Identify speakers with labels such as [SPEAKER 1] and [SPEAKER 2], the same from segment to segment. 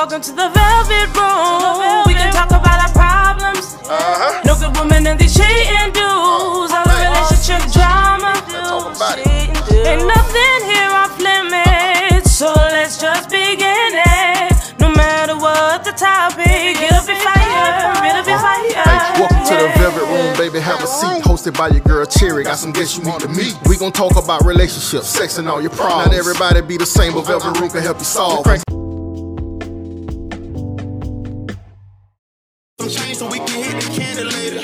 [SPEAKER 1] Welcome to the velvet room. We can talk about our problems.
[SPEAKER 2] Uh-huh.
[SPEAKER 1] No good woman and these cheating dudes. All the relationship drama. Ain't nothing here off limits. So let's just begin it. No matter what the topic, up and fire. Get up and fire.
[SPEAKER 2] Hey, welcome to the Velvet Room, baby. Have a seat. Hosted by your girl Cherry. Got some guests you need to meet. We gon' talk about relationships, sex, and all your problems. Not everybody be the same, but Velvet Room can help you solve.
[SPEAKER 3] Change so we can hit the candle later.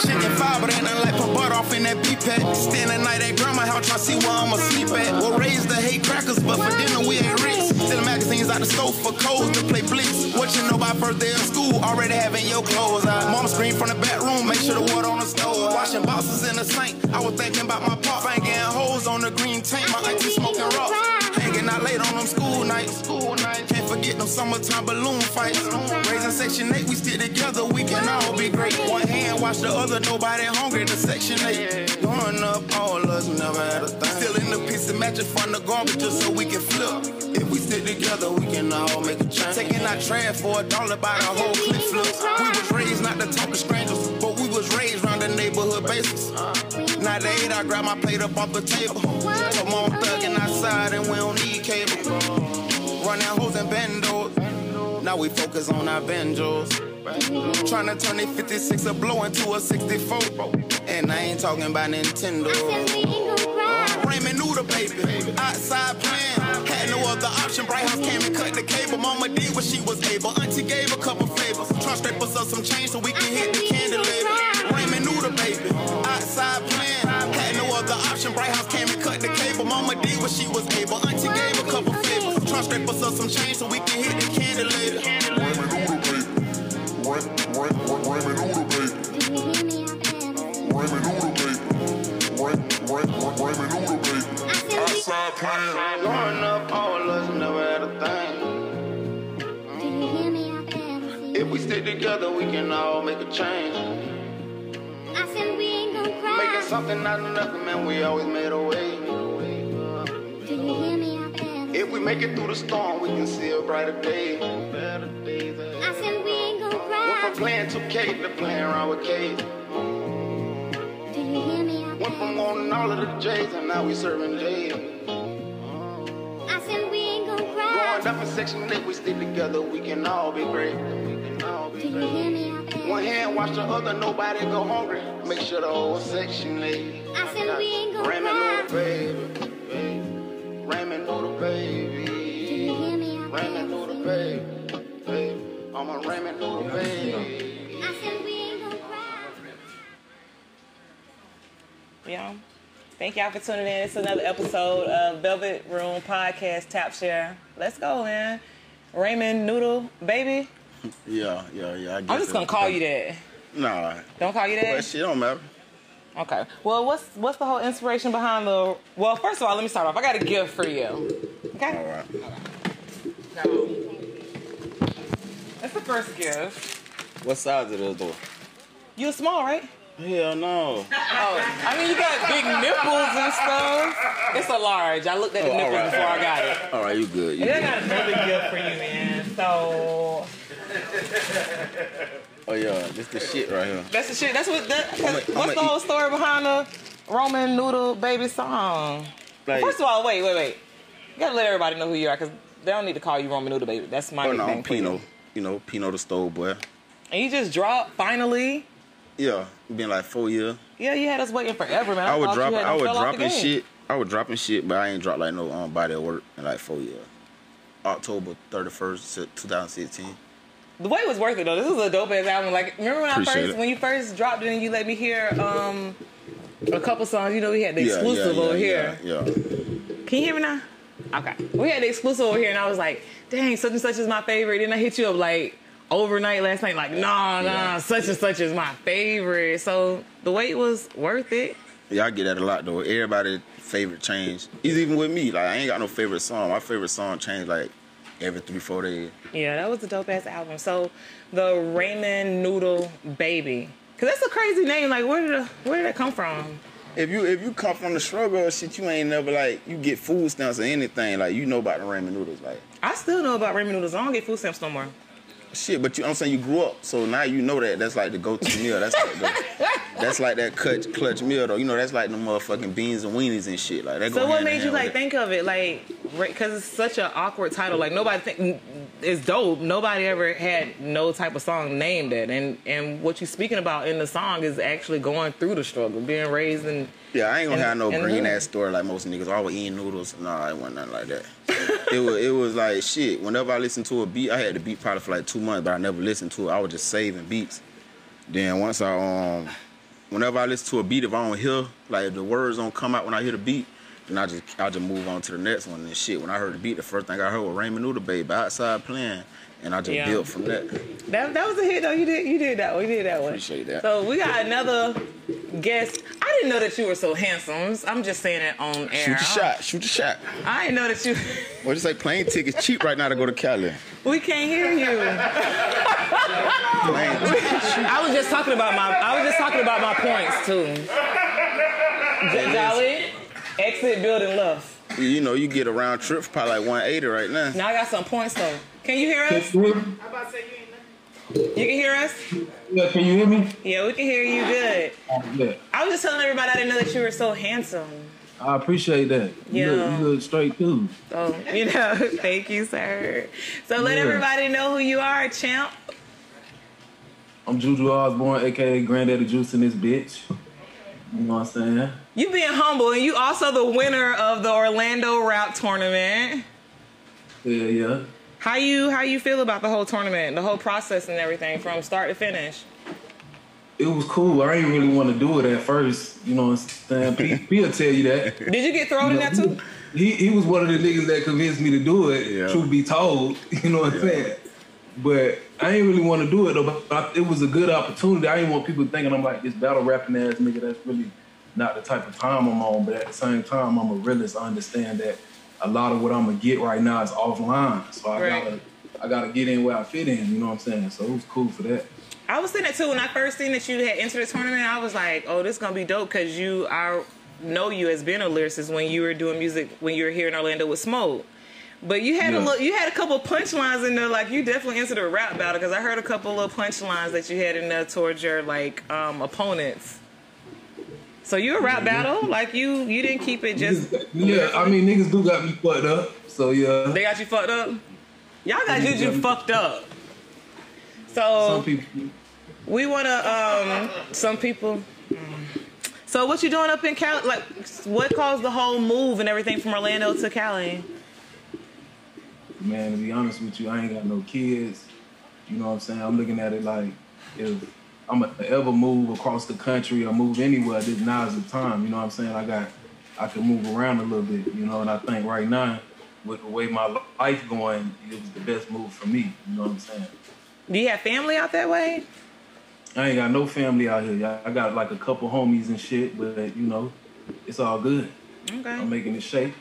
[SPEAKER 3] Chicken fire, ain't nothing like put off in that beef pack. Stand at night at grandma house try to see where I'ma sleep at. We'll raise the hate crackers, but for dinner we ain't rich. Magazines out the stove for codes to play blitz. What you know first day of school? Already having your clothes out. Mama scream from the bedroom, make sure the water on boxes in the sink. I was thinking about my pop, fanging hoes on the green tank. My auntie smoking rock. Hanging out late on them school nights. School nights. Can't forget them summertime balloon fights. Raising section 8, we stick together, we can all be great. One hand wash the other, nobody hungry to section 8. Growing up, all us never had a thing. Still in the piece of mattress from the garbage just so we can flip. If we stick together, we can all make a change. Taking our trash for a dollar by the whole clip flip. We was raised not to talk to strangers, neighborhood basis. Now at eight, I grab my plate up off the table. Come on, thugging outside and we don't need cable. Running hoes and bendos. Now we focus on our benjos. Trying to turn a 56 a blow into a 64. And I ain't talking about Nintendo. Ramen Noodle, baby. Outside plan. Had no other option. Bright House came and cut the cable. Mama did what she was able. Auntie gave a couple flavors. Trying to scrape us up some change so we can hit the candle later. Ramen Noodle, baby. Outside playing. Had no other option. Bright House came and cut the cable. Mama did what she was able. Auntie gave a couple favors. Try to scrape us up some change so we can hit the candle later. Outside plan. Growing up, all us never had a thing. If we stick together, we can all make a change. Making something out of nothing, man, we always made a way. Do you hear me out there? If we make it through the storm, we can see a brighter day. Better days ahead. Went from playing 2K to playing around with K. Do you hear me out there? Went from wanting all of the J's and now we serving J's. Growing up in section 8, we stick together, we can all be great. We can all be great. One hand wash the other, nobody go hungry. Make sure the whole section 8.
[SPEAKER 4] I said we ain't gonna
[SPEAKER 3] Raymond
[SPEAKER 4] cry.
[SPEAKER 3] know the baby. baby. Raymond know the baby. Raymond know the baby. baby. I'm a Raymond know the baby.
[SPEAKER 5] Yeah. Thank y'all for tuning in. It's another episode of Velvet Room Podcast Tap Share. Let's go, man. Ramen Noodle, baby.
[SPEAKER 6] Yeah, yeah, yeah. I
[SPEAKER 5] I'm
[SPEAKER 6] guess
[SPEAKER 5] just gonna call you that.
[SPEAKER 6] Nah,
[SPEAKER 5] Don't call you
[SPEAKER 6] that
[SPEAKER 5] that.
[SPEAKER 6] shit don't matter.
[SPEAKER 5] Okay. Well, what's what's the whole inspiration behind the? Well, first of all, let me start off. I got a gift for you. Okay.
[SPEAKER 6] All right.
[SPEAKER 5] So that's the first gift.
[SPEAKER 6] What size it is though?
[SPEAKER 5] You're small, right?
[SPEAKER 6] Hell no.
[SPEAKER 5] Oh, I mean, you got big nipples and stuff. It's a large. I looked at the
[SPEAKER 6] Oh,
[SPEAKER 5] nipples
[SPEAKER 6] right.
[SPEAKER 5] before I got it.
[SPEAKER 6] All right, you good. You
[SPEAKER 5] And I got another gift for you, man. So
[SPEAKER 6] Oh yeah, this the shit right here.
[SPEAKER 5] that's the shit. That's what. That,
[SPEAKER 6] I'ma-
[SPEAKER 5] what's
[SPEAKER 6] I'ma
[SPEAKER 5] the
[SPEAKER 6] eat-
[SPEAKER 5] whole story behind the Roman Noodle Baby song?
[SPEAKER 6] Like,
[SPEAKER 5] First of all, wait, wait, wait. You gotta let everybody know who you are, cause they don't need to call you Roman Noodle Baby. That's my
[SPEAKER 6] oh no, I'm. Pino. You know, Pino the stove boy.
[SPEAKER 5] And you just dropped finally.
[SPEAKER 6] Yeah, been like four years.
[SPEAKER 5] Yeah, you had us waiting forever, man. I,
[SPEAKER 6] I would drop, I would
[SPEAKER 5] the
[SPEAKER 6] dropping shit. I was dropping shit, but I ain't dropped like no um, body of work in like four years. October 31st, 2016.
[SPEAKER 5] The way it was worth it though. This was a dope ass album. Like, remember when I first
[SPEAKER 6] it.
[SPEAKER 5] when you first dropped it and you let me hear um a couple songs. You know, we had the
[SPEAKER 6] Yeah,
[SPEAKER 5] exclusive
[SPEAKER 6] yeah,
[SPEAKER 5] over
[SPEAKER 6] yeah,
[SPEAKER 5] here.
[SPEAKER 6] Yeah, yeah.
[SPEAKER 5] Can you hear me now? Okay. We had the exclusive over here, and I was like, dang, such and such is my favorite. Then I hit you up like overnight last night, like, nah, nah, such and such is my favorite. So the wait was worth it.
[SPEAKER 6] Yeah, I get that a lot though. Everybody favorite change. It's even with me. Like I ain't got no favorite song. My favorite song changed like every three, four days.
[SPEAKER 5] Yeah, that was a dope ass album. So the Ramen Noodle Baby. Cause that's a crazy name. Like, where did it, where did that come from?
[SPEAKER 6] If you if you come from the struggle or shit, you ain't never like you get food stamps or anything. Like you know about the ramen noodles, like
[SPEAKER 5] I still know about ramen noodles. I don't get food stamps no more.
[SPEAKER 6] Shit. But you, I'm saying you grew up, so now you know that that's like the go-to meal. That's like the, that's like that clutch clutch meal though. You know that's like the motherfucking beans and weenies and shit. Like that.
[SPEAKER 5] So what made you like
[SPEAKER 6] it.
[SPEAKER 5] think of it like because it's such an awkward title like nobody think it's dope nobody ever had no type of song named it and and what you're speaking about in the song is actually going through the struggle being raised in
[SPEAKER 6] Yeah, I ain't gonna have no green ass story like most niggas. Always eating noodles. Nah, it wasn't nothing like that. It was it was like shit. Whenever I listened to a beat, I had the beat probably for like two months, but I never listened to it. I was just saving beats. Then once I um, whenever I listen to a beat, if I don't hear like if the words don't come out when I hear the beat, then I just I just move on to the next one and shit. When I heard the beat, the first thing I heard was Ramen Noodle Baby outside playing, and I just
[SPEAKER 5] Yeah.
[SPEAKER 6] built from that.
[SPEAKER 5] that that was a hit though you did you did that one you did that one
[SPEAKER 6] Appreciate that.
[SPEAKER 5] so we got another guest I didn't know that you were so handsome I'm just saying it on air
[SPEAKER 6] Shoot the shot, shoot the shot.
[SPEAKER 5] I didn't know that you
[SPEAKER 6] What you say? Plane tickets cheap right now to go to Cali.
[SPEAKER 5] we can't hear you I was just talking about my I was just talking about my points too J- Jolly exit building left
[SPEAKER 6] You know, you get a round trip for probably like 180 right now.
[SPEAKER 5] Now I got some points though. Can you hear us?
[SPEAKER 4] Yeah,
[SPEAKER 5] You can hear us?
[SPEAKER 4] Yeah, can you hear me?
[SPEAKER 5] Yeah, we can hear you good.
[SPEAKER 4] Oh, yeah.
[SPEAKER 5] I was just telling everybody I didn't know that you were so handsome.
[SPEAKER 4] I appreciate that. You,
[SPEAKER 5] Yeah.
[SPEAKER 4] look, you look straight too.
[SPEAKER 5] So, you know, thank you, sir. So let
[SPEAKER 4] Yeah.
[SPEAKER 5] everybody know who you are, champ.
[SPEAKER 4] I'm Juju Osborne, aka Granddaddy Juice in this bitch. You know what I'm saying?
[SPEAKER 5] You being humble, and you also the winner of the Orlando Rap Tournament.
[SPEAKER 4] Yeah, yeah.
[SPEAKER 5] How you how you feel about the whole tournament, the whole process and everything from start to finish?
[SPEAKER 4] It was cool. I didn't really want to do it at first. You know what I'm saying? P, P will tell you that.
[SPEAKER 5] Did you get thrown in that too?
[SPEAKER 4] He he was one of the niggas that convinced me to do it.
[SPEAKER 6] Yeah.
[SPEAKER 4] Truth be told, you know what I'm saying. But I ain't really want to do it though. But I, it was a good opportunity. I didn't want people thinking I'm like this battle rapping ass nigga. That's really not the type of time I'm on. But at the same time, I'm a realist. I understand that a lot of what I'm gonna get right now is offline. So I
[SPEAKER 5] Right.
[SPEAKER 4] gotta I gotta get in where I fit in. You know what I'm saying? So it was cool for that.
[SPEAKER 5] I was saying that too when I first seen that you had entered the tournament. I was like, "Oh, this gonna be dope" because you I know you as being a lyricist when you were doing music when you were here in Orlando with Smoke. But you had a
[SPEAKER 4] Yeah.
[SPEAKER 5] look, you had a couple punchlines in there, like you definitely entered a rap battle because I heard a couple of punchlines that you had in there towards your like um, opponents. So you a rap battle, like you you didn't keep it just
[SPEAKER 4] yeah, I mean niggas do got me fucked up. So yeah.
[SPEAKER 5] they got you fucked up. Y'all got. Juju fucked up. So
[SPEAKER 4] Some people
[SPEAKER 5] We want to, um, some people. So what you doing up in Cali? Like, what caused the whole move and everything from Orlando to Cali?
[SPEAKER 4] man, to be honest with you, I ain't got no kids. You know what I'm saying? I'm looking at it like if I'm gonna ever move across the country or move anywhere, this now is the time. You know what I'm saying? I got, I can move around a little bit. You know, and I think right now, with the way my life going, it was the best move for me. You know what I'm saying?
[SPEAKER 5] Do you have family out that way?
[SPEAKER 4] I ain't got no family out here. I got like a couple homies and shit, but you know, it's all good. I'm making it shake.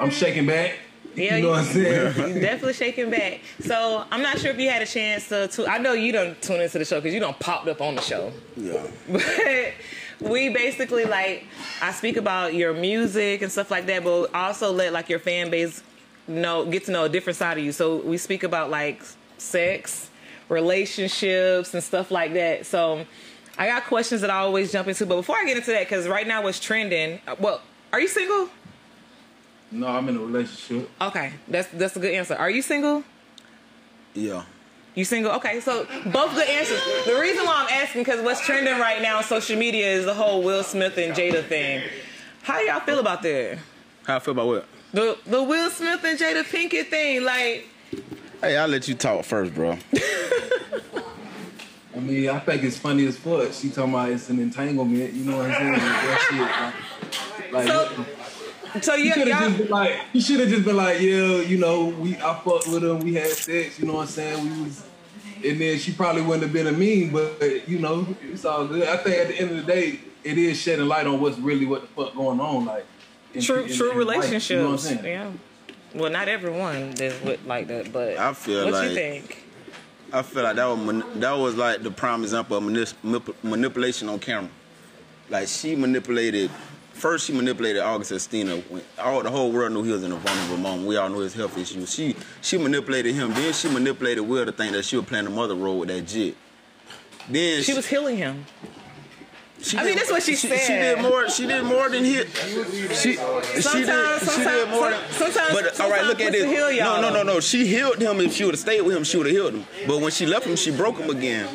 [SPEAKER 4] I'm mm. shaking back.
[SPEAKER 5] Yeah,
[SPEAKER 4] you know what I'm saying?
[SPEAKER 5] you definitely shaking back. So I'm not sure if you had a chance to. to I know you don't tune into the show because you don't popped up on the show.
[SPEAKER 6] Yeah.
[SPEAKER 5] But we basically like I speak about your music and stuff like that, but also let like your fan base know get to know a different side of you. So we speak about like sex, relationships, and stuff like that. So I got questions that I always jump into, but before I get into that, because right now what's trending. uh, Well, are you single?
[SPEAKER 4] No, I'm in a relationship.
[SPEAKER 5] Okay, that's that's a good answer. Are you single?
[SPEAKER 6] Yeah.
[SPEAKER 5] You single? Okay, so both good answers. The reason why I'm asking because what's trending right now on social media is the whole Will Smith and Jada thing. How y'all feel about that?
[SPEAKER 6] How I feel about what?
[SPEAKER 5] The the Will Smith and Jada Pinkett thing, like
[SPEAKER 6] Hey, I'll let you talk first, bro.
[SPEAKER 4] I mean, I think it's funny as fuck. She talking about it's an entanglement. You know what I'm saying? That shit, like, like
[SPEAKER 5] So- so
[SPEAKER 4] he
[SPEAKER 5] you
[SPEAKER 4] should have just been like, he should have just been like, yeah, you know, we I fucked with him, we had sex. You know what I'm saying? We was, and then she probably wouldn't have been a mean, but you know, it's all good. I think at the end of the day, it is shedding light on what's really what the fuck going on, like in-
[SPEAKER 5] true
[SPEAKER 4] in-
[SPEAKER 5] true
[SPEAKER 4] in life, you know what I'm saying?
[SPEAKER 5] Yeah. Well, not everyone is with like that, but
[SPEAKER 6] I feel
[SPEAKER 5] what
[SPEAKER 6] like-
[SPEAKER 5] you think?
[SPEAKER 6] I feel like that was that was like the prime example of manip- manip- manipulation on camera. Like she manipulated. First, she manipulated August Alsina. When all the whole world knew he was in a vulnerable moment. We all knew his health issues. She she manipulated him. Then she manipulated Will to think that she was playing the mother role with that jit. Then
[SPEAKER 5] She was healing him.
[SPEAKER 6] She
[SPEAKER 5] I mean, that's what she
[SPEAKER 6] She
[SPEAKER 5] said.
[SPEAKER 6] did more. She did more than hit. She she did.
[SPEAKER 5] Sometimes-
[SPEAKER 6] She did
[SPEAKER 5] sometimes-
[SPEAKER 6] more than.
[SPEAKER 5] sometimes-
[SPEAKER 6] But all right, look at this.
[SPEAKER 5] heal y'all.
[SPEAKER 6] No, no, no, no. She healed him. If she would have stayed with him, she would have healed him. But when she left him, she broke him again.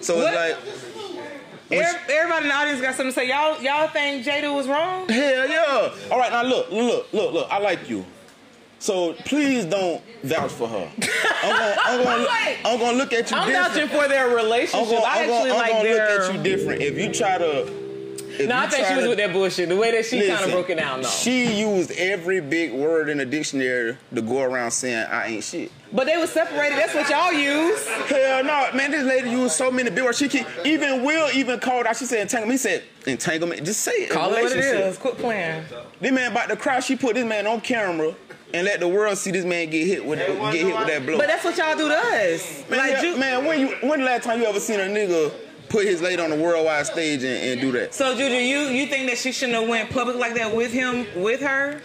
[SPEAKER 6] So
[SPEAKER 5] What?
[SPEAKER 6] it's like.
[SPEAKER 5] Every- Everybody in the audience got something to say. Y'all, y'all think Jada was wrong?
[SPEAKER 6] Hell yeah. All right, now look, look, look, look. I like you. So please don't vouch for her. I'm gonna, I'm gonna,
[SPEAKER 5] Wait.
[SPEAKER 6] I'm gonna look at you
[SPEAKER 5] I'm
[SPEAKER 6] different.
[SPEAKER 5] vouching for their relationship.
[SPEAKER 6] I'm gonna,
[SPEAKER 5] I
[SPEAKER 6] I'm gonna, I'm gonna
[SPEAKER 5] their.
[SPEAKER 6] look at you different. If you try to. If
[SPEAKER 5] no, I think she was
[SPEAKER 6] to-
[SPEAKER 5] with that bullshit. The way that she kind of broke it down, though.
[SPEAKER 6] She used every big word in the dictionary to go around saying I ain't shit.
[SPEAKER 5] but they were separated. That's what y'all use.
[SPEAKER 6] Hell no, man, this lady used so many big words. She keep, even Will even called out. She said entanglement. He said entanglement. Just say it.
[SPEAKER 5] Call it what it
[SPEAKER 6] Relationship.
[SPEAKER 5] is. Quit playing.
[SPEAKER 6] This man about to cry. She put this man on camera and let the world see this man get hit with get hit with that blow.
[SPEAKER 5] But that's what y'all do to us.
[SPEAKER 6] man,
[SPEAKER 5] like,
[SPEAKER 6] yeah,
[SPEAKER 5] Ju-
[SPEAKER 6] man, when you when the last time you ever seen a nigga put his lady on the worldwide stage and, and do that?
[SPEAKER 5] So Juju, you you think that she shouldn't have went public like that with him, with her?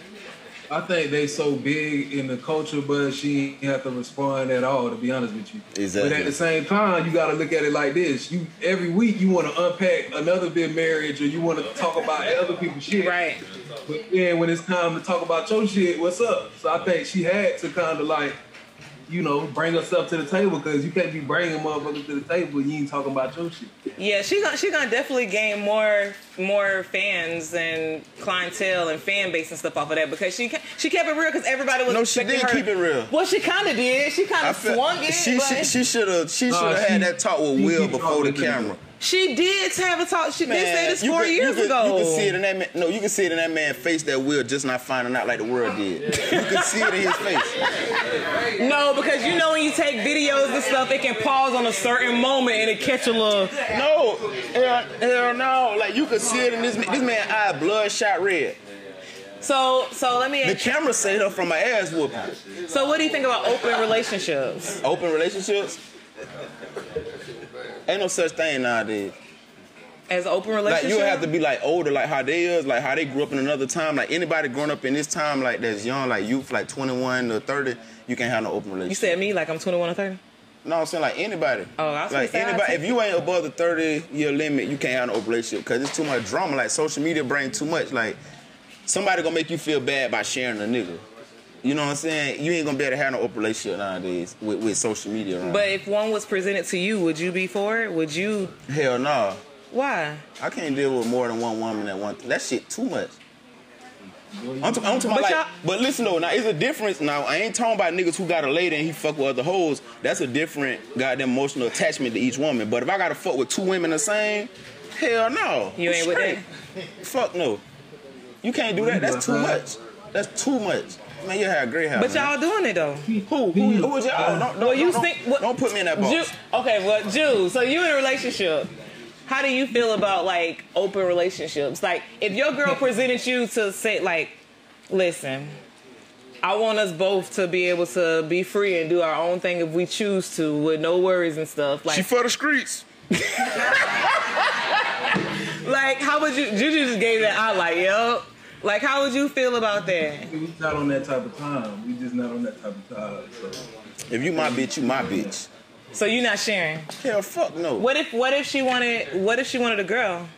[SPEAKER 4] I think they so big in the culture, but she ain't have to respond at all. To be honest with you,
[SPEAKER 6] Exactly.
[SPEAKER 4] But at the same time, you got to look at it like this: you every week you want to unpack another big marriage, or you want to talk about other people's shit.
[SPEAKER 5] Right.
[SPEAKER 4] But then when it's time to talk about your shit, what's up? So I think she had to kind of like, you know, bring herself to the table because you can't be bringing motherfuckers to the table. You ain't talking about your shit.
[SPEAKER 5] Yeah, she gonna she gonna definitely gain more more fans and clientele and fan base and stuff off of that because she she kept it real because everybody was
[SPEAKER 6] No, she did
[SPEAKER 5] her-
[SPEAKER 6] keep it real.
[SPEAKER 5] Well, she kind of did. She kind of swung it.
[SPEAKER 6] she, she she should have she should have
[SPEAKER 4] she-
[SPEAKER 6] had that talk with Will before the camera.
[SPEAKER 4] me.
[SPEAKER 5] She did have a talk. She did say this four
[SPEAKER 6] could-
[SPEAKER 5] years
[SPEAKER 6] you could,
[SPEAKER 5] ago.
[SPEAKER 6] You can see it in that man. No, you can see it in that man's face that Will just not finding out like the world did. You can see it in his face.
[SPEAKER 5] No, because you know when you take videos and stuff, it can pause on a certain moment and it catch a little.
[SPEAKER 6] No, hell, hell no. Like you can see it in this man. This man eye bloodshot red.
[SPEAKER 5] So so let me.
[SPEAKER 6] The
[SPEAKER 5] Ask,
[SPEAKER 6] camera saved her from an ass whooping.
[SPEAKER 5] so what do you think about open relationships?
[SPEAKER 6] Open relationships. Ain't no such thing nowadays.
[SPEAKER 5] As open
[SPEAKER 6] Like
[SPEAKER 5] relationships,
[SPEAKER 6] you have to be like older, like how they is, like how they grew up in another time. Like anybody growing up in this time, like that's young, like youth, like 21 to 30, you can't have no open relationship.
[SPEAKER 5] You
[SPEAKER 6] relationship.
[SPEAKER 5] said me like I'm 21 or 30.
[SPEAKER 6] No, I'm saying like anybody.
[SPEAKER 5] Oh, I was
[SPEAKER 6] like anybody. If you ain't above the 30 year limit, you can't have no open relationship because it's too much drama. Like social media bring too much. Like somebody gonna make you feel bad by sharing a nigga. You know what I'm saying? You ain't gonna be able to have no open relationship nowadays with, with social media around.
[SPEAKER 5] But if one was presented to you, would you be for it? Would you?
[SPEAKER 6] hell no,
[SPEAKER 5] Why?
[SPEAKER 6] I can't deal with more than one woman at one. That shit too much. I'm, t- I'm talking
[SPEAKER 5] But
[SPEAKER 6] about
[SPEAKER 5] y'all-
[SPEAKER 6] like, but listen though, now it's a difference. Now I ain't talking about niggas who got a lady and he fuck with other hoes. That's a different goddamn emotional attachment to each woman. But if I gotta fuck with two women the same, hell no.
[SPEAKER 5] You ain't with
[SPEAKER 6] that. Fuck no. You can't do that. That's too much. That's too much. Man, you had a great house.
[SPEAKER 5] But y'all doing it though.
[SPEAKER 6] who who who was y'all? Don't, don't,
[SPEAKER 5] Well, you
[SPEAKER 6] don't,
[SPEAKER 5] think- what-
[SPEAKER 6] don't put me in that box.
[SPEAKER 5] Ju- okay, well, Jew. So you in a relationship? How do you feel about like open relationships? Like, if your girl presented you to say, like, listen, I want us both to be able to be free and do our own thing if we choose to, with no worries and stuff. Like,
[SPEAKER 6] she for the streets.
[SPEAKER 5] like how would you? Juju just gave that out. Like, yo, like, how would you feel about that?
[SPEAKER 4] We not on that type of time. We just not on that type of time. So.
[SPEAKER 6] If you my bitch, you my bitch.
[SPEAKER 5] So you're not sharing.
[SPEAKER 6] Hell, fuck no.
[SPEAKER 5] What if? What if she wanted? What if she wanted a girl?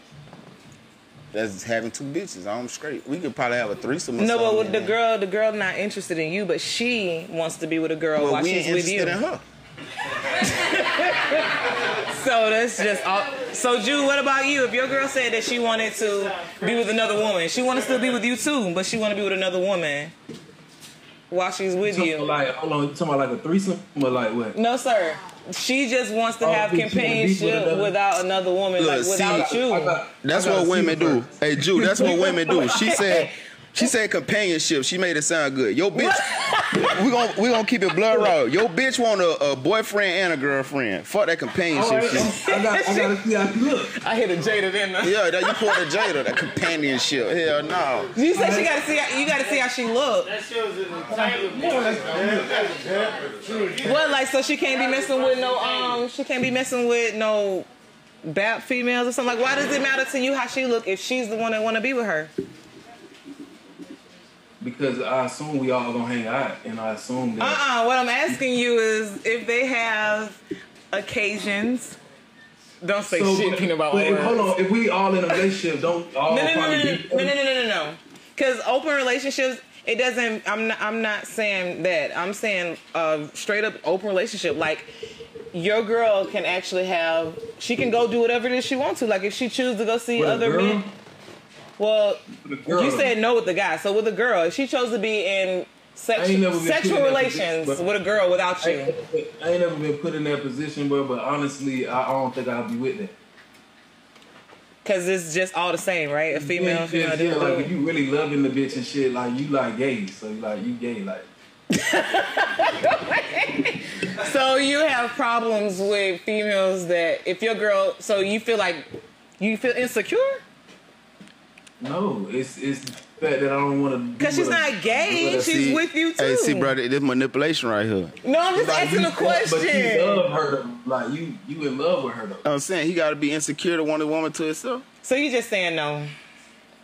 [SPEAKER 6] That's having two bitches. I'm straight. We could probably have a threesome. Or
[SPEAKER 5] No, but
[SPEAKER 6] something,
[SPEAKER 5] with the girl, the girl not interested in you, but she wants to be with a girl
[SPEAKER 6] Well,
[SPEAKER 5] while
[SPEAKER 6] we
[SPEAKER 5] she's
[SPEAKER 6] ain't
[SPEAKER 5] with you.
[SPEAKER 6] interested in her.
[SPEAKER 5] So that's just all. So, Jude, what about you? If your girl said that she wanted to be with another woman, she want to still be with you too, but she want to be with another woman while she's with
[SPEAKER 4] Talking
[SPEAKER 5] you.
[SPEAKER 4] Like, hold on, you talking about like a threesome or like what?
[SPEAKER 5] No, sir. She just wants to
[SPEAKER 4] Oh,
[SPEAKER 5] have
[SPEAKER 4] she wanna with
[SPEAKER 5] companionship
[SPEAKER 4] another-
[SPEAKER 5] without another woman,
[SPEAKER 6] Look,
[SPEAKER 5] like
[SPEAKER 6] see,
[SPEAKER 5] without you.
[SPEAKER 4] I got-
[SPEAKER 6] That's
[SPEAKER 4] I gotta
[SPEAKER 6] what women do. Hey, Jew, that's what women do. She said, She said companionship. She made it sound good. Yo, bitch. we gonna we gonna keep it blood raw. Yo, bitch want a, a boyfriend and a girlfriend. Fuck that
[SPEAKER 4] All
[SPEAKER 6] companionship
[SPEAKER 4] right,
[SPEAKER 6] shit.
[SPEAKER 4] I got, I gotta see how she look.
[SPEAKER 5] I hit a Jada, didn't I?
[SPEAKER 6] Yeah, that you pulled a Jada, that companionship. Hell no.
[SPEAKER 5] You said she gotta see. How, you gotta see how she look.
[SPEAKER 7] That shit was an entanglement.
[SPEAKER 5] What, like, so she can't be messing with no, um, she can't be messing with no BAP females or something. Like, why does it matter to you how she look if she's the one that want to be with her?
[SPEAKER 4] Because I assume we all gonna hang out, and I assume that.
[SPEAKER 5] Uh-uh. What I'm asking you is if they have occasions. Don't say shit, peanut butter.
[SPEAKER 4] but
[SPEAKER 5] words.
[SPEAKER 4] hold on, if we all in a relationship, don't all
[SPEAKER 5] No, no, no, no, no, no, no, no, no, no. Because open relationships, it doesn't. I'm not. I'm not saying that. I'm saying uh, straight up open relationship. Like your girl can actually have. She can go do whatever it is she wants to. Like if she chooses to go see
[SPEAKER 4] With a
[SPEAKER 5] other men. Well, you said no with the guy. So with a girl, if she chose to be in sex,
[SPEAKER 4] I ain't never been
[SPEAKER 5] sexual
[SPEAKER 4] put in that
[SPEAKER 5] relations
[SPEAKER 4] position,
[SPEAKER 5] with a girl without
[SPEAKER 4] I
[SPEAKER 5] you,
[SPEAKER 4] ain't, I ain't never been put in that position, bro. But honestly, I, I don't think I'll be with that.
[SPEAKER 5] because it's just all the same, right? A female,
[SPEAKER 4] Yeah,
[SPEAKER 5] female,
[SPEAKER 4] yeah, like if you really loving the bitch and shit, like you like gay, so like you gay, like
[SPEAKER 5] So you have problems with females that if your girl, so you feel like you feel insecure
[SPEAKER 4] no, it's it's the fact that I don't want to.
[SPEAKER 5] because she's not gay, she's
[SPEAKER 6] See-
[SPEAKER 5] with you too.
[SPEAKER 6] Hey, see, brother, this manipulation right here.
[SPEAKER 5] No, I'm just asking a question.
[SPEAKER 4] But you love her, like you you in love with her though.
[SPEAKER 6] I'm saying he got to be insecure to want a woman to himself.
[SPEAKER 5] So you just saying no.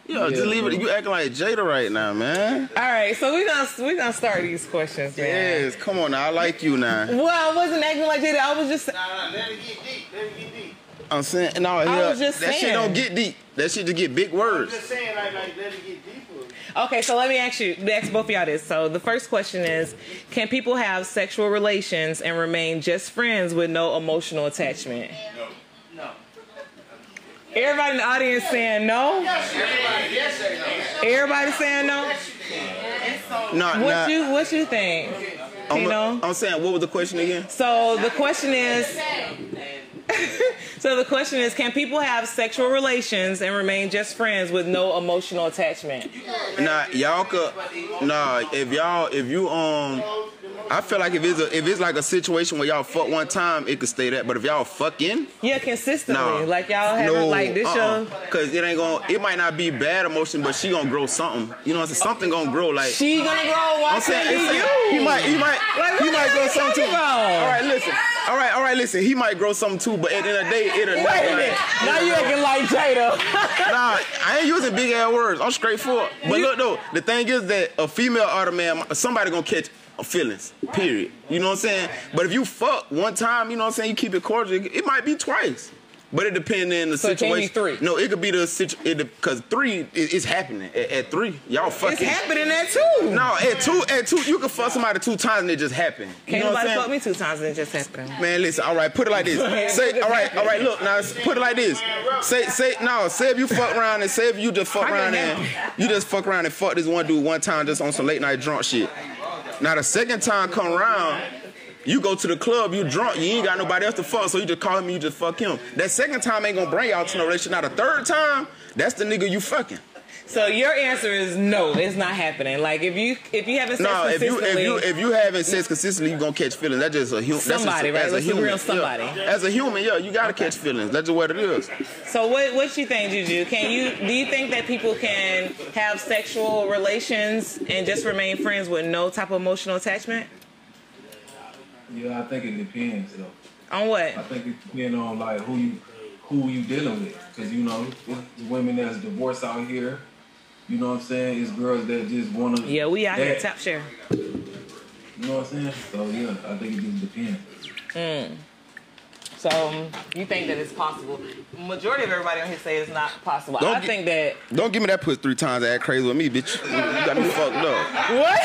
[SPEAKER 6] Yeah, just leave it. You acting like Jada right now, man.
[SPEAKER 5] All right, so we gonna we gonna start these questions, man.
[SPEAKER 6] Yes, come on now. I like you now.
[SPEAKER 5] Well, I wasn't acting like Jada. I was just
[SPEAKER 7] Nah, nah, let it get deep. Let it get deep.
[SPEAKER 6] I'm saying, no, yeah,
[SPEAKER 5] was just
[SPEAKER 6] that shit don't get deep. That shit just get big
[SPEAKER 7] I'm
[SPEAKER 6] words.
[SPEAKER 7] just saying, like, like, let it get deeper.
[SPEAKER 5] okay. So let me ask you, ask both of y'all this. So the first question is, can people have sexual relations and remain just friends with no emotional attachment?
[SPEAKER 7] No. No.
[SPEAKER 5] Everybody in the audience saying no. Everybody saying no.
[SPEAKER 6] Nah,
[SPEAKER 5] What
[SPEAKER 6] nah,
[SPEAKER 5] you what you think?
[SPEAKER 6] I'm,
[SPEAKER 5] Tino?
[SPEAKER 6] I'm saying, what was the question again?
[SPEAKER 5] So the question is So the question is can people have sexual relations and remain just friends with no emotional attachment?
[SPEAKER 6] Nah, y'all could. Nah, if y'all, if you um, I feel like if it's a, if it's like a situation where y'all fuck one time, it could stay that. But if y'all fucking,
[SPEAKER 5] Yeah, consistently.
[SPEAKER 6] nah,
[SPEAKER 5] Like y'all have
[SPEAKER 6] no,
[SPEAKER 5] like this
[SPEAKER 6] uh-uh.
[SPEAKER 5] show.
[SPEAKER 6] Cause it ain't gonna, it might not be bad emotion, but she gonna grow something. You know what I'm saying? Something gonna grow. Like
[SPEAKER 5] She gonna grow, why
[SPEAKER 6] I'm saying,
[SPEAKER 5] can't
[SPEAKER 6] it's
[SPEAKER 5] be
[SPEAKER 6] saying-
[SPEAKER 5] you?
[SPEAKER 6] he might, he might,
[SPEAKER 5] Like,
[SPEAKER 6] he might grow something. All right, listen. All right, all right, listen. He might grow something too, but at the end of the day, it'll
[SPEAKER 5] Wait a minute. Now you acting like Jada.
[SPEAKER 6] Nah, I ain't using big ass words. I'm straight straightforward. But look though, the thing is that a female or a man, somebody gonna catch feelings. Period. You know what I'm saying? But if you fuck one time, you know what I'm saying, you keep it cordial. It might be twice. But it depends on the
[SPEAKER 5] So
[SPEAKER 6] situation.
[SPEAKER 5] three?
[SPEAKER 6] No, it could be the situation because three is is happening at, at three. Y'all fucking.
[SPEAKER 5] it's happening at two.
[SPEAKER 6] No, at two, at two, you can fuck somebody two times and it just happened.
[SPEAKER 5] Can't
[SPEAKER 6] know
[SPEAKER 5] nobody fuck me two times and it just happened.
[SPEAKER 6] Man, listen. All right, put it like this. Say, all right, all right. Look, now put it like this. Say, say, no. Say if you fuck around and say if you just fuck around and you just fuck around and fuck this one dude one time just on some late night drunk shit. Now the second time come around. You go to the club, you drunk, you ain't got nobody else to fuck, so you just call him, you just fuck him. That second time ain't gonna bring y'all to no relationship. Now the third time, that's the nigga you fucking.
[SPEAKER 5] So your answer is no, it's not happening. Like if you if you haven't sex
[SPEAKER 6] No, if you if you if you having sex consistently, you are gonna catch feelings. That's just a human.
[SPEAKER 5] Somebody, right?
[SPEAKER 6] As a human,
[SPEAKER 5] on somebody.
[SPEAKER 6] Yeah. As a human, yeah, you gotta catch feelings. That's just what it is.
[SPEAKER 5] So what what you think, Juju? Can you do you think that people can have sexual relations and just remain friends with no type of emotional attachment?
[SPEAKER 4] Yeah, I think it depends though.
[SPEAKER 5] On what?
[SPEAKER 4] I think it depends on like who you who you dealing with, cause you know it's women that's divorced out here. You know what I'm saying? It's girls that just wanna.
[SPEAKER 5] Yeah, we out here
[SPEAKER 4] that.
[SPEAKER 5] top share.
[SPEAKER 4] You know what I'm saying? So yeah, I think it just depends. Hmm.
[SPEAKER 5] So um, you think that it's possible? Majority of everybody on here say it's not possible.
[SPEAKER 6] Don't
[SPEAKER 5] I
[SPEAKER 6] get-
[SPEAKER 5] think that
[SPEAKER 6] Don't give me that puss three times. Act crazy with me, bitch. You got me fucked up.
[SPEAKER 5] what?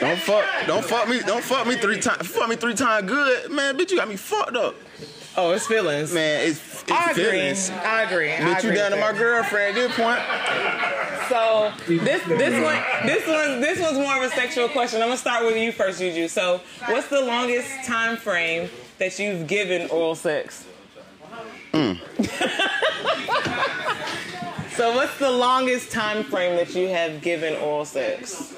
[SPEAKER 6] Don't fuck. Don't fuck me. Don't fuck me three times. Fuck me three times good, man. Bitch, you got me fucked up,
[SPEAKER 5] Oh, it's feelings.
[SPEAKER 6] man. It's, it's
[SPEAKER 5] I agree.
[SPEAKER 6] feelings.
[SPEAKER 5] I agree. I
[SPEAKER 6] Bitch,
[SPEAKER 5] agree
[SPEAKER 6] you down to my girlfriend. Good point.
[SPEAKER 5] So this this one this one this one's more of a sexual question. I'm gonna start with you first, Juju. So what's the longest time frame that you've given oral sex?
[SPEAKER 6] Mm.
[SPEAKER 5] So what's the longest time frame that you have given oral sex?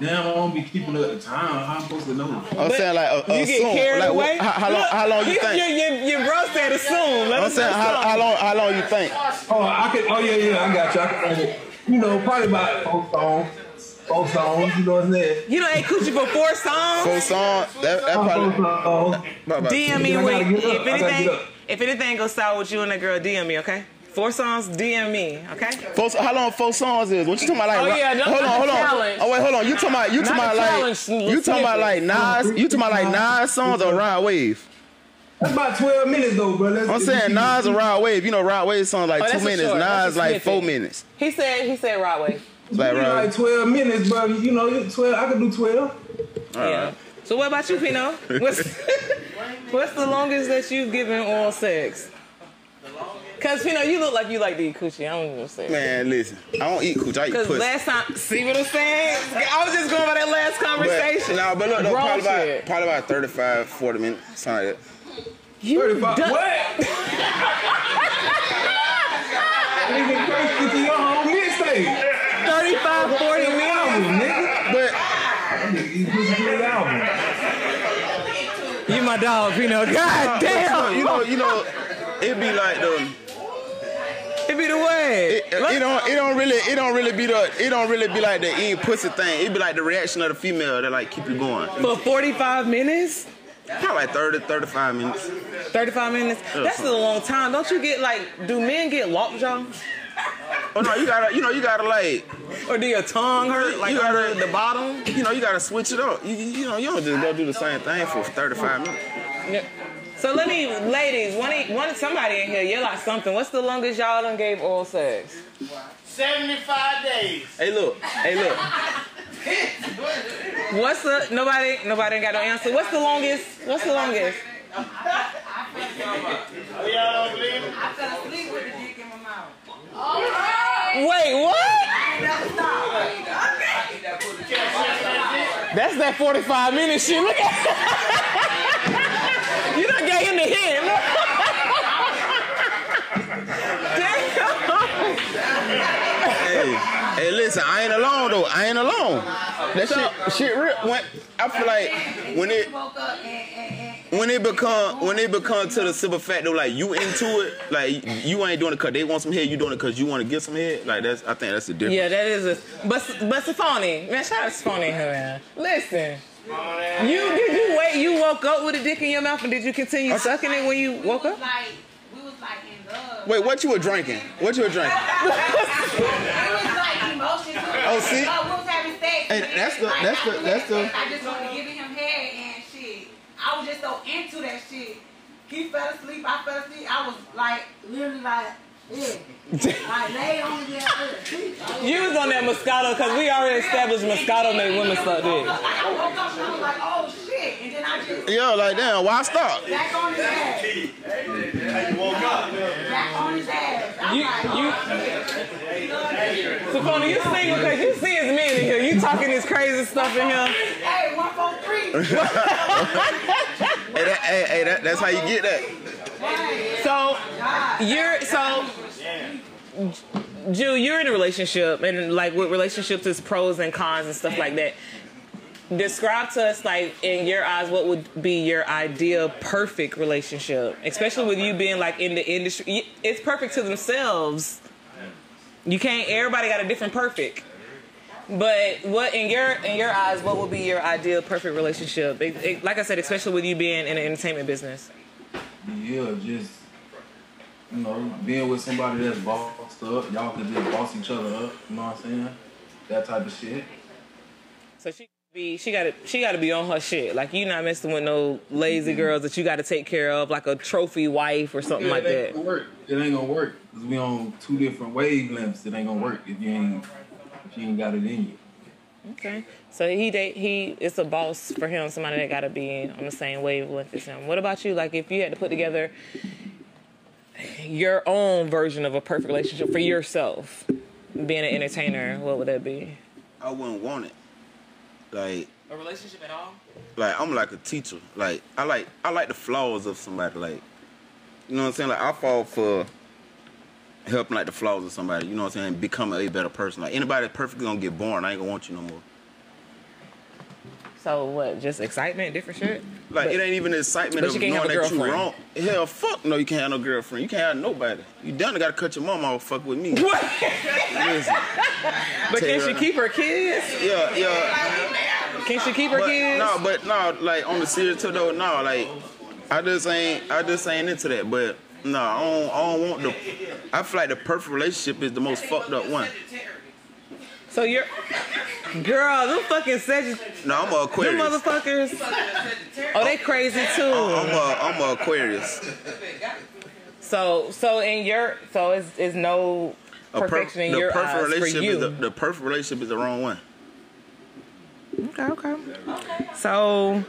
[SPEAKER 4] Damn, I don't be keeping up the time. How I'm supposed to know?
[SPEAKER 6] I'm saying like uh,
[SPEAKER 5] you get carried
[SPEAKER 6] like,
[SPEAKER 5] away.
[SPEAKER 6] What, how, how long? How long you
[SPEAKER 5] Your,
[SPEAKER 6] think?
[SPEAKER 5] your, your your bro said assume. Let
[SPEAKER 6] I'm
[SPEAKER 5] us
[SPEAKER 6] saying how, how long? How long you think?
[SPEAKER 4] Oh, I could. Oh yeah, yeah. I got you. I could, you know, probably about four songs. Four songs. You know what I'm saying?
[SPEAKER 5] You don't ate coochie for four songs.
[SPEAKER 6] Four songs. That, that probably.
[SPEAKER 4] songs.
[SPEAKER 6] about- about-
[SPEAKER 5] DM me
[SPEAKER 4] I
[SPEAKER 5] when,
[SPEAKER 4] gotta get up.
[SPEAKER 5] if anything if anything goes sour with you and that girl. DM me, okay? Four songs, DM me, okay?
[SPEAKER 6] Four, how long four songs is? What you talking about? Like,
[SPEAKER 5] Oh, yeah, no,
[SPEAKER 6] hold on, hold on.
[SPEAKER 5] challenge.
[SPEAKER 6] Oh wait, hold on. You talking about? You talking about like?
[SPEAKER 5] challenge, little
[SPEAKER 6] You talking about like
[SPEAKER 5] snippets.
[SPEAKER 6] Nas? You talking about like Nas songs or Rod Wave?
[SPEAKER 4] That's about 12 minutes though, bro. Let's,
[SPEAKER 6] I'm saying Nas and Rod Wave. You know Rod Wave songs like
[SPEAKER 5] Oh,
[SPEAKER 6] two minutes.
[SPEAKER 5] short. That's
[SPEAKER 6] Nas
[SPEAKER 5] a
[SPEAKER 6] like
[SPEAKER 5] snippet.
[SPEAKER 6] four minutes.
[SPEAKER 5] He said he said Rod Wave.
[SPEAKER 6] Like
[SPEAKER 4] Like,
[SPEAKER 6] Rod.
[SPEAKER 4] like 12 minutes, bro. You know, 12. I could do 12.
[SPEAKER 5] Yeah. So what about you, Pino? What's what's the longest that you've given oral sex? Cause you know you look like you like to eat coochie. I don't even say.
[SPEAKER 6] Man, listen. I don't eat cooch. I eat
[SPEAKER 5] Cause
[SPEAKER 6] pussy.
[SPEAKER 5] last time, see what I'm saying? I was just going by that last
[SPEAKER 6] But,
[SPEAKER 5] conversation.
[SPEAKER 6] nah, but look, though,
[SPEAKER 5] Grown
[SPEAKER 6] probably
[SPEAKER 5] shit.
[SPEAKER 6] about, probably about 35, 40 minutes. Something like that.
[SPEAKER 5] You
[SPEAKER 4] 35.
[SPEAKER 5] done-
[SPEAKER 4] What? Nigga, crazy to your whole mixtape.
[SPEAKER 5] 35, 40 minutes.
[SPEAKER 4] Album, nigga.
[SPEAKER 6] But
[SPEAKER 4] Nigga, you pussy to the album.
[SPEAKER 5] You my dog, Pino. God damn.
[SPEAKER 6] you know, you know, it'd be like the.
[SPEAKER 5] It be the way.
[SPEAKER 6] It, it don't. It don't really. It don't really be the. It don't really be like the eating pussy thing. It be like the reaction of the female that like keep you going.
[SPEAKER 5] For 45 minutes?
[SPEAKER 6] Probably like 30, 35 minutes.
[SPEAKER 5] 35 minutes? That's a long time. Don't you get like, do men get lockjaw?
[SPEAKER 6] Oh no, you gotta. You know, you gotta like.
[SPEAKER 5] Or do your tongue hurt? Like
[SPEAKER 6] You gotta-
[SPEAKER 5] the bottom?
[SPEAKER 6] You know, you gotta switch it up. You, you you know, you don't just go do the same thing for thirty five minutes.
[SPEAKER 5] Yeah. So let me, ladies, one, one somebody in here yell out something. What's the longest y'all done gave oral sex?
[SPEAKER 7] 75 days.
[SPEAKER 6] Hey, look. Hey, look.
[SPEAKER 5] What's the nobody nobody ain't got no answer. What's the longest? What's the longest?
[SPEAKER 7] Oh, y'all don't believe it?
[SPEAKER 8] I fell asleep with the dick in my mouth.
[SPEAKER 5] Wait, what? That's that 45 minute shit. Look at Done gave him the hint. Look. Damn.
[SPEAKER 6] Hey, hey, listen. I ain't alone though. I ain't alone. That shit, shit real. When I feel like when it when it become when it become to the simple fact though, like you into it, like you ain't doing it cause they want some head, you doing it cause you want to get some head. Like that's I think that's the difference.
[SPEAKER 5] Yeah, that is a but but Safoni, man, shout out to here, man. Listen, you did you wait? You woke up with a dick in your mouth, and did you continue sucking it when you woke up?
[SPEAKER 8] like, we was like in love.
[SPEAKER 6] Wait, what you were drinking? What you were drinking?
[SPEAKER 8] It was like emotions.
[SPEAKER 6] Oh, see?
[SPEAKER 8] Uh, we was having sex.
[SPEAKER 6] Hey,
[SPEAKER 8] and
[SPEAKER 6] that's the-
[SPEAKER 8] like,
[SPEAKER 6] that's the- that's the-
[SPEAKER 8] I just wanted giving him head and shit. I was just so into that shit. He fell asleep. I fell asleep. I was like, literally like, yeah. like lay on the yeah.
[SPEAKER 5] You was on that Moscato because we already established Moscato made women suck dick.
[SPEAKER 8] I woke up and I was like, oh shit. And then I just
[SPEAKER 6] Yo, like damn, why stop?
[SPEAKER 8] back on his ass. Back on his ass.
[SPEAKER 5] You you
[SPEAKER 8] oh,
[SPEAKER 5] you single because you see his men in here. You talking this crazy stuff in here.
[SPEAKER 8] hey, one, four, three.
[SPEAKER 6] Hey, that, hey, hey that, that's how you get that.
[SPEAKER 5] So you're so Jew, you're in a relationship and like with relationships is pros and cons and stuff like that. Describe to us like in your eyes what would be your ideal perfect relationship, especially with you being like in the industry. It's perfect to themselves. You can't. Everybody got a different perfect. But what in your in your eyes, what would be your ideal perfect relationship? It- it- like I said, especially with you being in the entertainment business.
[SPEAKER 4] Yeah, just you know, being with somebody that's bossed up, y'all could just boss each other up. You know what I'm saying? That type of shit.
[SPEAKER 5] So she be she got to she got to be on her shit. Like you not messing with no lazy mm-hmm. girls that you got to take care of, like a trophy wife or something
[SPEAKER 4] Yeah,
[SPEAKER 5] like
[SPEAKER 4] it ain't
[SPEAKER 5] that.
[SPEAKER 4] gonna work. It ain't gonna work because we on two different wavelengths. It ain't gonna work if you ain't if you ain't got it in you.
[SPEAKER 5] Okay. So he date he it's a boss for him, somebody that got to be on the same wavelength as him. What about you? Like if you had to put together your own version of a perfect relationship for yourself, being an entertainer, what would that be?
[SPEAKER 6] I wouldn't want it. Like
[SPEAKER 5] A relationship at all?
[SPEAKER 6] like I'm like a teacher. Like I like I like the flaws of somebody. Like you know what I'm saying? Like I fall for helping like the flaws of somebody. You know what I'm saying? Become a better person. Like anybody that's perfectly gonna get born. I ain't gonna want you no more.
[SPEAKER 5] So what? Just excitement, different shit.
[SPEAKER 6] Like
[SPEAKER 5] But-
[SPEAKER 6] it ain't even excitement of knowing that you wrong. Hell, fuck no, you can't have no girlfriend. You can't have nobody. You done gotta cut your mom off. Fuck with me.
[SPEAKER 5] What?
[SPEAKER 6] Listen.
[SPEAKER 5] But can she
[SPEAKER 6] right
[SPEAKER 5] keep her kids?
[SPEAKER 6] Yeah, yeah.
[SPEAKER 5] Can she keep her
[SPEAKER 6] But
[SPEAKER 5] kids?
[SPEAKER 6] no, but no, like on the serious though, no, like I just ain't, I just ain't into that. But no, I don't, I don't want the. I feel like the perfect relationship is the most fucked up one.
[SPEAKER 5] So you're, girl, them fucking Sagittarius,
[SPEAKER 6] No, I'm a
[SPEAKER 5] them
[SPEAKER 6] Aquarius.
[SPEAKER 5] motherfuckers. Oh, they crazy too.
[SPEAKER 6] I'm a, I'm a Aquarius.
[SPEAKER 5] So, so in your, so it's, it's no perfection in your
[SPEAKER 6] perfect
[SPEAKER 5] eyes for you.
[SPEAKER 6] is the, the perfect relationship is the wrong one.
[SPEAKER 5] Okay, okay. So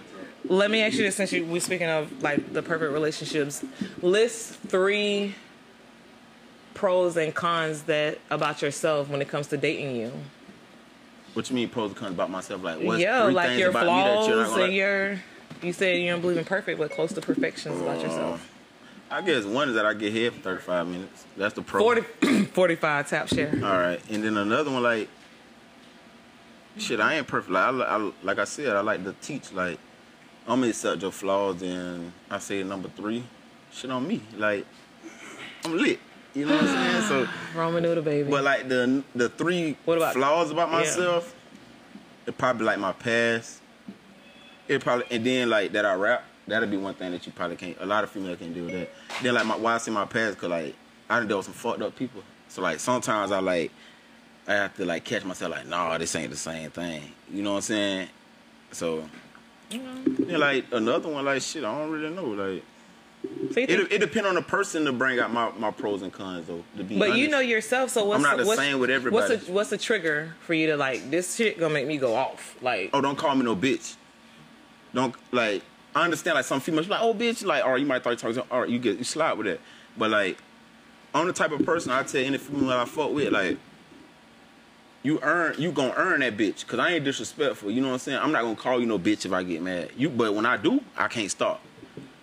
[SPEAKER 5] let me ask you this since you, we're speaking of like the perfect relationships. List three pros and cons that about yourself when it comes to dating you.
[SPEAKER 6] What you mean pros and cons about myself? Like what's
[SPEAKER 5] yeah,
[SPEAKER 6] three
[SPEAKER 5] like
[SPEAKER 6] things
[SPEAKER 5] your
[SPEAKER 6] about me that you're not
[SPEAKER 5] flaws and your you said you don't believe in perfect, but close to perfections about
[SPEAKER 6] Uh,
[SPEAKER 5] yourself.
[SPEAKER 6] I guess one is that I get here for 35 minutes. That's the pro.
[SPEAKER 5] 40, 45 tap share.
[SPEAKER 6] All right, and then another one like, shit, I ain't perfect. Like I, I like I said, I like to teach. Like I'm gonna accept your flaws, and I say number three, shit on me. Like I'm lit. You know what I'm saying? So,
[SPEAKER 5] Roman noodle baby.
[SPEAKER 6] but like the the three
[SPEAKER 5] What about-
[SPEAKER 6] flaws about
[SPEAKER 5] Yeah.
[SPEAKER 6] myself, it probably like my past. It probably and then like that I rap. That'll be one thing that you probably can't. A lot of females can't do that. Then like my why I say my past because like I done dealt with some fucked up people. So like sometimes I like I have to like catch myself like nah this ain't the same thing. You know what I'm saying? So then like another one like shit I don't really know like.
[SPEAKER 5] So
[SPEAKER 6] It, it depend on the person to bring out my, my pros and cons though. To be
[SPEAKER 5] but you know yourself, so what's
[SPEAKER 6] not the
[SPEAKER 5] what's,
[SPEAKER 6] same with everybody.
[SPEAKER 5] What's a, what's the trigger for you to like this shit gonna make me go off? Like
[SPEAKER 6] oh, don't call me no bitch. Don't like. I understand like some females like, oh bitch, like, or you might thought you talking, all right, you get you slide with that. But like, I'm the type of person I tell any female I fuck with, like, you earn, you gonna earn that bitch, cause I ain't disrespectful. You know what I'm saying? I'm not gonna call you no bitch if I get mad. You, but when I do, I can't stop.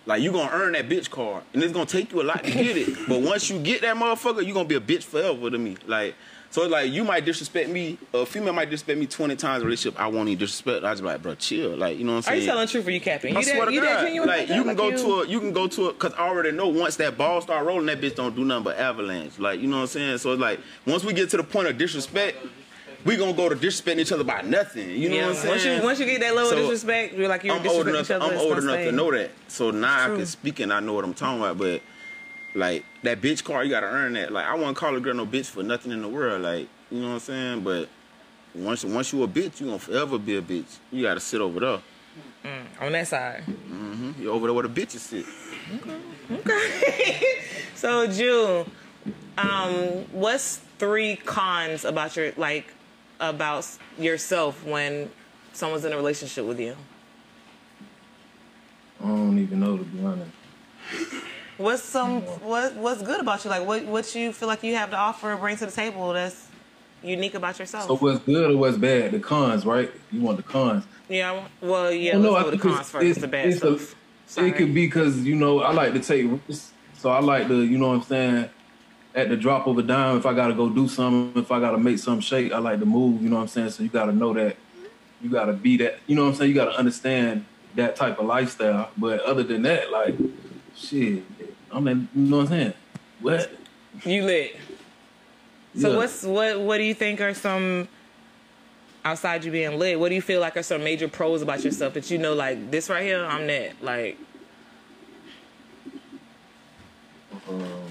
[SPEAKER 6] Like you gonna earn that bitch card, and it's gonna take you a lot to get it. but once you get that motherfucker, you gonna be a bitch forever to me. Like, so it's like you might disrespect me, a female might disrespect me 20 times in a relationship. I won't even disrespect. I just be like, bro, chill. Like, you know what I'm saying?
[SPEAKER 5] are
[SPEAKER 6] saying?
[SPEAKER 5] you telling the truth or you capping?
[SPEAKER 6] I
[SPEAKER 5] You
[SPEAKER 6] swear
[SPEAKER 5] that,
[SPEAKER 6] to
[SPEAKER 5] you
[SPEAKER 6] God,
[SPEAKER 5] genuine
[SPEAKER 6] like you can go
[SPEAKER 5] you-
[SPEAKER 6] to a, you can go to a, cause I already know once that ball start rolling, that bitch don't do nothing but avalanche. Like you know what I'm saying? So it's like once we get to the point of disrespect, we gonna go to disrespecting each other by nothing. You know
[SPEAKER 5] yeah,
[SPEAKER 6] what I'm saying?
[SPEAKER 5] once you once you get that level
[SPEAKER 6] So,
[SPEAKER 5] of disrespect, you're like you're
[SPEAKER 6] I'm old enough.
[SPEAKER 5] each other.
[SPEAKER 6] I'm old enough
[SPEAKER 5] stay.
[SPEAKER 6] to know that. So now
[SPEAKER 5] True.
[SPEAKER 6] I can speak and I know what I'm talking about. But like that bitch card, you gotta earn that. Like I wouldn't call a girl no bitch for nothing in the world. Like you know what I'm saying? But once once you a bitch, you gonna forever be a bitch. You gotta sit over there.
[SPEAKER 5] on that side.
[SPEAKER 6] hmm You over there where the bitches sit. Okay. okay.
[SPEAKER 5] So June, um, what's three cons about your like about yourself when someone's in a relationship with you?
[SPEAKER 4] I don't even know to be honest.
[SPEAKER 5] What's some what what's good about you? Like what what you feel like you have to offer or bring to the table that's unique about yourself?
[SPEAKER 4] So what's good or what's bad? The cons, right? You want the cons.
[SPEAKER 5] yeah, well, yeah.
[SPEAKER 4] Well,
[SPEAKER 5] let's go with the cons first. the bad
[SPEAKER 4] it's a-
[SPEAKER 5] stuff. Sorry.
[SPEAKER 4] it could be because you know I like to take risks, so I like to, you know what I'm saying. At the drop of a dime, if I gotta go do something, if I gotta make something shake, I like to move. You know what I'm saying. So you gotta know that. You gotta be that. You know what I'm saying. You gotta understand that type of lifestyle. But other than that, like, shit, I'm in. You know what I'm saying. What?
[SPEAKER 5] You lit. So
[SPEAKER 4] Yeah.
[SPEAKER 5] what's what what do you think are some outside you being lit? What do you feel like are some major pros about yourself that you know like this right here? I'm that like
[SPEAKER 4] Um,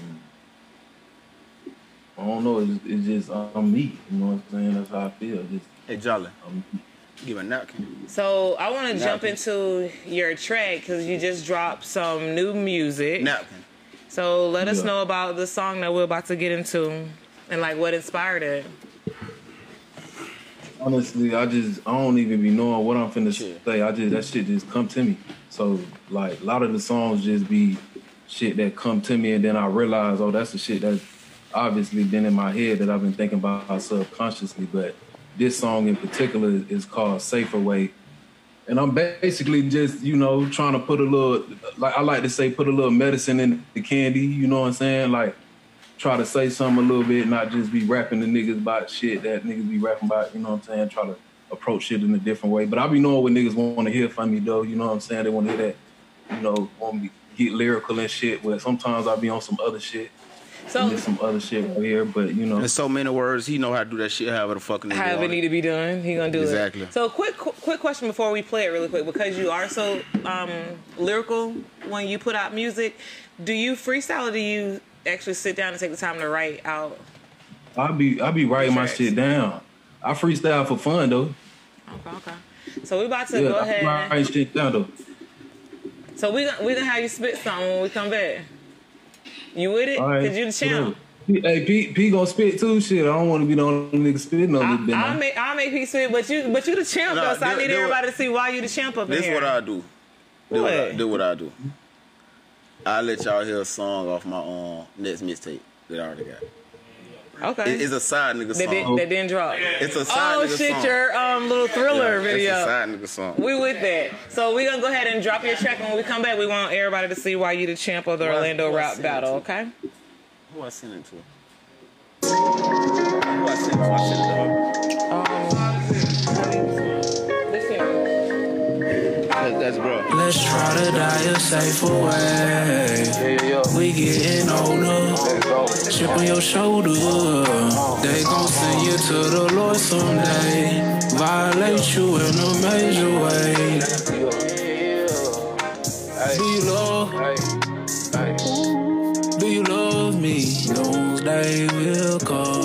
[SPEAKER 4] I don't know. It's, it's just I'm me. You know what I'm saying. That's how I feel. Just
[SPEAKER 6] Hey Jolly,
[SPEAKER 4] I'm
[SPEAKER 6] give a napkin.
[SPEAKER 5] So I want to jump into your track because you just dropped some new music.
[SPEAKER 6] Napkin.
[SPEAKER 5] So let us
[SPEAKER 4] Yeah.
[SPEAKER 5] know about the song that we're about to get into and like what inspired it.
[SPEAKER 4] Honestly, I just I don't even be knowing what I'm finna
[SPEAKER 6] Shit.
[SPEAKER 4] say. I just that shit just come to me. So like a lot of the songs just be shit that come to me, and then I realize, oh, that's the shit that's obviously been in my head that I've been thinking about subconsciously. But this song in particular is called "Safer Way," and I'm basically just you know trying to put a little like I like to say put a little medicine in the candy. You know what I'm saying? Like try to say something a little bit, not just be rapping to niggas about shit that niggas be rapping about. You know what I'm saying? Try to approach shit in a different way. But I be knowing what niggas want to hear from me though. You know what I'm saying? They want to hear that. You know, want me to get lyrical and shit. But sometimes I be on some other shit.
[SPEAKER 5] So-
[SPEAKER 4] and there's some other shit right here. But you know,
[SPEAKER 6] In so many words, he know how to do that shit however the fuck nigga
[SPEAKER 5] however it need to be done, he gonna do
[SPEAKER 6] Exactly.
[SPEAKER 5] it. Exactly. So quick, quick question before we play it really quick, because you are so um, lyrical when you put out music. Do you freestyle or do you actually sit down and take the time to write out?
[SPEAKER 4] I be I be writing my shit down. I freestyle for fun though.
[SPEAKER 5] Okay, okay. So we about to
[SPEAKER 4] Yeah,
[SPEAKER 5] go
[SPEAKER 4] I be
[SPEAKER 5] ahead.
[SPEAKER 4] writing shit down though.
[SPEAKER 5] So we gonna we gonna have you spit something when we come back. You with it?
[SPEAKER 4] All right,
[SPEAKER 5] Cause you the champ.
[SPEAKER 4] whatever. Hey, P, P gonna spit too. Shit, I don't want to be the only nigga spitting on this
[SPEAKER 5] I. I'll make I'll make peace spit, but you but you the champ
[SPEAKER 6] Nah,
[SPEAKER 5] though, so I need
[SPEAKER 6] do it.
[SPEAKER 5] everybody to see why you the champ up in
[SPEAKER 6] This
[SPEAKER 5] here.
[SPEAKER 6] what I do. Do what? I, do what I do. I let y'all hear a song off my um, next mixtape that I already got.
[SPEAKER 5] Okay.
[SPEAKER 6] It- it's a side nigga
[SPEAKER 5] that,
[SPEAKER 6] song.
[SPEAKER 5] did, that didn't drop.
[SPEAKER 6] It's a side nigga.
[SPEAKER 5] Oh
[SPEAKER 6] nigga
[SPEAKER 5] shit,
[SPEAKER 6] song.
[SPEAKER 5] your um little thriller
[SPEAKER 6] Yeah,
[SPEAKER 5] video.
[SPEAKER 6] It's a side nigga song.
[SPEAKER 5] We with that. So we're gonna go ahead and drop your track, and when we come back, we want everybody to see why you the champ of the
[SPEAKER 6] Who
[SPEAKER 5] Orlando
[SPEAKER 6] I
[SPEAKER 5] rap battle. Okay.
[SPEAKER 6] Who I sent it to? Who I sent it to? I sent it to her.
[SPEAKER 5] Here.
[SPEAKER 6] That's bro.
[SPEAKER 9] Let's try to die a safer way. We getting older. Chip on your shoulder. They gon' send you to the Lord someday. Violate you in a major way. Do you love? Do you love me? Those days will come.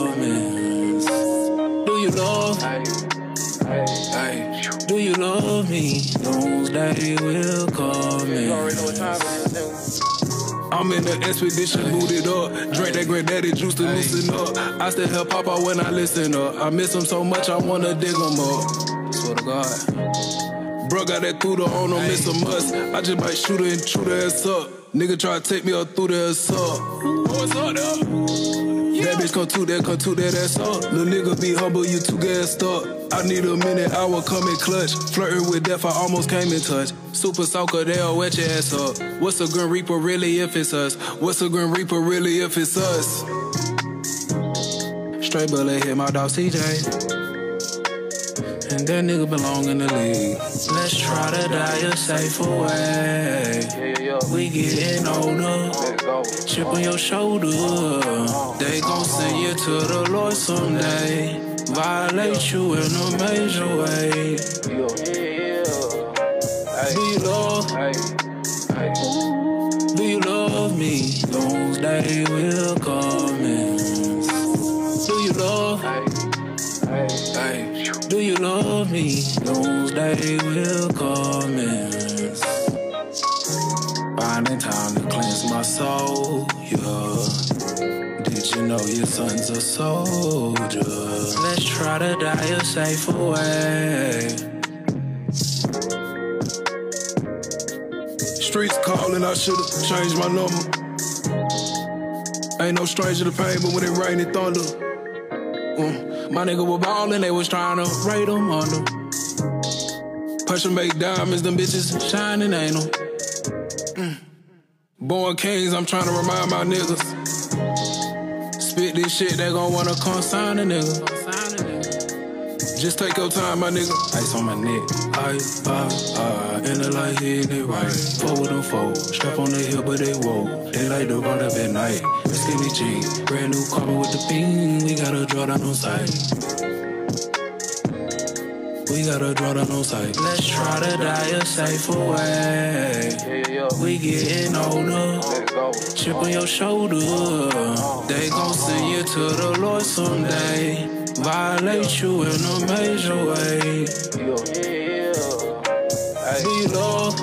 [SPEAKER 9] Me? Those days will come. I'm in the expedition, booted up. Drink that granddaddy juice to loosen up. I still help Papa when I listen up. I miss him so much, I wanna dig him up. Swear to God. Bro got that through the on him, miss a must. I just might shoot her and chew the ass up. Nigga try to take me up through the ass up. What's up, though? That bitch come to that, come to that ass up. Little nigga be humble, you too gassed up. I need a minute, I will come in clutch. Flirting with death, I almost came in touch. Super soaker, they'll wet your ass up. What's a Grim Reaper really if it's us? What's a Grim Reaper really if it's us? Straight bullet hit my dog CJ. And that nigga belong in the league. Let's try to die a safer way. We getting older. Chip on your shoulder. They gon' send you to the Lord someday. Violate you in a major way. Do you love? Me? Days will come. Finding time to cleanse my soul, yeah. Did you know your son's a soldier? Let's try to die a safer way. Streets calling, I should've changed my number. Ain't no stranger to pain, but when it rain, it thunder. Mm. My nigga was ballin', they was trying to raid them under. Pressure make diamonds, them bitches shining, ain't them. Mm. Born kings, I'm trying to remind my niggas. Spit this shit, they gon' wanna consign a nigga. Just take your time, my nigga. Ice on my neck. I, I, I, in the light, hitting it right. Four with them four. Strap on the hill, but they woe. They like to run up at night. Skinny jeans. Brand new carpet with the beam. We gotta draw down on sight. We gotta draw down on sight. Let's try to die a safer way. We getting older. Chip on your shoulder. They gon' send you to the Lord someday. Violate you in a major way. Do you love?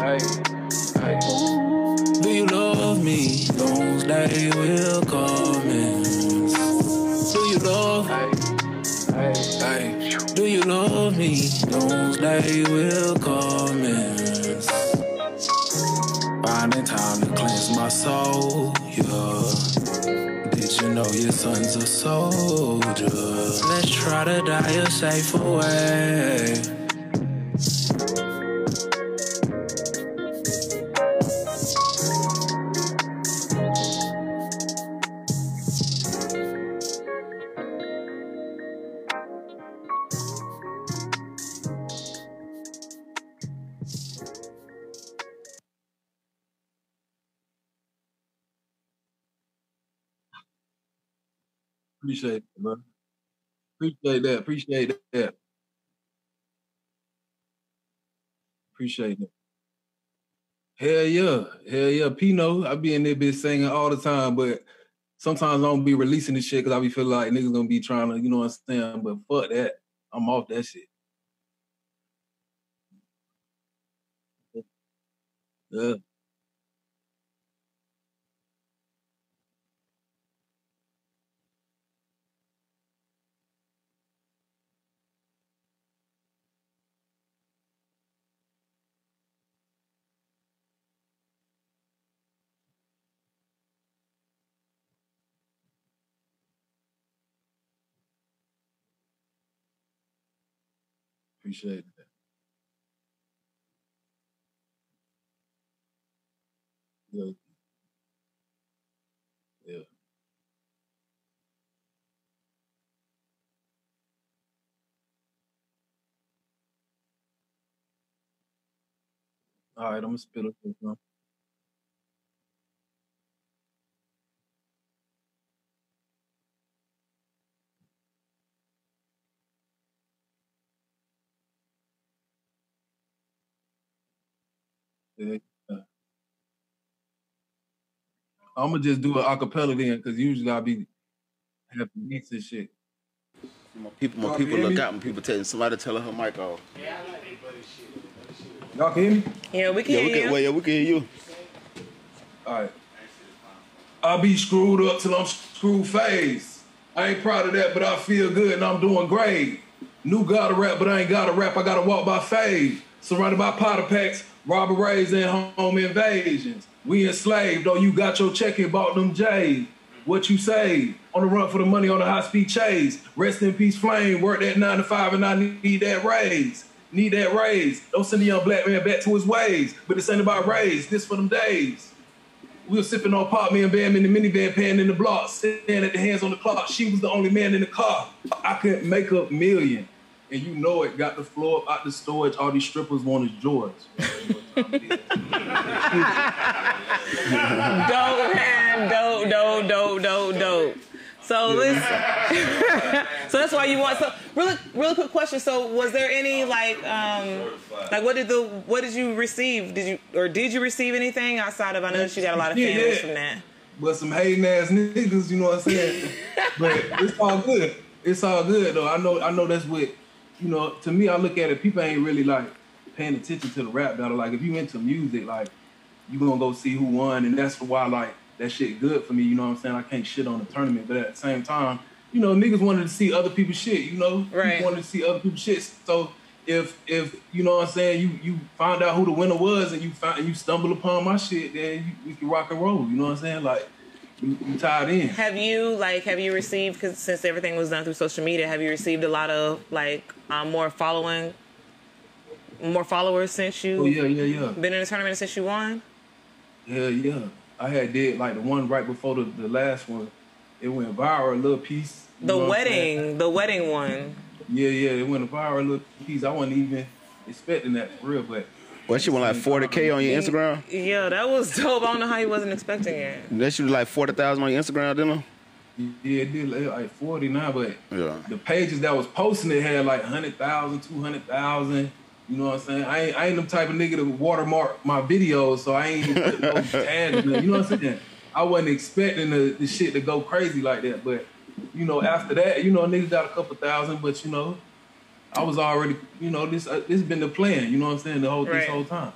[SPEAKER 9] Do you love me? Those days will come. Do you love? Do you love me? Those days will come. Finding time to cleanse my soul, yeah. Know your son's a soldier? Let's try to die a safer way.
[SPEAKER 4] Appreciate it, bro. Appreciate that. Appreciate that. Appreciate it. Hell yeah. Hell yeah. Pino, I be in there bitch singing all the time, but sometimes I don't be releasing this shit because I be feeling like niggas gonna be trying to, you know what I'm saying? But fuck that. I'm off that shit. Yeah. Appreciate that. Yeah. Yeah. All right, I'm gonna spit up this. Yeah. I'm gonna just do an acapella then, because usually I be have beats and shit.
[SPEAKER 6] My people, my
[SPEAKER 4] Y'all
[SPEAKER 6] people look
[SPEAKER 4] me?
[SPEAKER 6] out when people tell somebody tell her her mic off.
[SPEAKER 4] Y'all can hear me?
[SPEAKER 5] Yeah, we can
[SPEAKER 6] Yeah, we
[SPEAKER 5] hear
[SPEAKER 6] can.
[SPEAKER 5] you.
[SPEAKER 6] Well, yeah, we can hear you.
[SPEAKER 4] All right. I be screwed up till I'm screwed face. I ain't proud of that, but I feel good and I'm doing great. New gotta rap, but I ain't gotta rap. I gotta walk by faith. Surrounded by powder packs, robberies and home invasions. We enslaved. Oh, you got your check and bought them J's. What you say? On the run for the money on the high speed chase. Rest in peace, flame. Work that nine to five, and I need that raise. Need that raise. Don't send the young black man back to his ways. But this ain't about raise. This for them days. We were sipping on pop, me and Bam in the minivan, paying in the block, sitting at the hands on the clock. She was the only man in the car. I couldn't make a million. And you know it, got the floor up out the storage. All these strippers wanted George.
[SPEAKER 5] dope, man. Dope, dope, dope, dope, dope. So listen. so that's why you want. So really, really quick question. So was there any like, um, like what did the what did you receive? Did you or did you receive anything outside of? I know that you got a lot of
[SPEAKER 4] Yeah,
[SPEAKER 5] families
[SPEAKER 4] yeah.
[SPEAKER 5] from that.
[SPEAKER 4] But some hating ass niggas, you know what I'm saying? but it's all good. It's all good though. I know I know that's what you know, to me I look at it, people ain't really like paying attention to the rap battle. Like if you into music, like you gonna go see who won and that's why like that shit good for me, you know what I'm saying? I can't shit on the tournament, but at the same time, you know, niggas wanted to see other people's shit, you know?
[SPEAKER 5] Right.
[SPEAKER 4] People wanted to see other people's shit. So if if you know what I'm saying, you you find out who the winner was and you find and you stumble upon my shit, then you, we can rock and roll. You know what I'm saying? Like you tied in.
[SPEAKER 5] Have you like have you received because since everything was done through social media, have you received a lot of like um, more following, more followers since you
[SPEAKER 4] Oh yeah, yeah, yeah,
[SPEAKER 5] been in the tournament since you won?
[SPEAKER 4] yeah, yeah. I had did like the one right before the, the last one. It went viral, a little piece.
[SPEAKER 5] The
[SPEAKER 4] know what I'm saying?
[SPEAKER 5] wedding, the wedding one.
[SPEAKER 4] Yeah, yeah, it went viral, a little piece. I wasn't even expecting that for real, but
[SPEAKER 6] Well, she went like 40k on your Instagram.
[SPEAKER 5] Yeah, that was dope. I don't know how you wasn't expecting it.
[SPEAKER 6] That she was like 40,000 on your Instagram, didn't it?
[SPEAKER 4] yeah, it did like- like 49, but
[SPEAKER 6] Yeah.
[SPEAKER 4] the pages that was posting it had like 100,000, 200,000. You know what I'm saying? I ain't, I ain't them type of nigga to watermark my videos, so I ain't put no tags. You know what I'm saying? I wasn't expecting the, the shit to go crazy like that, but you know, after that, you know, niggas got a couple thousand, but you know, I was already, you know, this uh, this been the plan. You know what I'm saying? The whole
[SPEAKER 5] Right.
[SPEAKER 4] this whole time.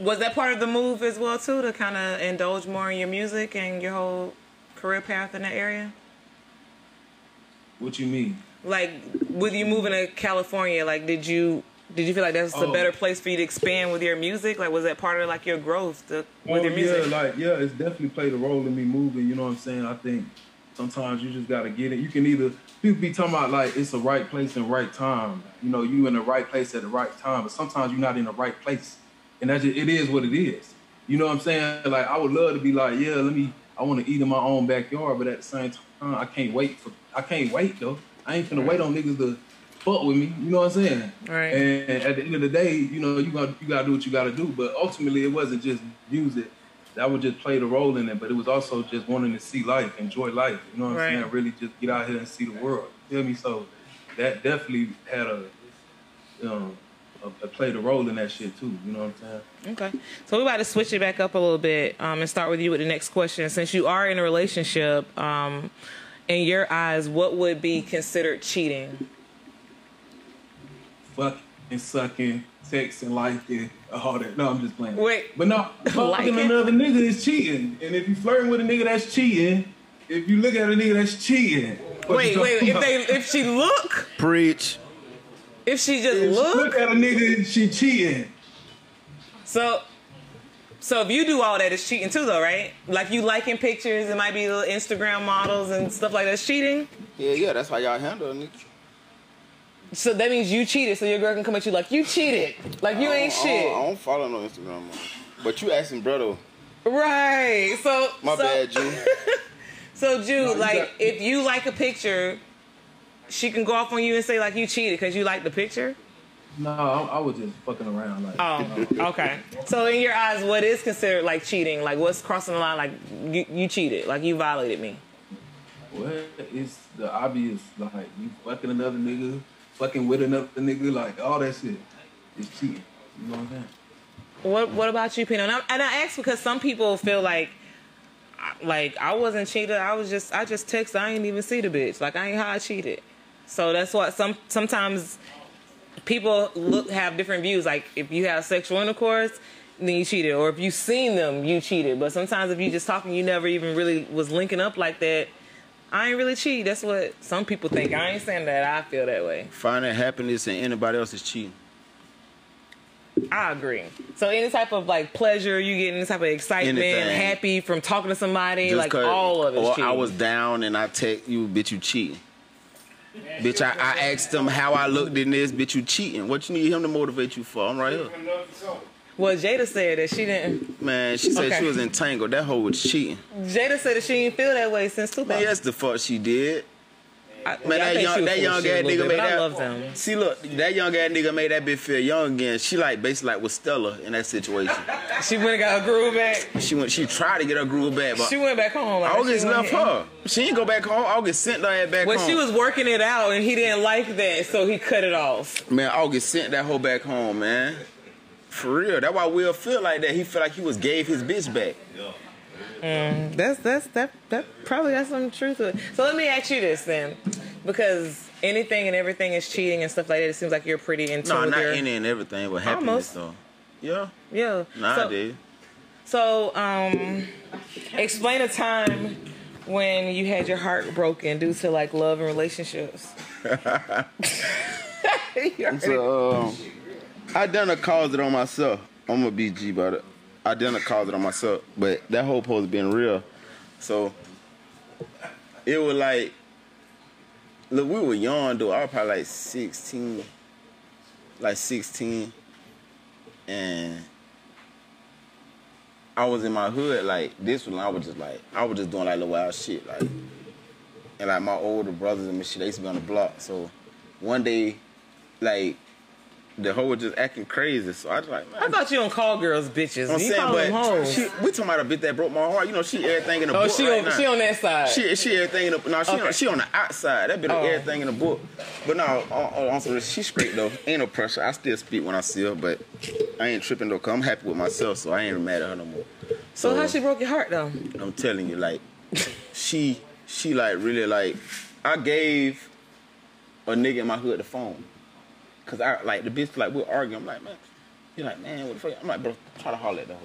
[SPEAKER 5] Was that part of the move as well too to kind of indulge more in your music and your whole career path in that area?
[SPEAKER 4] What you mean?
[SPEAKER 5] Like, with you moving to California, like, did you did you feel like that's a
[SPEAKER 4] Oh.
[SPEAKER 5] better place for you to expand with your music? Like, was that part of like your growth to, with
[SPEAKER 4] Oh,
[SPEAKER 5] your music?
[SPEAKER 4] Yeah, like yeah, it's definitely played a role in me moving. You know what I'm saying? I think sometimes you just gotta get it. You can either people be talking about like it's the right place and right time. You know, you in the right place at the right time, but sometimes you're not in the right place, and that's just, it is what it is. You know what I'm saying? Like I would love to be like, yeah, let me. I want to eat in my own backyard, but at the same time, I can't wait for. I can't wait though. I ain't finna wait on niggas to fuck with me. You know what I'm saying?
[SPEAKER 5] Right.
[SPEAKER 4] And at the end of the day, you know, you got you gotta do what you gotta do. But ultimately, it wasn't just music. That would just play the role in it, but it was also just wanting to see life, enjoy life. You know what
[SPEAKER 5] Right.
[SPEAKER 4] I'm saying? Really just get out here and see the world. You feel me? So that definitely had a, you know, a, a played a role in that shit too. You know what I'm saying?
[SPEAKER 5] Okay. So we're about to switch it back up a little bit um, and start with you with the next question. Since you are in a relationship, um, in your eyes, what would be considered cheating?
[SPEAKER 4] Fucking, and sucking, texting, liking, all that. No, I'm just playing.
[SPEAKER 5] Wait.
[SPEAKER 4] But no, fucking
[SPEAKER 5] Liking?
[SPEAKER 4] another nigga is cheating. And if you flirting with a nigga that's cheating, if you look at a nigga that's cheating.
[SPEAKER 5] Wait, wait. If they, if she look,
[SPEAKER 6] Preach.
[SPEAKER 5] if she just
[SPEAKER 4] If she
[SPEAKER 5] look,
[SPEAKER 4] look at a nigga, she cheating.
[SPEAKER 5] so. So if you do all that, it's cheating too, though, right? Like you liking pictures, it might be little Instagram models and stuff like that. It's cheating.
[SPEAKER 6] Yeah, yeah, that's how y'all handle it, nigga.
[SPEAKER 5] So that means you cheated. So your girl can come at you like you cheated, like you ain't
[SPEAKER 6] I don't,
[SPEAKER 5] shit,
[SPEAKER 6] I don't, I don't follow no Instagram, man. But you asking brother.
[SPEAKER 5] right? So
[SPEAKER 6] My
[SPEAKER 5] so,
[SPEAKER 6] bad, Jew.
[SPEAKER 5] So Jude,
[SPEAKER 4] you
[SPEAKER 5] like
[SPEAKER 4] got-
[SPEAKER 5] if you like a picture, she can go off on you and say like you cheated because you like the picture.
[SPEAKER 4] No, I, I was just fucking around. Like,
[SPEAKER 5] Oh, okay. So in your eyes, what is considered like cheating? Like what's crossing the line? Like you, you cheated, like you violated me.
[SPEAKER 4] What is the obvious? Like you fucking another nigga, fucking with another nigga, like all that shit is cheating. You know what I'm saying?
[SPEAKER 5] What What about you, Pino? And I, and I ask because some people feel like. Like I wasn't cheated. I was just I just text. I ain't even see the bitch. Like I ain't how I cheated. So that's what some sometimes people look have different views. Like if you have sexual intercourse, then you cheated, or if you seen them, you cheated. But sometimes if you just talking, you never even really was linking up like that. I ain't really cheat. That's what some people think. I ain't saying that I feel that way.
[SPEAKER 6] Finding happiness in anybody else is cheating.
[SPEAKER 5] I agree. So any type of like pleasure, you get any type of excitement,
[SPEAKER 6] Anything.
[SPEAKER 5] happy from talking to somebody,
[SPEAKER 6] Just
[SPEAKER 5] like
[SPEAKER 6] 'cause-
[SPEAKER 5] all of it.
[SPEAKER 6] Or I was down and I text you, bitch, you cheating. Bitch, I, I asked him how I looked in this, bitch, you cheating. What you need him to motivate you for? I'm right here.
[SPEAKER 5] Well, Jada said that she didn't.
[SPEAKER 6] Man, she said
[SPEAKER 5] Okay.
[SPEAKER 6] she was entangled. That hoe was cheating.
[SPEAKER 5] Jada said that she didn't feel that way since Tupac.
[SPEAKER 6] Man, yes, the fuck she did.
[SPEAKER 5] I,
[SPEAKER 6] Man,
[SPEAKER 5] I
[SPEAKER 6] that young, that young ass
[SPEAKER 5] shit a little
[SPEAKER 6] nigga made
[SPEAKER 5] I
[SPEAKER 6] that. See, look, that young ass nigga made that bitch feel young again. She like basically like with Stella in that situation.
[SPEAKER 5] She went and got her groove back.
[SPEAKER 6] She went, she tried to get her groove back, but
[SPEAKER 5] She went back home. Like
[SPEAKER 6] August left
[SPEAKER 5] went-
[SPEAKER 6] her. She ain't go back home. August sent her ass back
[SPEAKER 5] Well,
[SPEAKER 6] home.
[SPEAKER 5] Well, she was working it out, and he didn't like that, so he cut it off.
[SPEAKER 6] Man, August sent that hoe back home, man. For real. That's why Will feel like that. He feel like he was gave his bitch back.
[SPEAKER 5] That's that's that that probably got some truth to it. So let me ask you this then, because anything and everything is cheating and stuff like that. It seems like you're pretty into. tune
[SPEAKER 6] No, not
[SPEAKER 5] your
[SPEAKER 6] any and everything, but happiness
[SPEAKER 5] Almost.
[SPEAKER 6] though. Yeah.
[SPEAKER 5] yeah.
[SPEAKER 6] Nah,
[SPEAKER 5] so,
[SPEAKER 6] I did.
[SPEAKER 5] So, um, explain a time when you had your heart broken due to like love and relationships. You already-
[SPEAKER 6] So, um, I done a cause it on myself. I'm a BG, it. I done a cause it on myself, but that whole post been real. So it was like, look, we were young though. I was probably like 16, like 16, and I was in my hood like this one. I was just like, I was just doing like little wild shit, like, and like my older brothers and shit, they used to be on the block. So one day, like, the hoe was just acting crazy. So I was like, man,
[SPEAKER 5] I thought you don't call girls bitches.
[SPEAKER 6] I'm
[SPEAKER 5] you
[SPEAKER 6] saying,
[SPEAKER 5] call them
[SPEAKER 6] but
[SPEAKER 5] hoes.
[SPEAKER 6] she, we talking about a bitch that broke my heart. You know, she everything in the
[SPEAKER 5] oh,
[SPEAKER 6] book.
[SPEAKER 5] she
[SPEAKER 6] right
[SPEAKER 5] on
[SPEAKER 6] now.
[SPEAKER 5] she on that side.
[SPEAKER 6] She she everything in the book. no she
[SPEAKER 5] Okay.
[SPEAKER 6] on, she on the outside. That bit of
[SPEAKER 5] Oh.
[SPEAKER 6] everything in the book. But no, on, on some she straight though. Ain't no pressure. I still speak when I see her, but I ain't tripping though. Cause I'm happy with myself, so I ain't mad at her no more.
[SPEAKER 5] so how she broke your heart though?
[SPEAKER 6] I'm telling you, like, she she like really like I gave a nigga in my hood the phone. Cause I like the bitch like we're arguing. I'm like, man, he like, man, what the fuck? I'm like, bro, try to holler at the hoe.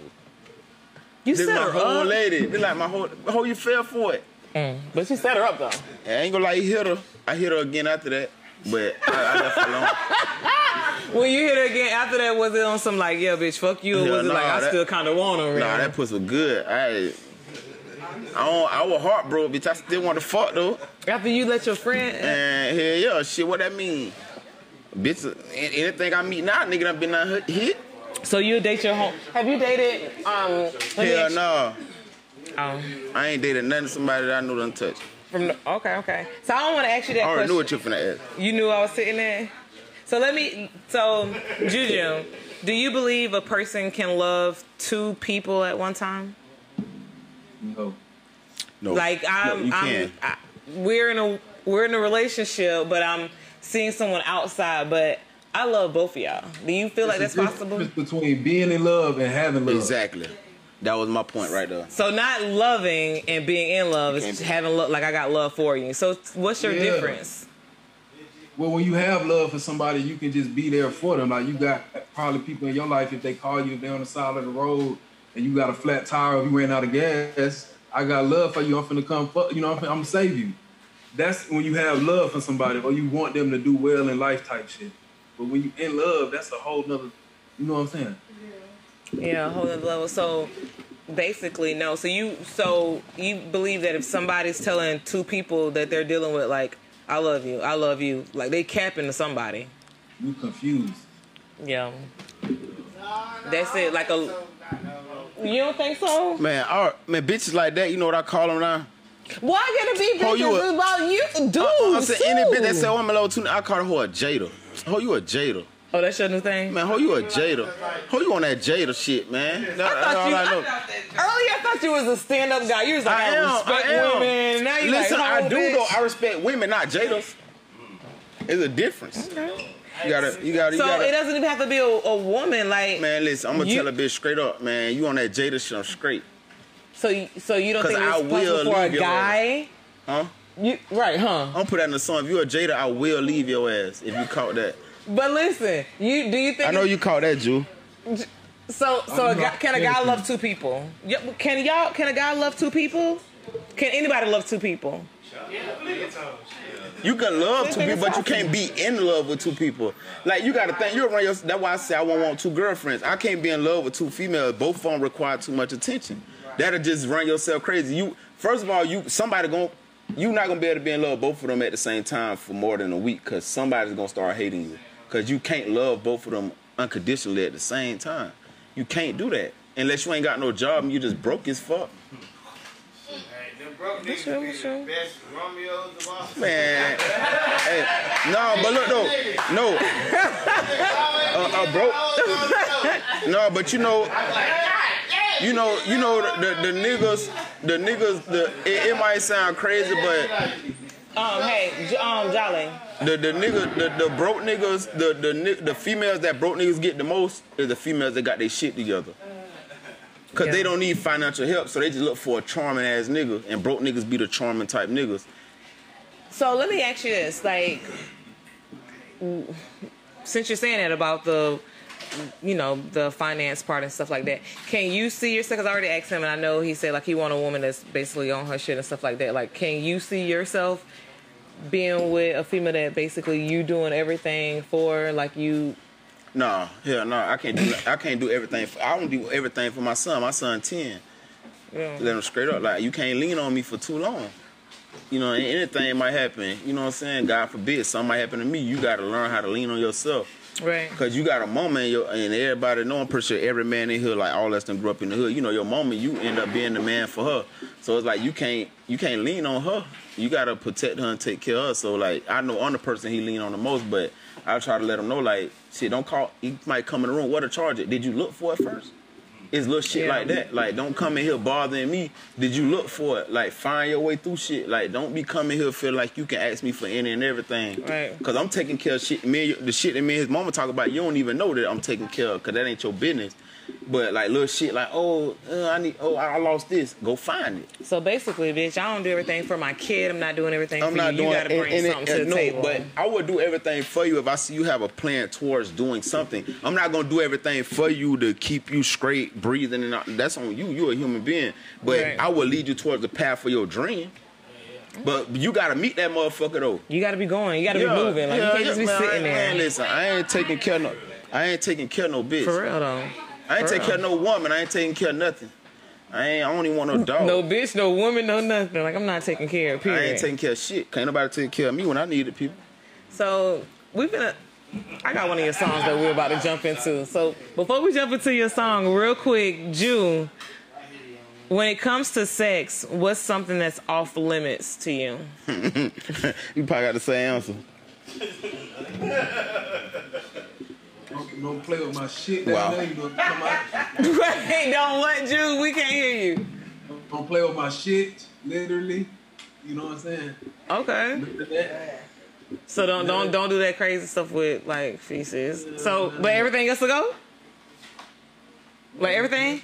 [SPEAKER 5] You
[SPEAKER 6] This
[SPEAKER 5] set
[SPEAKER 6] my
[SPEAKER 5] her
[SPEAKER 6] whole
[SPEAKER 5] up,
[SPEAKER 6] lady. This like my whole how you fell for it. Mm.
[SPEAKER 5] but she set her up though.
[SPEAKER 6] I ain't gonna lie, he hit her. I hit her again after that. But I, I left her alone.
[SPEAKER 5] When you hit her again after that, was it on some like, yeah, bitch, fuck you, or
[SPEAKER 6] Yeah,
[SPEAKER 5] was it like, I
[SPEAKER 6] that-
[SPEAKER 5] still kind of want her?
[SPEAKER 6] Nah,
[SPEAKER 5] man?
[SPEAKER 6] that pussy was good. I I, don't, I was heartbroken, bitch. I still want to fuck though.
[SPEAKER 5] After you let your friend,
[SPEAKER 6] And hell yeah, shit, what that mean? Bitch, anything I meet now, nigga done been done hit- hit.
[SPEAKER 5] so you date your home? Have you dated? Um,
[SPEAKER 6] Hell
[SPEAKER 5] ask-
[SPEAKER 6] no.
[SPEAKER 5] um,
[SPEAKER 6] I ain't dated nothing somebody that I knew done touch.
[SPEAKER 5] from the, okay, okay. So I don't want to ask you that
[SPEAKER 6] I already
[SPEAKER 5] question.
[SPEAKER 6] knew what you're finna ask.
[SPEAKER 5] You knew I was sitting there. So let me. So Juju, do you believe a person can love two people at one time?
[SPEAKER 4] any hoe.
[SPEAKER 6] No,
[SPEAKER 5] Like I'm,
[SPEAKER 6] no, you
[SPEAKER 5] I'm
[SPEAKER 6] can.
[SPEAKER 5] I, we're in a we're in a relationship, but I'm seeing someone outside. But I love both of y'all. Do you feel like that's possible?
[SPEAKER 4] between being in love and having love.
[SPEAKER 6] Exactly. That was my point right there.
[SPEAKER 5] So not loving and being in love is
[SPEAKER 6] Can't
[SPEAKER 5] having love. Like I got love for you. So what's your
[SPEAKER 4] Yeah.
[SPEAKER 5] difference?
[SPEAKER 4] Well, when you have love for somebody, you can just be there for them. Like you got probably people in your life, if they call you, if they're on the side of the road, and you got a flat tire, or you ran out of gas, I got love for you. I'm finna come, fuck, you know, I'm, finna, I'm gonna save you. That's when you have love for somebody, or you want them to do well in life, type shit. But when you in love, that's a whole nother. You know what I'm saying?
[SPEAKER 5] Yeah, a whole other level. So basically, no. So you so you believe that if somebody's telling two people that they're dealing with like I love you, I love you, like they capping to somebody.
[SPEAKER 4] You confused.
[SPEAKER 5] Yeah. That's it. Like a. You don't think so?
[SPEAKER 6] Man, all right, man, bitches like that, you know what I call them now?
[SPEAKER 5] Why gotta be
[SPEAKER 6] Oh, you a-
[SPEAKER 5] about you, dude?
[SPEAKER 6] I, I said any bitch that
[SPEAKER 5] too.
[SPEAKER 6] said I'm a little two, I call her a Jada. Ho, you a Jada.
[SPEAKER 5] Oh, that's your new thing.
[SPEAKER 6] Man, ho, you a Jada. Ho, you on that Jada shit, man. That, that's
[SPEAKER 5] thought you-
[SPEAKER 6] I know.
[SPEAKER 5] Earlier, I thought you was a stand-up guy. You was like, I,
[SPEAKER 6] I am.
[SPEAKER 5] respect
[SPEAKER 6] I am.
[SPEAKER 5] women. Now you
[SPEAKER 6] Listen,
[SPEAKER 5] like,
[SPEAKER 6] I
[SPEAKER 5] oh,
[SPEAKER 6] do
[SPEAKER 5] bitch.
[SPEAKER 6] though. I respect women, not Jadas. There's a difference. Okay. You gotta, you gotta, you
[SPEAKER 5] So
[SPEAKER 6] gotta.
[SPEAKER 5] it doesn't even have to be a, a woman. Like,
[SPEAKER 6] Man, listen, I'm gonna
[SPEAKER 5] You-
[SPEAKER 6] tell a bitch straight up, man. You on that Jada shit? I'm straight,
[SPEAKER 5] so you, so you don't think
[SPEAKER 6] I
[SPEAKER 5] it's possible
[SPEAKER 6] will
[SPEAKER 5] for a
[SPEAKER 6] leave your
[SPEAKER 5] guy?
[SPEAKER 6] huh?
[SPEAKER 5] You right, huh?
[SPEAKER 6] I'm gonna put that in the song. If you're a Jada, I will leave your ass if you caught that.
[SPEAKER 5] But listen, you do you think?
[SPEAKER 6] I know you caught that, Jew.
[SPEAKER 5] So so a
[SPEAKER 4] I'm
[SPEAKER 5] guy, can a guy love two people? Yeah, Can y'all? Can a guy love two people? Can anybody love two people?
[SPEAKER 6] You can love two people, but you can't be in love with two people. Like you gotta think. You run your. That's why I say I won't want two girlfriends. I can't be in love with two females. Both of them require too much attention. That'll just run yourself crazy. You first of all, you somebody going you not gonna be able to be in love with both of them at the same time for more than a week because somebody's gonna start hating you because you can't love both of them unconditionally at the same time. You can't do that unless you ain't got no job and you just broke as fuck.
[SPEAKER 7] Hey, them broke niggas
[SPEAKER 5] true,
[SPEAKER 7] be
[SPEAKER 5] that's
[SPEAKER 7] the
[SPEAKER 5] true.
[SPEAKER 7] best Romeos of all.
[SPEAKER 6] Man, hey, no, but look though, no, uh, uh, bro, no, but you know, you know, you know the, the, the niggas, the niggas, the it, it might sound crazy, but
[SPEAKER 5] Um, hey, um, Jolly.
[SPEAKER 6] the the nigga, the, the broke niggas, the the the females that broke niggas get the most is the females that got their shit together. Cause
[SPEAKER 5] Yeah.
[SPEAKER 6] they don't need financial help, so they just look for a charming ass nigga, and broke niggas be the charming type niggas.
[SPEAKER 5] So let me ask you this: like, since you're saying that about the, you know, the finance part and stuff like that, can you see yourself? Because I already asked him, and I know he said like he want a woman that's basically on her shit and stuff like that. Like, can you see yourself being with a female that basically you doing everything for? Like you,
[SPEAKER 6] No, hell no, I can't do I can't do everything. For, I don't do everything for my son. My son ten.
[SPEAKER 5] yeah.
[SPEAKER 6] Let him straight up like you can't lean on me for too long. You know, anything might happen. You know what I'm saying? God forbid, something might happen to me. You got to learn how to lean on yourself.
[SPEAKER 5] Right?
[SPEAKER 6] Cause you got a mama, in your, and everybody know. I'm pretty sure every man in here, like all us them grew up in the hood. You know, your mama, you end up being the man for her. So it's like you can't, you can't lean on her. You gotta protect her and take care of her. So like, I know I'm the person he lean on the most, but I try to let him know, like, shit, don't call. He might come in the room. What a charge it? Did you look for it first? It's little shit
[SPEAKER 5] Yeah.
[SPEAKER 6] like that. Like, don't come in here bothering me. Did you look for it? Like, find your way through shit. Like, don't be coming here feel like you can ask me for any and everything.
[SPEAKER 5] Right.
[SPEAKER 6] Cause I'm taking care of shit. Me, the shit that me and his mama talk about, you don't even know that I'm taking care of. Cause that ain't your business. But like little shit, like oh, uh, I need, oh, I lost this. Go find it.
[SPEAKER 5] So basically, bitch, I don't do everything for my kid. I'm not doing everything
[SPEAKER 6] I'm
[SPEAKER 5] for
[SPEAKER 6] not
[SPEAKER 5] you.
[SPEAKER 6] doing.
[SPEAKER 5] You gotta bring
[SPEAKER 6] and- and
[SPEAKER 5] something
[SPEAKER 6] it-
[SPEAKER 5] to the
[SPEAKER 6] no,
[SPEAKER 5] table.
[SPEAKER 6] But I would do everything for you if I see you have a plan towards doing something. I'm not gonna do everything for you to keep you straight, breathing, and all- that's on you. You're a human being, but
[SPEAKER 5] Right.
[SPEAKER 6] I will lead you towards the path for your dream. But you gotta meet that motherfucker though.
[SPEAKER 5] you gotta be going. You gotta be moving. Like you
[SPEAKER 6] yeah,
[SPEAKER 5] can't just be
[SPEAKER 6] man,
[SPEAKER 5] sitting
[SPEAKER 6] I,
[SPEAKER 5] there.
[SPEAKER 6] Man, listen, I ain't taking care of no. I ain't taking care of no bitch.
[SPEAKER 5] For real though.
[SPEAKER 6] I ain't
[SPEAKER 5] For
[SPEAKER 6] taking care of no woman. I ain't taking care of nothing. I ain't. I don't even want no dog.
[SPEAKER 5] No bitch, no woman, no nothing. Like I'm not taking care of.
[SPEAKER 6] People.
[SPEAKER 5] I
[SPEAKER 6] ain't taking care of shit. Can't nobody take care of me when I needed people.
[SPEAKER 5] So we've been. A, I got one of your songs that we're about to jump into. So before we jump into your song, real quick, Jew. When it comes to sex, what's something that's off limits to you?
[SPEAKER 6] you probably got the same answer.
[SPEAKER 4] Don't, don't play with my shit
[SPEAKER 6] Wow.
[SPEAKER 4] down there. You come out.
[SPEAKER 5] Wait, don't what, Jew? We can't hear you.
[SPEAKER 4] don't play with my shit, literally. You know what I'm saying?
[SPEAKER 5] Okay.
[SPEAKER 4] Look at that.
[SPEAKER 5] So don't don't don't do that crazy stuff with like feces. So, but everything else to go. Like everything.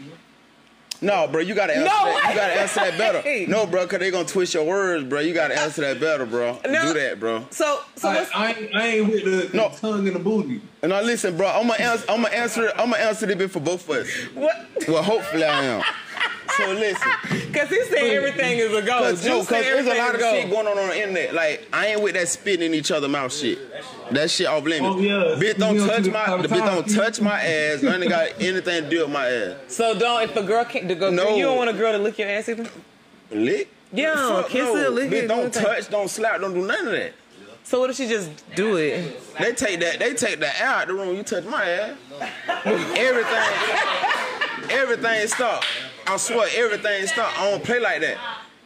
[SPEAKER 6] No, bro, you gotta answer
[SPEAKER 5] No
[SPEAKER 6] that. You gotta answer that better. No, bro, cause they gonna twist your words, bro. You gotta answer that better, bro.
[SPEAKER 5] No.
[SPEAKER 6] Do that, bro.
[SPEAKER 5] So so
[SPEAKER 4] I, I, ain't, I ain't with the, the
[SPEAKER 6] No.
[SPEAKER 4] tongue and the booty.
[SPEAKER 6] And now listen, bro, I'm gonna answer. I'm gonna answer. I'm gonna answer this bit for both of us.
[SPEAKER 5] what?
[SPEAKER 6] Well, hopefully I am. So listen,
[SPEAKER 5] Because he said everything is a go.
[SPEAKER 6] cause, no, cause there's a lot of
[SPEAKER 5] a
[SPEAKER 6] shit going on on the internet. Like I ain't with that spitting in each other mouth shit. That shit off limits.
[SPEAKER 4] Oh, yeah.
[SPEAKER 6] Bitch don't touch my. The bitch don't touch my ass. Nothing got anything to do with my ass.
[SPEAKER 5] So don't if a girl can't the girl,
[SPEAKER 6] No.
[SPEAKER 5] you don't want a girl to lick your ass either.
[SPEAKER 6] Lick.
[SPEAKER 5] Yeah,
[SPEAKER 6] Fuck
[SPEAKER 5] kiss
[SPEAKER 6] no.
[SPEAKER 5] it, lick
[SPEAKER 6] Bitch
[SPEAKER 5] it.
[SPEAKER 6] don't
[SPEAKER 5] everything.
[SPEAKER 6] touch, don't slap, don't do none of that.
[SPEAKER 5] So what if she just do it?
[SPEAKER 6] They take that. They take the air out the room. You touch my ass. everything. Everything stop. I swear, everything stop. I don't play like that.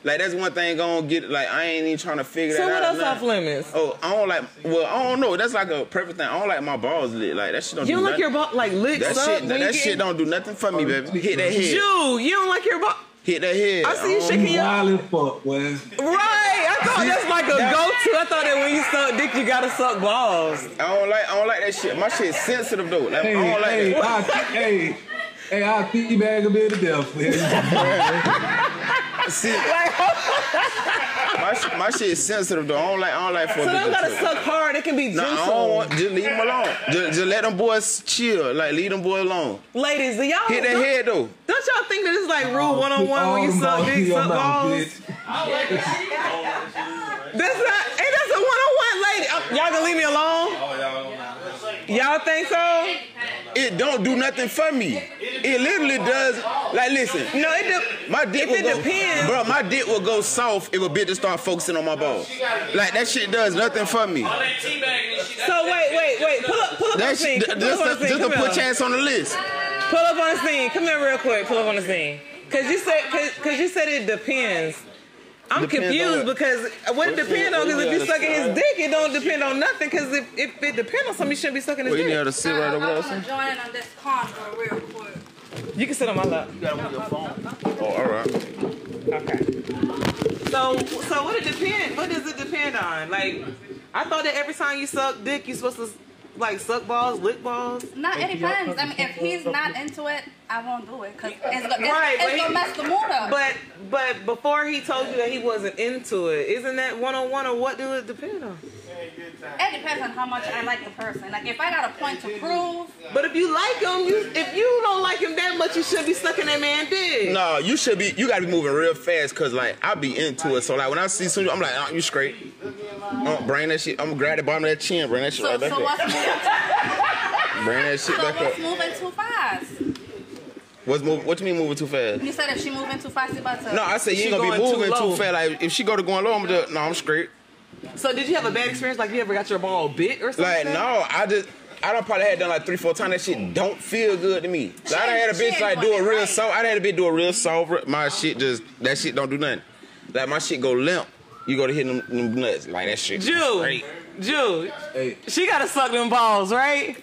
[SPEAKER 6] Like that's one thing gonna get. Like I ain't even trying to figure
[SPEAKER 5] So
[SPEAKER 6] that out.
[SPEAKER 5] So
[SPEAKER 6] what else
[SPEAKER 5] off limits?
[SPEAKER 6] Oh, I don't like. Well, I don't know. That's like a perfect thing. I don't like my balls lit. Like that shit don't.
[SPEAKER 5] You
[SPEAKER 6] do
[SPEAKER 5] don't like your
[SPEAKER 6] nothing.
[SPEAKER 5] ball like licks
[SPEAKER 6] That
[SPEAKER 5] up
[SPEAKER 6] shit. That,
[SPEAKER 5] you
[SPEAKER 6] that shit don't do nothing for me, baby. Hit that head.
[SPEAKER 5] Jew, you don't like your ball.
[SPEAKER 6] Hit that head.
[SPEAKER 5] I see you
[SPEAKER 6] don't-
[SPEAKER 5] shaking your
[SPEAKER 4] Wild as fuck, boy.
[SPEAKER 5] Right, I thought that's like a go-to. I thought that when you suck dick, you gotta suck balls.
[SPEAKER 6] I don't like. I don't like that shit. My shit sensitive though. Like,
[SPEAKER 4] Hey,
[SPEAKER 6] I don't like
[SPEAKER 4] hey,
[SPEAKER 6] that.
[SPEAKER 4] I, hey, hey, I'll teabag a bit of death.
[SPEAKER 6] See, my, shit, my shit is sensitive though. I don't like. I don't like for a
[SPEAKER 5] So
[SPEAKER 6] bitch
[SPEAKER 5] they don't
[SPEAKER 6] to
[SPEAKER 5] gotta
[SPEAKER 6] touch.
[SPEAKER 5] suck hard. It can be
[SPEAKER 6] No, I don't want. Just leave them alone. Just, just let them boys chill. Like leave them boys alone.
[SPEAKER 5] Ladies, do y'all
[SPEAKER 6] Hit that head though.
[SPEAKER 5] don't y'all think that it's like rule one on one
[SPEAKER 4] All
[SPEAKER 5] when you
[SPEAKER 4] them
[SPEAKER 5] suck
[SPEAKER 4] balls in
[SPEAKER 5] dick,
[SPEAKER 4] your
[SPEAKER 5] suck
[SPEAKER 4] mouth,
[SPEAKER 5] balls?
[SPEAKER 4] bitch.
[SPEAKER 5] That's not. Hey, that's a one on one, lady. Uh, y'all gonna leave me alone? Oh, y'all think so?
[SPEAKER 6] It don't do nothing for me. It literally does. Like listen,
[SPEAKER 5] No, it. De-
[SPEAKER 6] my dick
[SPEAKER 5] If
[SPEAKER 6] will
[SPEAKER 5] it
[SPEAKER 6] go.
[SPEAKER 5] depends-
[SPEAKER 6] Bro, my dick will go soft if a bitch just start focusing on my balls. Like that shit does nothing for me.
[SPEAKER 5] so wait, wait, wait. Pull up, pull up on the
[SPEAKER 6] That
[SPEAKER 5] scene. Pull
[SPEAKER 6] just,
[SPEAKER 5] up on the
[SPEAKER 6] to,
[SPEAKER 5] scene.
[SPEAKER 6] just to put your on the list.
[SPEAKER 5] Pull up on the scene. Come here real quick. Pull up on the scene. Cause you said, cause, cause you said it depends. I'm
[SPEAKER 6] Depends on
[SPEAKER 5] confused because what it depends on? Because if you sucking his dick, it don't depend on nothing. Because if, if it depends on something, you shouldn't be sucking his
[SPEAKER 6] Well, you need
[SPEAKER 5] dick.
[SPEAKER 6] her to sit right over
[SPEAKER 10] I
[SPEAKER 6] there.
[SPEAKER 10] want
[SPEAKER 6] son.
[SPEAKER 10] to join on this convo real quick.
[SPEAKER 5] You can sit on my lap. You gotta move your phone.
[SPEAKER 6] Oh, all right.
[SPEAKER 5] Okay. So, so what it depend? What does it depend on? Like, I thought that every time you suck dick, you're supposed to like suck balls, lick balls.
[SPEAKER 10] No, it depends. I mean, if he's not into it, I won't do it because it's, gonna- it's,
[SPEAKER 5] Right, but
[SPEAKER 10] it's gonna mess the mood up.
[SPEAKER 5] But but before he told you that he wasn't into it, isn't that one on one or what do it depend on?
[SPEAKER 10] It depends on how much I like the person. Like if I got a point to prove,
[SPEAKER 5] But if you like him, you if you don't like him that much, you should be sucking that man dick.
[SPEAKER 6] No, you should be. You gotta be moving real fast, cause like I be into it. So like when I see some, I'm like, oh, you straight. Oh, bring that shit. I'm gonna grab the bottom of that chin. Bring that shit
[SPEAKER 10] so,
[SPEAKER 6] right back
[SPEAKER 10] so what's
[SPEAKER 6] up.
[SPEAKER 10] moving?
[SPEAKER 6] Bring that shit
[SPEAKER 10] So
[SPEAKER 6] back
[SPEAKER 10] what's
[SPEAKER 6] up.
[SPEAKER 10] moving too fast?
[SPEAKER 6] What's moving? What do you mean moving too fast?
[SPEAKER 10] You said if she moving too fast, you about to.
[SPEAKER 6] No, I said you
[SPEAKER 5] She
[SPEAKER 6] ain't gonna be
[SPEAKER 5] going too
[SPEAKER 6] moving too,
[SPEAKER 5] low.
[SPEAKER 6] fast. Like if she go to going low, I'm gonna no, I'm straight.
[SPEAKER 5] So did you have a bad experience? Like you ever got your ball bit or something?
[SPEAKER 6] Like no, I just. I don't probably had done like three, four times. That shit don't feel good to me. Like, I done had a
[SPEAKER 10] She
[SPEAKER 6] bitch like do a real
[SPEAKER 10] right.
[SPEAKER 6] soft. I done had a bitch do a real soft. My shit just that shit don't do nothing. Like my shit go limp. You go to hit them, them nuts like that shit.
[SPEAKER 5] Jew,
[SPEAKER 6] straight.
[SPEAKER 5] Jew,
[SPEAKER 4] hey,
[SPEAKER 5] she gotta suck them balls, right?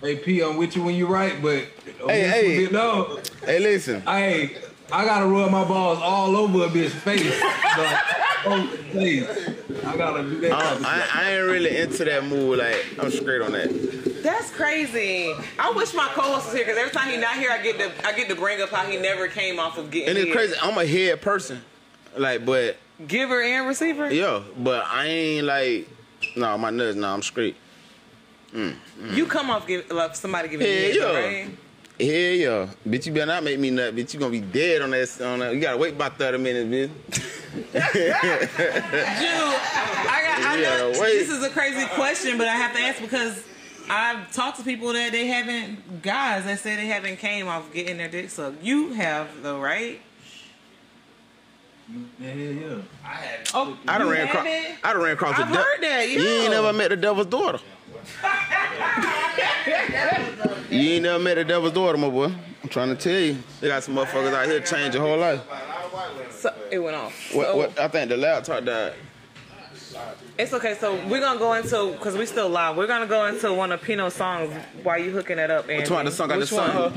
[SPEAKER 4] hey, P, I'm with you when you right, but
[SPEAKER 6] Hey, hey.
[SPEAKER 4] no.
[SPEAKER 6] Hey, listen.
[SPEAKER 4] Hey, I gotta rub my balls all over a bitch's face. Like, oh, face. I gotta do that. type
[SPEAKER 6] Um, I. I ain't really into that move. Like I'm straight on that.
[SPEAKER 5] That's crazy. I wish my co-host was here because every time he's not here, I get to I get to bring up how he never came off of getting.
[SPEAKER 6] And it's
[SPEAKER 5] head.
[SPEAKER 6] crazy. I'm a head person. Like, but
[SPEAKER 5] Giver and receiver.
[SPEAKER 6] yeah, but I ain't like. No, my nuts. No, I'm straight.
[SPEAKER 5] You come off give like somebody giving
[SPEAKER 6] Hell
[SPEAKER 5] you head,
[SPEAKER 6] yeah.
[SPEAKER 5] right?
[SPEAKER 6] Hell yeah, bitch. You better not make me nut, bitch. You gonna be dead on that. On that. You gotta wait about thirty minutes, bitch.
[SPEAKER 5] Jew, I got. I
[SPEAKER 6] Yeah,
[SPEAKER 5] know
[SPEAKER 6] wait.
[SPEAKER 5] this is a crazy question, but I have to ask because I've talked to people that they haven't guys that say they haven't came off getting their dick sucked. You have though, right?
[SPEAKER 4] Yeah, yeah, yeah.
[SPEAKER 5] Oh,
[SPEAKER 6] I done
[SPEAKER 5] you
[SPEAKER 6] ran across.
[SPEAKER 5] haven't?
[SPEAKER 6] I done ran across
[SPEAKER 5] I've
[SPEAKER 6] the. de-
[SPEAKER 5] heard that. Yeah.
[SPEAKER 6] You ain't never met the devil's daughter. You ain't never met the devil's daughter, my boy. I'm trying to tell you. They got some motherfuckers out here change your whole life.
[SPEAKER 5] So, it went off.
[SPEAKER 6] What,
[SPEAKER 5] So-
[SPEAKER 6] what? I think the laptop died.
[SPEAKER 5] It's okay. So we're gonna go into because we still live. We're gonna go into one of Pino's songs while you hooking it up. And
[SPEAKER 6] Which one? The song I
[SPEAKER 5] Which
[SPEAKER 6] just sung her.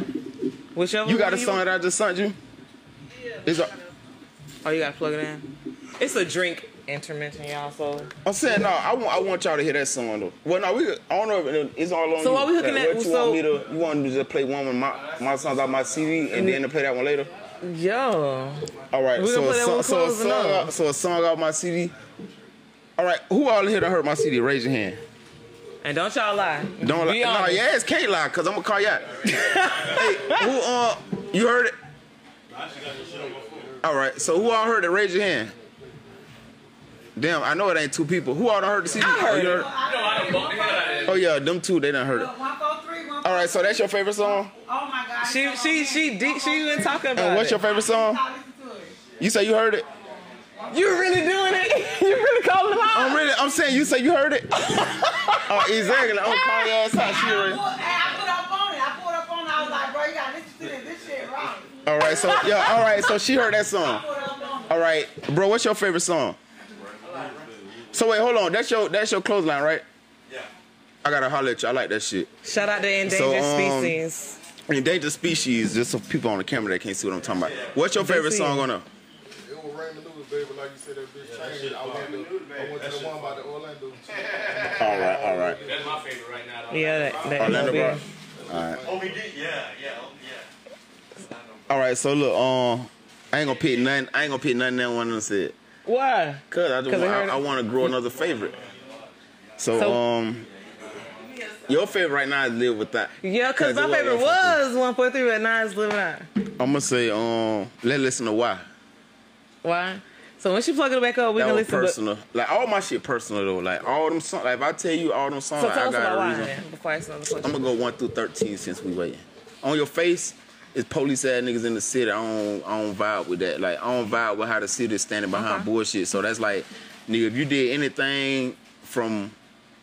[SPEAKER 5] Whichever.
[SPEAKER 6] You got a song that I just sent you? It's a,
[SPEAKER 5] Oh, you gotta plug it in. It's a drink intervention, y'all. So
[SPEAKER 6] I'm saying no. I want I want y'all to hear that song though. Well, no, we. I don't know if it- it's all on
[SPEAKER 5] So what we hooking uh,
[SPEAKER 6] Like,
[SPEAKER 5] at-
[SPEAKER 6] What you
[SPEAKER 5] so-
[SPEAKER 6] want me to? You want me to just play one of my my songs on my CD and then to play that one later?
[SPEAKER 5] Yo,
[SPEAKER 6] All right. So a
[SPEAKER 5] play
[SPEAKER 6] song, so a song
[SPEAKER 5] up.
[SPEAKER 6] out, so a song out my CD. All right. Who all here to hurt my CD? Raise your hand.
[SPEAKER 5] and don't y'all lie.
[SPEAKER 6] Don't lie. No,
[SPEAKER 5] honest.
[SPEAKER 6] yes, can't lie, cause I'm gonna call you out. hey, who uh you heard it? All right, so who all heard it? Raise your hand. Damn, I know it ain't two people. Who all done heard the CD?
[SPEAKER 5] I heard
[SPEAKER 6] oh, you
[SPEAKER 5] it.
[SPEAKER 6] Oh yeah, them two, they done heard it.
[SPEAKER 8] One, four, three, one,
[SPEAKER 6] All right, so that's your favorite song.
[SPEAKER 8] Oh my God.
[SPEAKER 5] She she she deep, she even talking about
[SPEAKER 6] And what's your favorite song?
[SPEAKER 8] I listen to it.
[SPEAKER 6] You say you heard it.
[SPEAKER 5] You really doing it? you really calling them out?
[SPEAKER 6] I'm really. I'm saying you say you heard it. oh, exactly. I'm calling your ass out. She
[SPEAKER 8] I
[SPEAKER 6] already-
[SPEAKER 8] put, I put up on it. I put up on it. I was like, bro, you gotta listen to this. This shit wrong.
[SPEAKER 6] All right, so yeah. All right, so she heard that song.
[SPEAKER 8] Put up on it.
[SPEAKER 6] All right, bro. What's your favorite song? So wait, hold on. That's your that's your clothesline, right? Yeah. I gotta holler at you. I like that shit.
[SPEAKER 5] Shout out to endangered
[SPEAKER 6] So, um,
[SPEAKER 5] species.
[SPEAKER 6] Endangered species. Just so people on the camera that can't see what I'm talking about. What's your favorite song on there?
[SPEAKER 2] It was Raymond Lewis, baby, like you said, that bitch changed. I went to, I went to the one by the Orlando.
[SPEAKER 6] All right, all right.
[SPEAKER 7] That's my favorite right now. though.
[SPEAKER 5] Yeah, that, that
[SPEAKER 6] Orlando,
[SPEAKER 5] MLB.
[SPEAKER 6] bro.
[SPEAKER 7] Oh, we did? Yeah, yeah, oh, yeah.
[SPEAKER 6] All right, so look, um, I ain't gonna pick nothing. I ain't gonna pick nothing that one of them said.
[SPEAKER 5] Why?
[SPEAKER 6] Cause I just
[SPEAKER 5] 'Cause
[SPEAKER 6] want,
[SPEAKER 5] I
[SPEAKER 6] I, I want to grow another favorite. So,
[SPEAKER 5] So-
[SPEAKER 6] um, your favorite right now is live with that.
[SPEAKER 5] Yeah, cause
[SPEAKER 6] Cause
[SPEAKER 5] my favorite was one point three, but now it's living out.
[SPEAKER 6] I'm gonna say, um, let's listen to why.
[SPEAKER 5] Why? So when she plug it back up, we
[SPEAKER 6] that
[SPEAKER 5] can
[SPEAKER 6] was
[SPEAKER 5] listen. But, so
[SPEAKER 6] personal. Like all my shit personal though. Like all them songs. Like if I tell you all them songs,
[SPEAKER 5] tell
[SPEAKER 6] like, I got
[SPEAKER 5] about
[SPEAKER 6] a
[SPEAKER 5] why
[SPEAKER 6] reason.
[SPEAKER 5] then, before I ask another question.
[SPEAKER 6] I'm gonna go one through thirteen since we waiting. On your face is police ass niggas in the city. I don't I don't vibe with that. Like I don't vibe with how the city is standing behind
[SPEAKER 5] Okay.
[SPEAKER 6] bullshit. So that's like, nigga, if you did anything from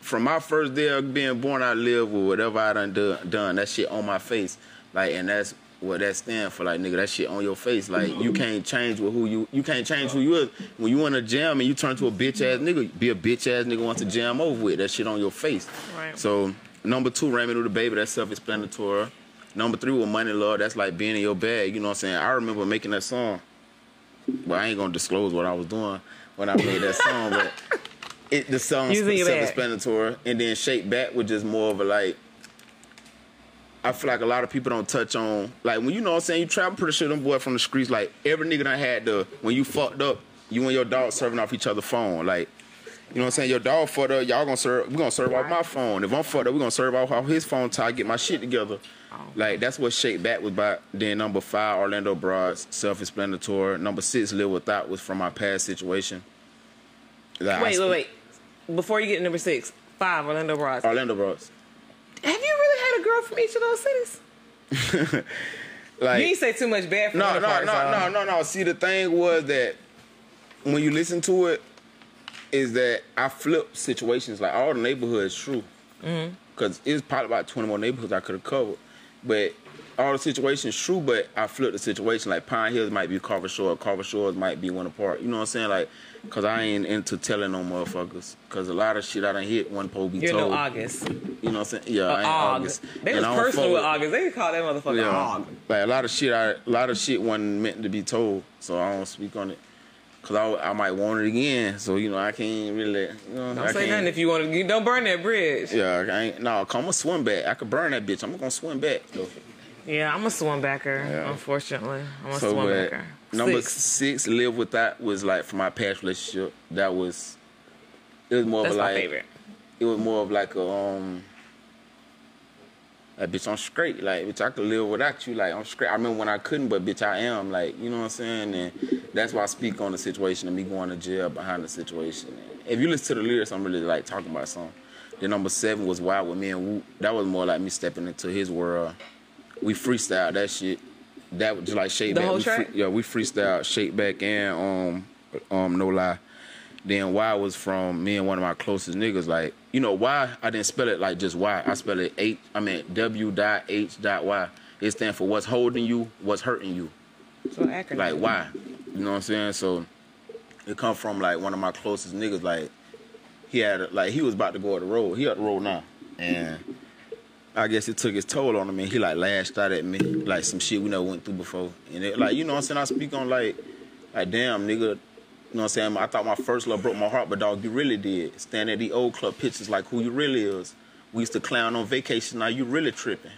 [SPEAKER 6] from my first day of being born, I live with whatever I done done, done. That shit on my face. Like and that's what that stand for. Like nigga, that shit on your face. Like you can't change with who you you can't change who you is. When you in a jam and you turn to a bitch ass nigga, be a bitch ass nigga wants to jam over with. That shit on your face.
[SPEAKER 5] Right.
[SPEAKER 6] So number two, Raymond with the baby, that's self-explanatory. Number three with Money Love, that's like being in your bag. You know what I'm saying? I remember making that song. But I ain't gonna disclose what I was doing when I made that song, but it the song
[SPEAKER 5] You was in your bag.
[SPEAKER 6] self-explanatory. And then Shake Back was just more of a like I feel like a lot of people don't touch on like when you know what I'm saying, you travel pretty sure them boy from the streets, like every nigga done had the when you fucked up, you and your dog serving off each other's phone. Like you know what I'm saying? Your dog fucked up, y'all gonna serve we gonna serve off my phone. If I'm fucked up, we gonna serve off, off his phone till I get my shit together. Oh. Like that's what Shake Back was about. Then number five, Orlando Broads, self-explanatory. Number six, Live Without was from my past situation. Like,
[SPEAKER 5] wait,
[SPEAKER 6] sp-
[SPEAKER 5] wait, wait. Before you get to number six, five Orlando Broads.
[SPEAKER 6] Orlando Broads.
[SPEAKER 5] Have you really had a girl from each of those cities?
[SPEAKER 6] Like
[SPEAKER 5] you ain't say too much bad for
[SPEAKER 6] no, no,
[SPEAKER 5] part,
[SPEAKER 6] no,
[SPEAKER 5] so-
[SPEAKER 6] no, no, no. See, the thing was that when you listen to it, is that I flip situations. Like all the neighborhoods true,
[SPEAKER 5] Mm-hmm.
[SPEAKER 6] because it's probably about twenty more neighborhoods I could have covered, but all the situations true. But I flipped the situation. Like Pine Hills might be Carver Shore, Carver Shores might be one apart. You know what I'm saying? Like, cause I ain't into telling no motherfuckers. Cause a lot of shit I done hit one pole be
[SPEAKER 5] You're
[SPEAKER 6] told.
[SPEAKER 5] no August.
[SPEAKER 6] You know what I'm saying? Yeah, uh, I ain't
[SPEAKER 5] Og.
[SPEAKER 6] August.
[SPEAKER 5] They
[SPEAKER 6] And
[SPEAKER 5] was personal with August. They call that motherfucker
[SPEAKER 6] yeah,
[SPEAKER 5] Og.
[SPEAKER 6] like a lot of shit. I, a lot of shit wasn't meant to be told, so I don't speak on it. Cause I, I might want it again, so you know I can't really. You know,
[SPEAKER 5] Don't
[SPEAKER 6] I
[SPEAKER 5] say nothing if you want to. Don't burn that bridge.
[SPEAKER 6] Yeah, I ain't. No, come on, swim back. I could burn that bitch. I'm gonna swim back. though.
[SPEAKER 5] Yeah, I'm a swim backer.
[SPEAKER 6] Yeah.
[SPEAKER 5] Unfortunately, I'm a
[SPEAKER 6] So,
[SPEAKER 5] swim backer.
[SPEAKER 6] Number
[SPEAKER 5] Six.
[SPEAKER 6] six. live with that was like for my past relationship. That was. It was more
[SPEAKER 5] That's
[SPEAKER 6] of like.
[SPEAKER 5] favorite.
[SPEAKER 6] It was more of like a um. Like bitch, I'm straight. Like bitch, I could live without you. Like I'm straight. I remember when I couldn't, but bitch, I am. Like you know what I'm saying. And that's why I speak on the situation and me going to jail behind the situation. And if you listen to the lyrics, I'm really like talking about something. Then number seven was Wild with me and Whoop. That was more like me stepping into his world. We freestyle that shit. That was just like shake
[SPEAKER 5] The
[SPEAKER 6] back.
[SPEAKER 5] whole
[SPEAKER 6] we
[SPEAKER 5] track?
[SPEAKER 6] yeah, we freestyle shake back and um um no lie. Then why was from me and one of my closest niggas. Like, you know, why I didn't spell it like just why I spell it H, I mean W dot H dot Y. It stands for what's holding you, what's hurting you.
[SPEAKER 5] So accurate.
[SPEAKER 6] Like why? You know what I'm saying? So it come from like one of my closest niggas. Like he had like he was about to go on the road. He on the road now, and I guess it took its toll on him. And he like lashed out at me like some shit we never went through before. And it, like you know what I'm saying? I speak on like Like damn, nigga. You know what I'm saying? I thought my first love broke my heart, but dog, you really did. Standing at the old club pictures like who you really is. We used to clown on vacation. Now you really tripping.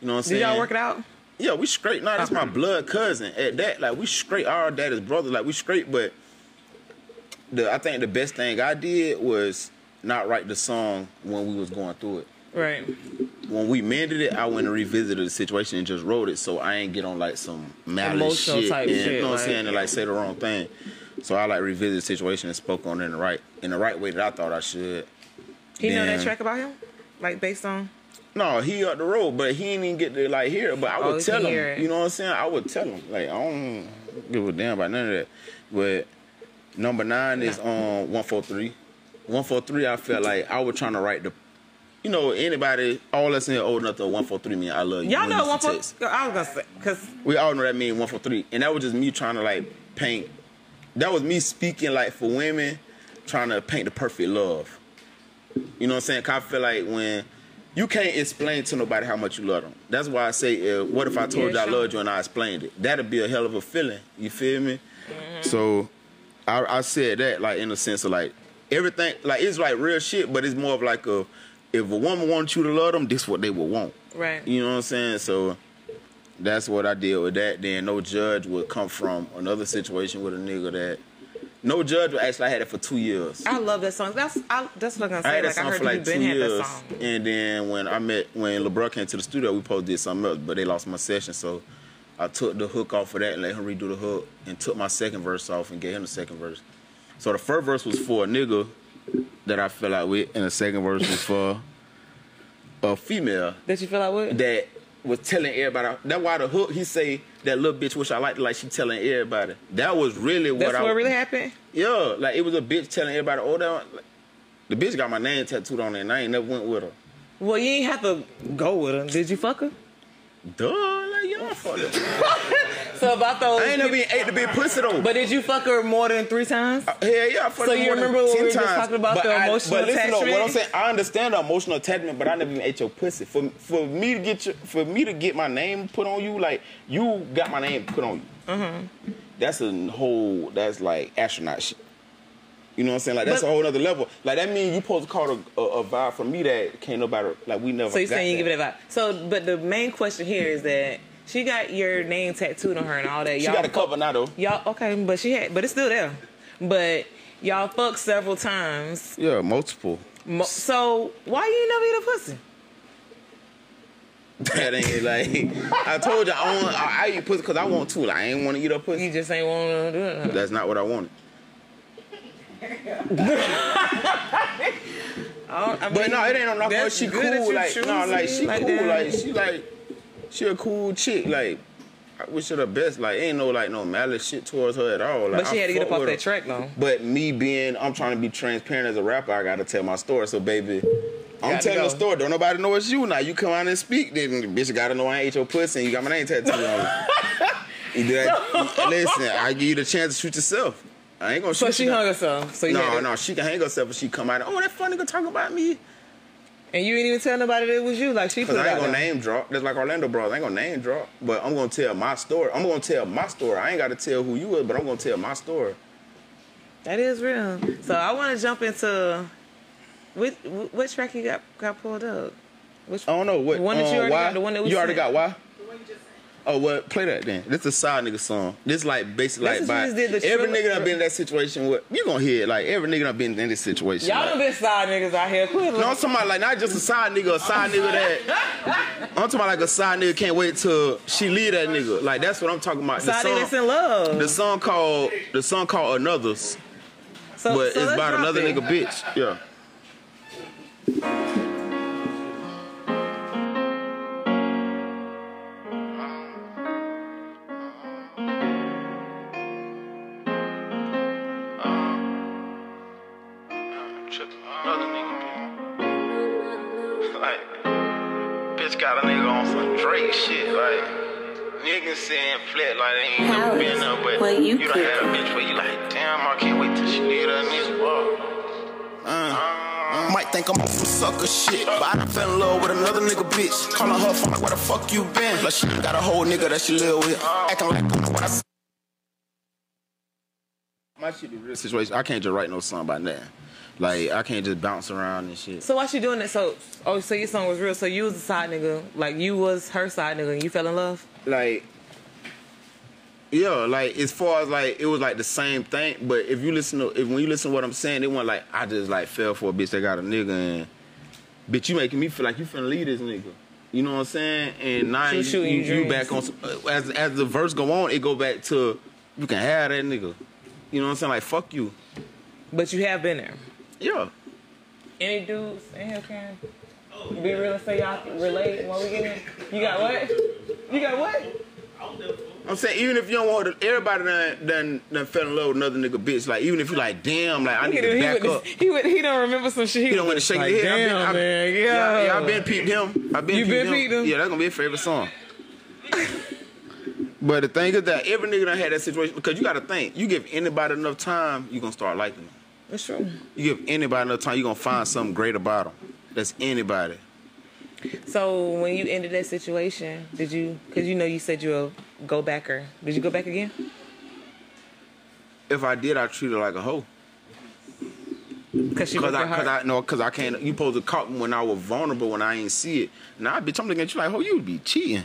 [SPEAKER 6] You know what I'm saying?
[SPEAKER 5] Did y'all work it out?
[SPEAKER 6] Yeah, we straight. Nah, that's my uh-huh. blood cousin. At that, like we straight. Our dad is brother. Like we straight. But the I think the best thing I did was not write the song when we was going through it.
[SPEAKER 5] Right.
[SPEAKER 6] When we mended it, I went and revisited the situation and just wrote it, so I ain't get on like some malice
[SPEAKER 5] Emotional
[SPEAKER 6] shit.
[SPEAKER 5] type
[SPEAKER 6] and,
[SPEAKER 5] shit,
[SPEAKER 6] You know what I'm saying? And like say the wrong thing. So I like revisited the situation and spoke on it in the right in the right way that I thought I should.
[SPEAKER 5] He know that track about him? Like based on
[SPEAKER 6] No, he up the road, but he ain't even get to like hear it. But I
[SPEAKER 5] Oh,
[SPEAKER 6] would
[SPEAKER 5] he
[SPEAKER 6] tell him.
[SPEAKER 5] it.
[SPEAKER 6] You know what I'm saying? I would tell him. Like I don't give a damn about none of that. But number nine is on um, one four three. One four three. I felt like I was trying to write the. You know, anybody, all us in here old enough to one four three mean I love you.
[SPEAKER 5] Y'all know
[SPEAKER 6] you
[SPEAKER 5] one
[SPEAKER 6] text.
[SPEAKER 5] for I was gonna say cause
[SPEAKER 6] We all know that mean one four three, and that was just me trying to like paint. That was me speaking like for women, trying to paint the perfect love. You know what I'm saying? 'Cause I feel like when you can't explain to nobody how much you love them. That's why I say, uh, what if I told
[SPEAKER 5] Yeah,
[SPEAKER 6] you I
[SPEAKER 5] sure.
[SPEAKER 6] loved you and I explained it? That'd be a hell of a feeling. You feel me? So I, I said that like in the sense of like everything, like it's like real shit, but it's more of like a if a woman wants you to love them, this what they would want.
[SPEAKER 5] right.
[SPEAKER 6] You know what I'm saying? So that's what I did with that. Then no judge would come from another situation with a nigga that no judge would actually I had it for two years.
[SPEAKER 5] I love that song. That's I, that's what I'm gonna
[SPEAKER 6] I
[SPEAKER 5] say.
[SPEAKER 6] had that
[SPEAKER 5] Like I
[SPEAKER 6] song
[SPEAKER 5] heard
[SPEAKER 6] for
[SPEAKER 5] you
[SPEAKER 6] like two years, and then when I met when LeBron came to the studio, we to did something else, but they lost my session, so I took the hook off of that and let him redo the hook, and took my second verse off and gave him the second verse. So the first verse was for a nigga that I fell out with, and the second verse was for a female
[SPEAKER 5] That you feel like with
[SPEAKER 6] that was telling everybody. That's why the hook he say that little bitch wish I liked like she telling everybody. That was really what
[SPEAKER 5] That's
[SPEAKER 6] I
[SPEAKER 5] what really happened.
[SPEAKER 6] yeah, like it was a bitch telling everybody. Oh, that like, the bitch got my name tattooed on it, and I ain't never went with her.
[SPEAKER 5] Well, you ain't have to go with her. Did you fuck her?
[SPEAKER 6] Duh, like y'all fuck.
[SPEAKER 5] So about those.
[SPEAKER 6] I ain't never been ate to be pussy though.
[SPEAKER 5] But did you fuck her more than three times?
[SPEAKER 6] Hell yeah, I fucked
[SPEAKER 5] So
[SPEAKER 6] her
[SPEAKER 5] you
[SPEAKER 6] more than
[SPEAKER 5] remember when
[SPEAKER 6] 10
[SPEAKER 5] we were just
[SPEAKER 6] times.
[SPEAKER 5] talking about
[SPEAKER 6] But
[SPEAKER 5] the
[SPEAKER 6] I-
[SPEAKER 5] emotional
[SPEAKER 6] but listen though, what I'm
[SPEAKER 5] attachment?
[SPEAKER 6] saying, I understand the emotional attachment, but I never even ate your pussy. For for me to get your, for me to get my name put on you, like you got my name put on you.
[SPEAKER 5] Mm-hmm.
[SPEAKER 6] That's a whole. That's like astronaut shit. You know what I'm saying? Like that's
[SPEAKER 5] But-
[SPEAKER 6] a whole other level. Like that means you supposed to call a, a, a vibe from me that can't nobody like we never.
[SPEAKER 5] So you're
[SPEAKER 6] got
[SPEAKER 5] saying you give it a vibe. So, but the main question here is that she got your name tattooed on her and all that.
[SPEAKER 6] She
[SPEAKER 5] Y'all
[SPEAKER 6] got a cover now though.
[SPEAKER 5] Y'all okay, but she had, but it's still there. But y'all fucked several times.
[SPEAKER 6] Yeah, multiple.
[SPEAKER 5] Mo- so why you never eat a pussy?
[SPEAKER 6] That ain't like I told you I want I, I eat pussy because I want to. Like, I ain't want to eat a pussy.
[SPEAKER 5] You just ain't want to do it.
[SPEAKER 6] That's not what I wanted.
[SPEAKER 5] I
[SPEAKER 6] But no, it ain't on
[SPEAKER 5] that's
[SPEAKER 6] She cool. Like no, like she
[SPEAKER 5] like
[SPEAKER 6] cool.
[SPEAKER 5] that.
[SPEAKER 6] Like she like she a cool chick. Like I wish her the best. Like ain't no like no malice shit towards her at all. Like,
[SPEAKER 5] But she
[SPEAKER 6] I
[SPEAKER 5] had to get up off that
[SPEAKER 6] her.
[SPEAKER 5] track though.
[SPEAKER 6] But me being, I'm trying to be transparent as a rapper. I gotta tell my story. So baby, I'm telling the story. Don't nobody know it's you now. You come out and speak, then the bitch gotta know I ain't your pussy and you got my name tattooed on you. You do that. Listen, I give you the chance to shoot yourself. I ain't gonna
[SPEAKER 5] So she
[SPEAKER 6] you
[SPEAKER 5] hung herself. So you
[SPEAKER 6] No, no, she can hang herself if she come out. Oh, that funny nigga talk about me.
[SPEAKER 5] And you ain't even tell nobody that it was you. Like she
[SPEAKER 6] Cause I ain't gonna
[SPEAKER 5] there.
[SPEAKER 6] name drop. That's like Orlando Bros. I ain't gonna name drop, but I'm gonna tell my story. I'm gonna tell my story. I ain't gotta tell who you is, but I'm gonna tell my story.
[SPEAKER 5] That is real. So I want to jump into which which track you got got pulled up. Which
[SPEAKER 6] I don't know what.
[SPEAKER 5] The one that you
[SPEAKER 6] uh,
[SPEAKER 5] already
[SPEAKER 6] why?
[SPEAKER 5] got. The one that was
[SPEAKER 6] you already
[SPEAKER 5] sent.
[SPEAKER 6] got why? Oh, well, play that then. This is a side nigga song. This like basically
[SPEAKER 5] This
[SPEAKER 6] like by
[SPEAKER 5] the
[SPEAKER 6] every nigga done been in that situation. With you gonna hear it like every nigga done been in this situation.
[SPEAKER 5] Y'all
[SPEAKER 6] like,
[SPEAKER 5] done been side niggas out here. Quit.
[SPEAKER 6] No, I'm talking about like not just a side nigga, a side nigga that. I'm talking about like a side nigga can't wait till she leave that nigga. Like that's what I'm talking about. The
[SPEAKER 5] Side nigga that's in love.
[SPEAKER 6] the song called the song called Another's,
[SPEAKER 5] So,
[SPEAKER 6] but
[SPEAKER 5] so
[SPEAKER 6] it's about another
[SPEAKER 5] it.
[SPEAKER 6] nigga bitch. Yeah.
[SPEAKER 11] You
[SPEAKER 6] you, done had a bitch where you like, damn, I can't wait till she leave that nigga.
[SPEAKER 3] Uh, might think I'm on some sucker shit, but I done fell in love with another nigga bitch. Calling her phone like, where the fuck you been? Like she got a whole nigga that she live with, acting like I don't know what I
[SPEAKER 6] my shit be real situation. I can't just write no song about nothing. Like I can't just bounce around and shit.
[SPEAKER 5] So why she doing that? So oh, so your song was real. So you was a side nigga, like you was her side nigga, and you fell in love.
[SPEAKER 6] Like, yeah, like as far as like it was like the same thing. But if you listen to if when you listen to what I'm saying, it wasn't like I just like fell for a bitch that got a nigga and bitch you making me feel like you finna leave this nigga. You know what I'm saying? And now you,
[SPEAKER 5] was
[SPEAKER 6] you,
[SPEAKER 5] you
[SPEAKER 6] you back on as as the verse go on, it go back to you can have that nigga. You know what I'm saying? Like fuck you.
[SPEAKER 5] But you have been there.
[SPEAKER 6] Yeah.
[SPEAKER 5] Any dudes in here can oh, be real and say y'all can relate while we get in? You got what? You got what?
[SPEAKER 6] I'm saying even if you don't want to, everybody done, done done fell in love with another nigga bitch. Like even if you like, damn, like I need to
[SPEAKER 5] him.
[SPEAKER 6] back
[SPEAKER 5] he,
[SPEAKER 6] up.
[SPEAKER 5] he would. He don't remember some shit.
[SPEAKER 6] He don't want to shake
[SPEAKER 5] like,
[SPEAKER 6] his head.
[SPEAKER 5] Damn,
[SPEAKER 6] I've been,
[SPEAKER 5] man. Yeah.
[SPEAKER 6] yeah, I've been peeped him. I've been
[SPEAKER 5] You
[SPEAKER 6] peeped
[SPEAKER 5] been
[SPEAKER 6] him.
[SPEAKER 5] peeped him?
[SPEAKER 6] Yeah, that's gonna be a favorite song. but the thing is that every nigga done had that situation because you got to think. You give anybody enough time, you gonna start liking them.
[SPEAKER 5] That's true.
[SPEAKER 6] You give anybody enough time, you gonna find something great about them. That's anybody.
[SPEAKER 5] So when you ended that situation, did you? Because you know you said you'll go backer. Did you go back again?
[SPEAKER 6] If I did, I treat her like a hoe.
[SPEAKER 5] Because she
[SPEAKER 6] Cause I, cause. I, no, cause I can't. You supposed to caught me when I was vulnerable when I ain't see it. Now, bitch, I'm looking at you like, oh, you would be cheating.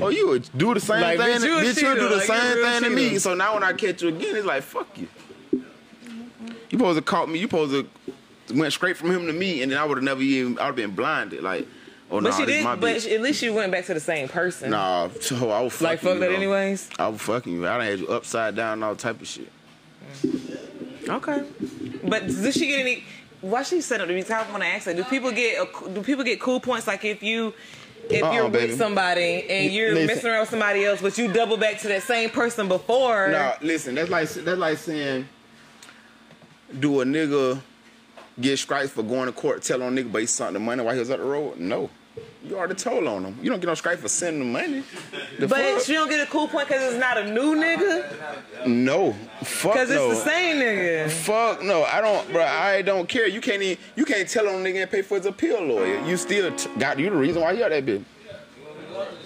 [SPEAKER 6] Oh, you would do the same
[SPEAKER 5] Like,
[SPEAKER 6] thing.
[SPEAKER 5] bitch, you a
[SPEAKER 6] bitch, you do the
[SPEAKER 5] Like,
[SPEAKER 6] same thing to me. So now when I catch you again, it's like, fuck you. You supposed to caught me. You supposed to went straight from him to me, and then I would have never even. I would have been blinded. Like, oh no,
[SPEAKER 5] but she
[SPEAKER 6] this
[SPEAKER 5] did. But
[SPEAKER 6] bitch.
[SPEAKER 5] at least you went back to the same person.
[SPEAKER 6] Nah, so I was fucking
[SPEAKER 5] Like fuck
[SPEAKER 6] you,
[SPEAKER 5] that
[SPEAKER 6] though.
[SPEAKER 5] anyways.
[SPEAKER 6] I was fucking you. I done had you upside down and all type of shit. Mm.
[SPEAKER 5] Okay. But does she get any? Why she set up to be? I want to ask her. Do people get a, do people get cool points? Like if you if
[SPEAKER 6] Uh-uh,
[SPEAKER 5] you're
[SPEAKER 6] baby.
[SPEAKER 5] with somebody and you're
[SPEAKER 6] Listen.
[SPEAKER 5] messing around with somebody else, but you double back to that same person before.
[SPEAKER 6] No, listen, that's like that's like saying, do a nigga get stripes for going to court, tell on nigga, but he sent the money while he was up the road? No, you already told on him. You don't get no stripes for sending the money. The
[SPEAKER 5] but
[SPEAKER 6] fuck?
[SPEAKER 5] she don't get a cool point because it's not a new nigga.
[SPEAKER 6] no, fuck
[SPEAKER 5] Because it's the same nigga.
[SPEAKER 6] Fuck no, I don't, bro. I don't care. You can't even, you can't tell on nigga and pay for his appeal lawyer. You still t- got you the reason why you out that bitch.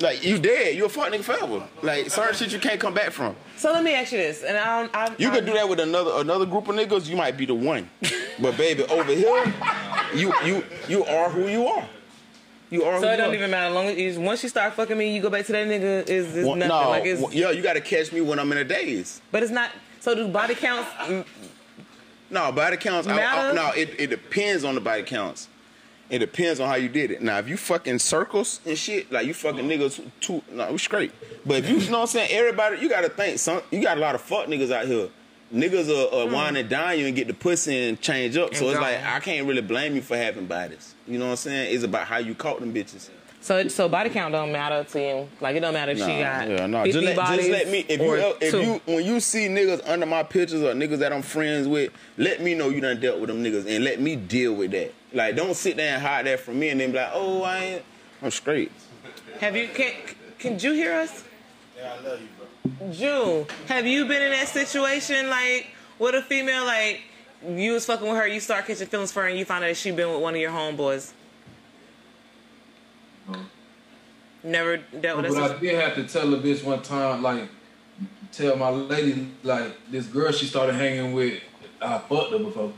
[SPEAKER 6] Like you dead, you a fuck nigga forever. Like certain shit you can't come back from.
[SPEAKER 5] So let me ask you this, and I don't. I,
[SPEAKER 6] You could do that with another another group of niggas. You might be the one, but baby, over here, you you you are who you are. You are.
[SPEAKER 5] So it
[SPEAKER 6] you
[SPEAKER 5] don't
[SPEAKER 6] are.
[SPEAKER 5] even matter. Long as you, once you start fucking me, you go back to that nigga. Is is
[SPEAKER 6] One-
[SPEAKER 5] nothing
[SPEAKER 6] no,
[SPEAKER 5] like it's.
[SPEAKER 6] one- yeah, you got to catch me when I'm in a daze.
[SPEAKER 5] But it's not. So do body counts?
[SPEAKER 6] No, body counts. I, I, no, it, it depends on the body counts. It depends on how you did it. Now, if you fucking circles and shit, like you fucking uh-huh. niggas too, no, we straight. But if you, you know what I'm saying, everybody, you gotta think, some, you got a lot of fuck niggas out here. Niggas are, are hmm. wine and dine you and get the pussy and change up. So
[SPEAKER 5] And
[SPEAKER 6] it's
[SPEAKER 5] gone.
[SPEAKER 6] like, I can't really blame you for having bodies. You know what I'm saying? It's about how you caught them bitches.
[SPEAKER 5] So so body count don't matter to you. Like it don't matter if she got
[SPEAKER 6] yeah, no.
[SPEAKER 5] 50
[SPEAKER 6] Just let,
[SPEAKER 5] bodies
[SPEAKER 6] just let me. If you, if
[SPEAKER 5] two.
[SPEAKER 6] you, when you see niggas under my pictures or niggas that I'm friends with, let me know you done dealt with them niggas and let me deal with that. Like, don't sit there and hide that from me and then be like, oh, I ain't. I'm straight.
[SPEAKER 5] Have you can can you hear us?
[SPEAKER 7] Yeah, I love you, bro.
[SPEAKER 5] June, have you been in that situation like with a female like you was fucking with her, you start catching feelings for her, and you find out she been with one of your homeboys? Never dealt with
[SPEAKER 4] But
[SPEAKER 5] that.
[SPEAKER 4] I did have to tell a bitch one time, like, tell my lady, like, this girl she started hanging with, I fucked her before.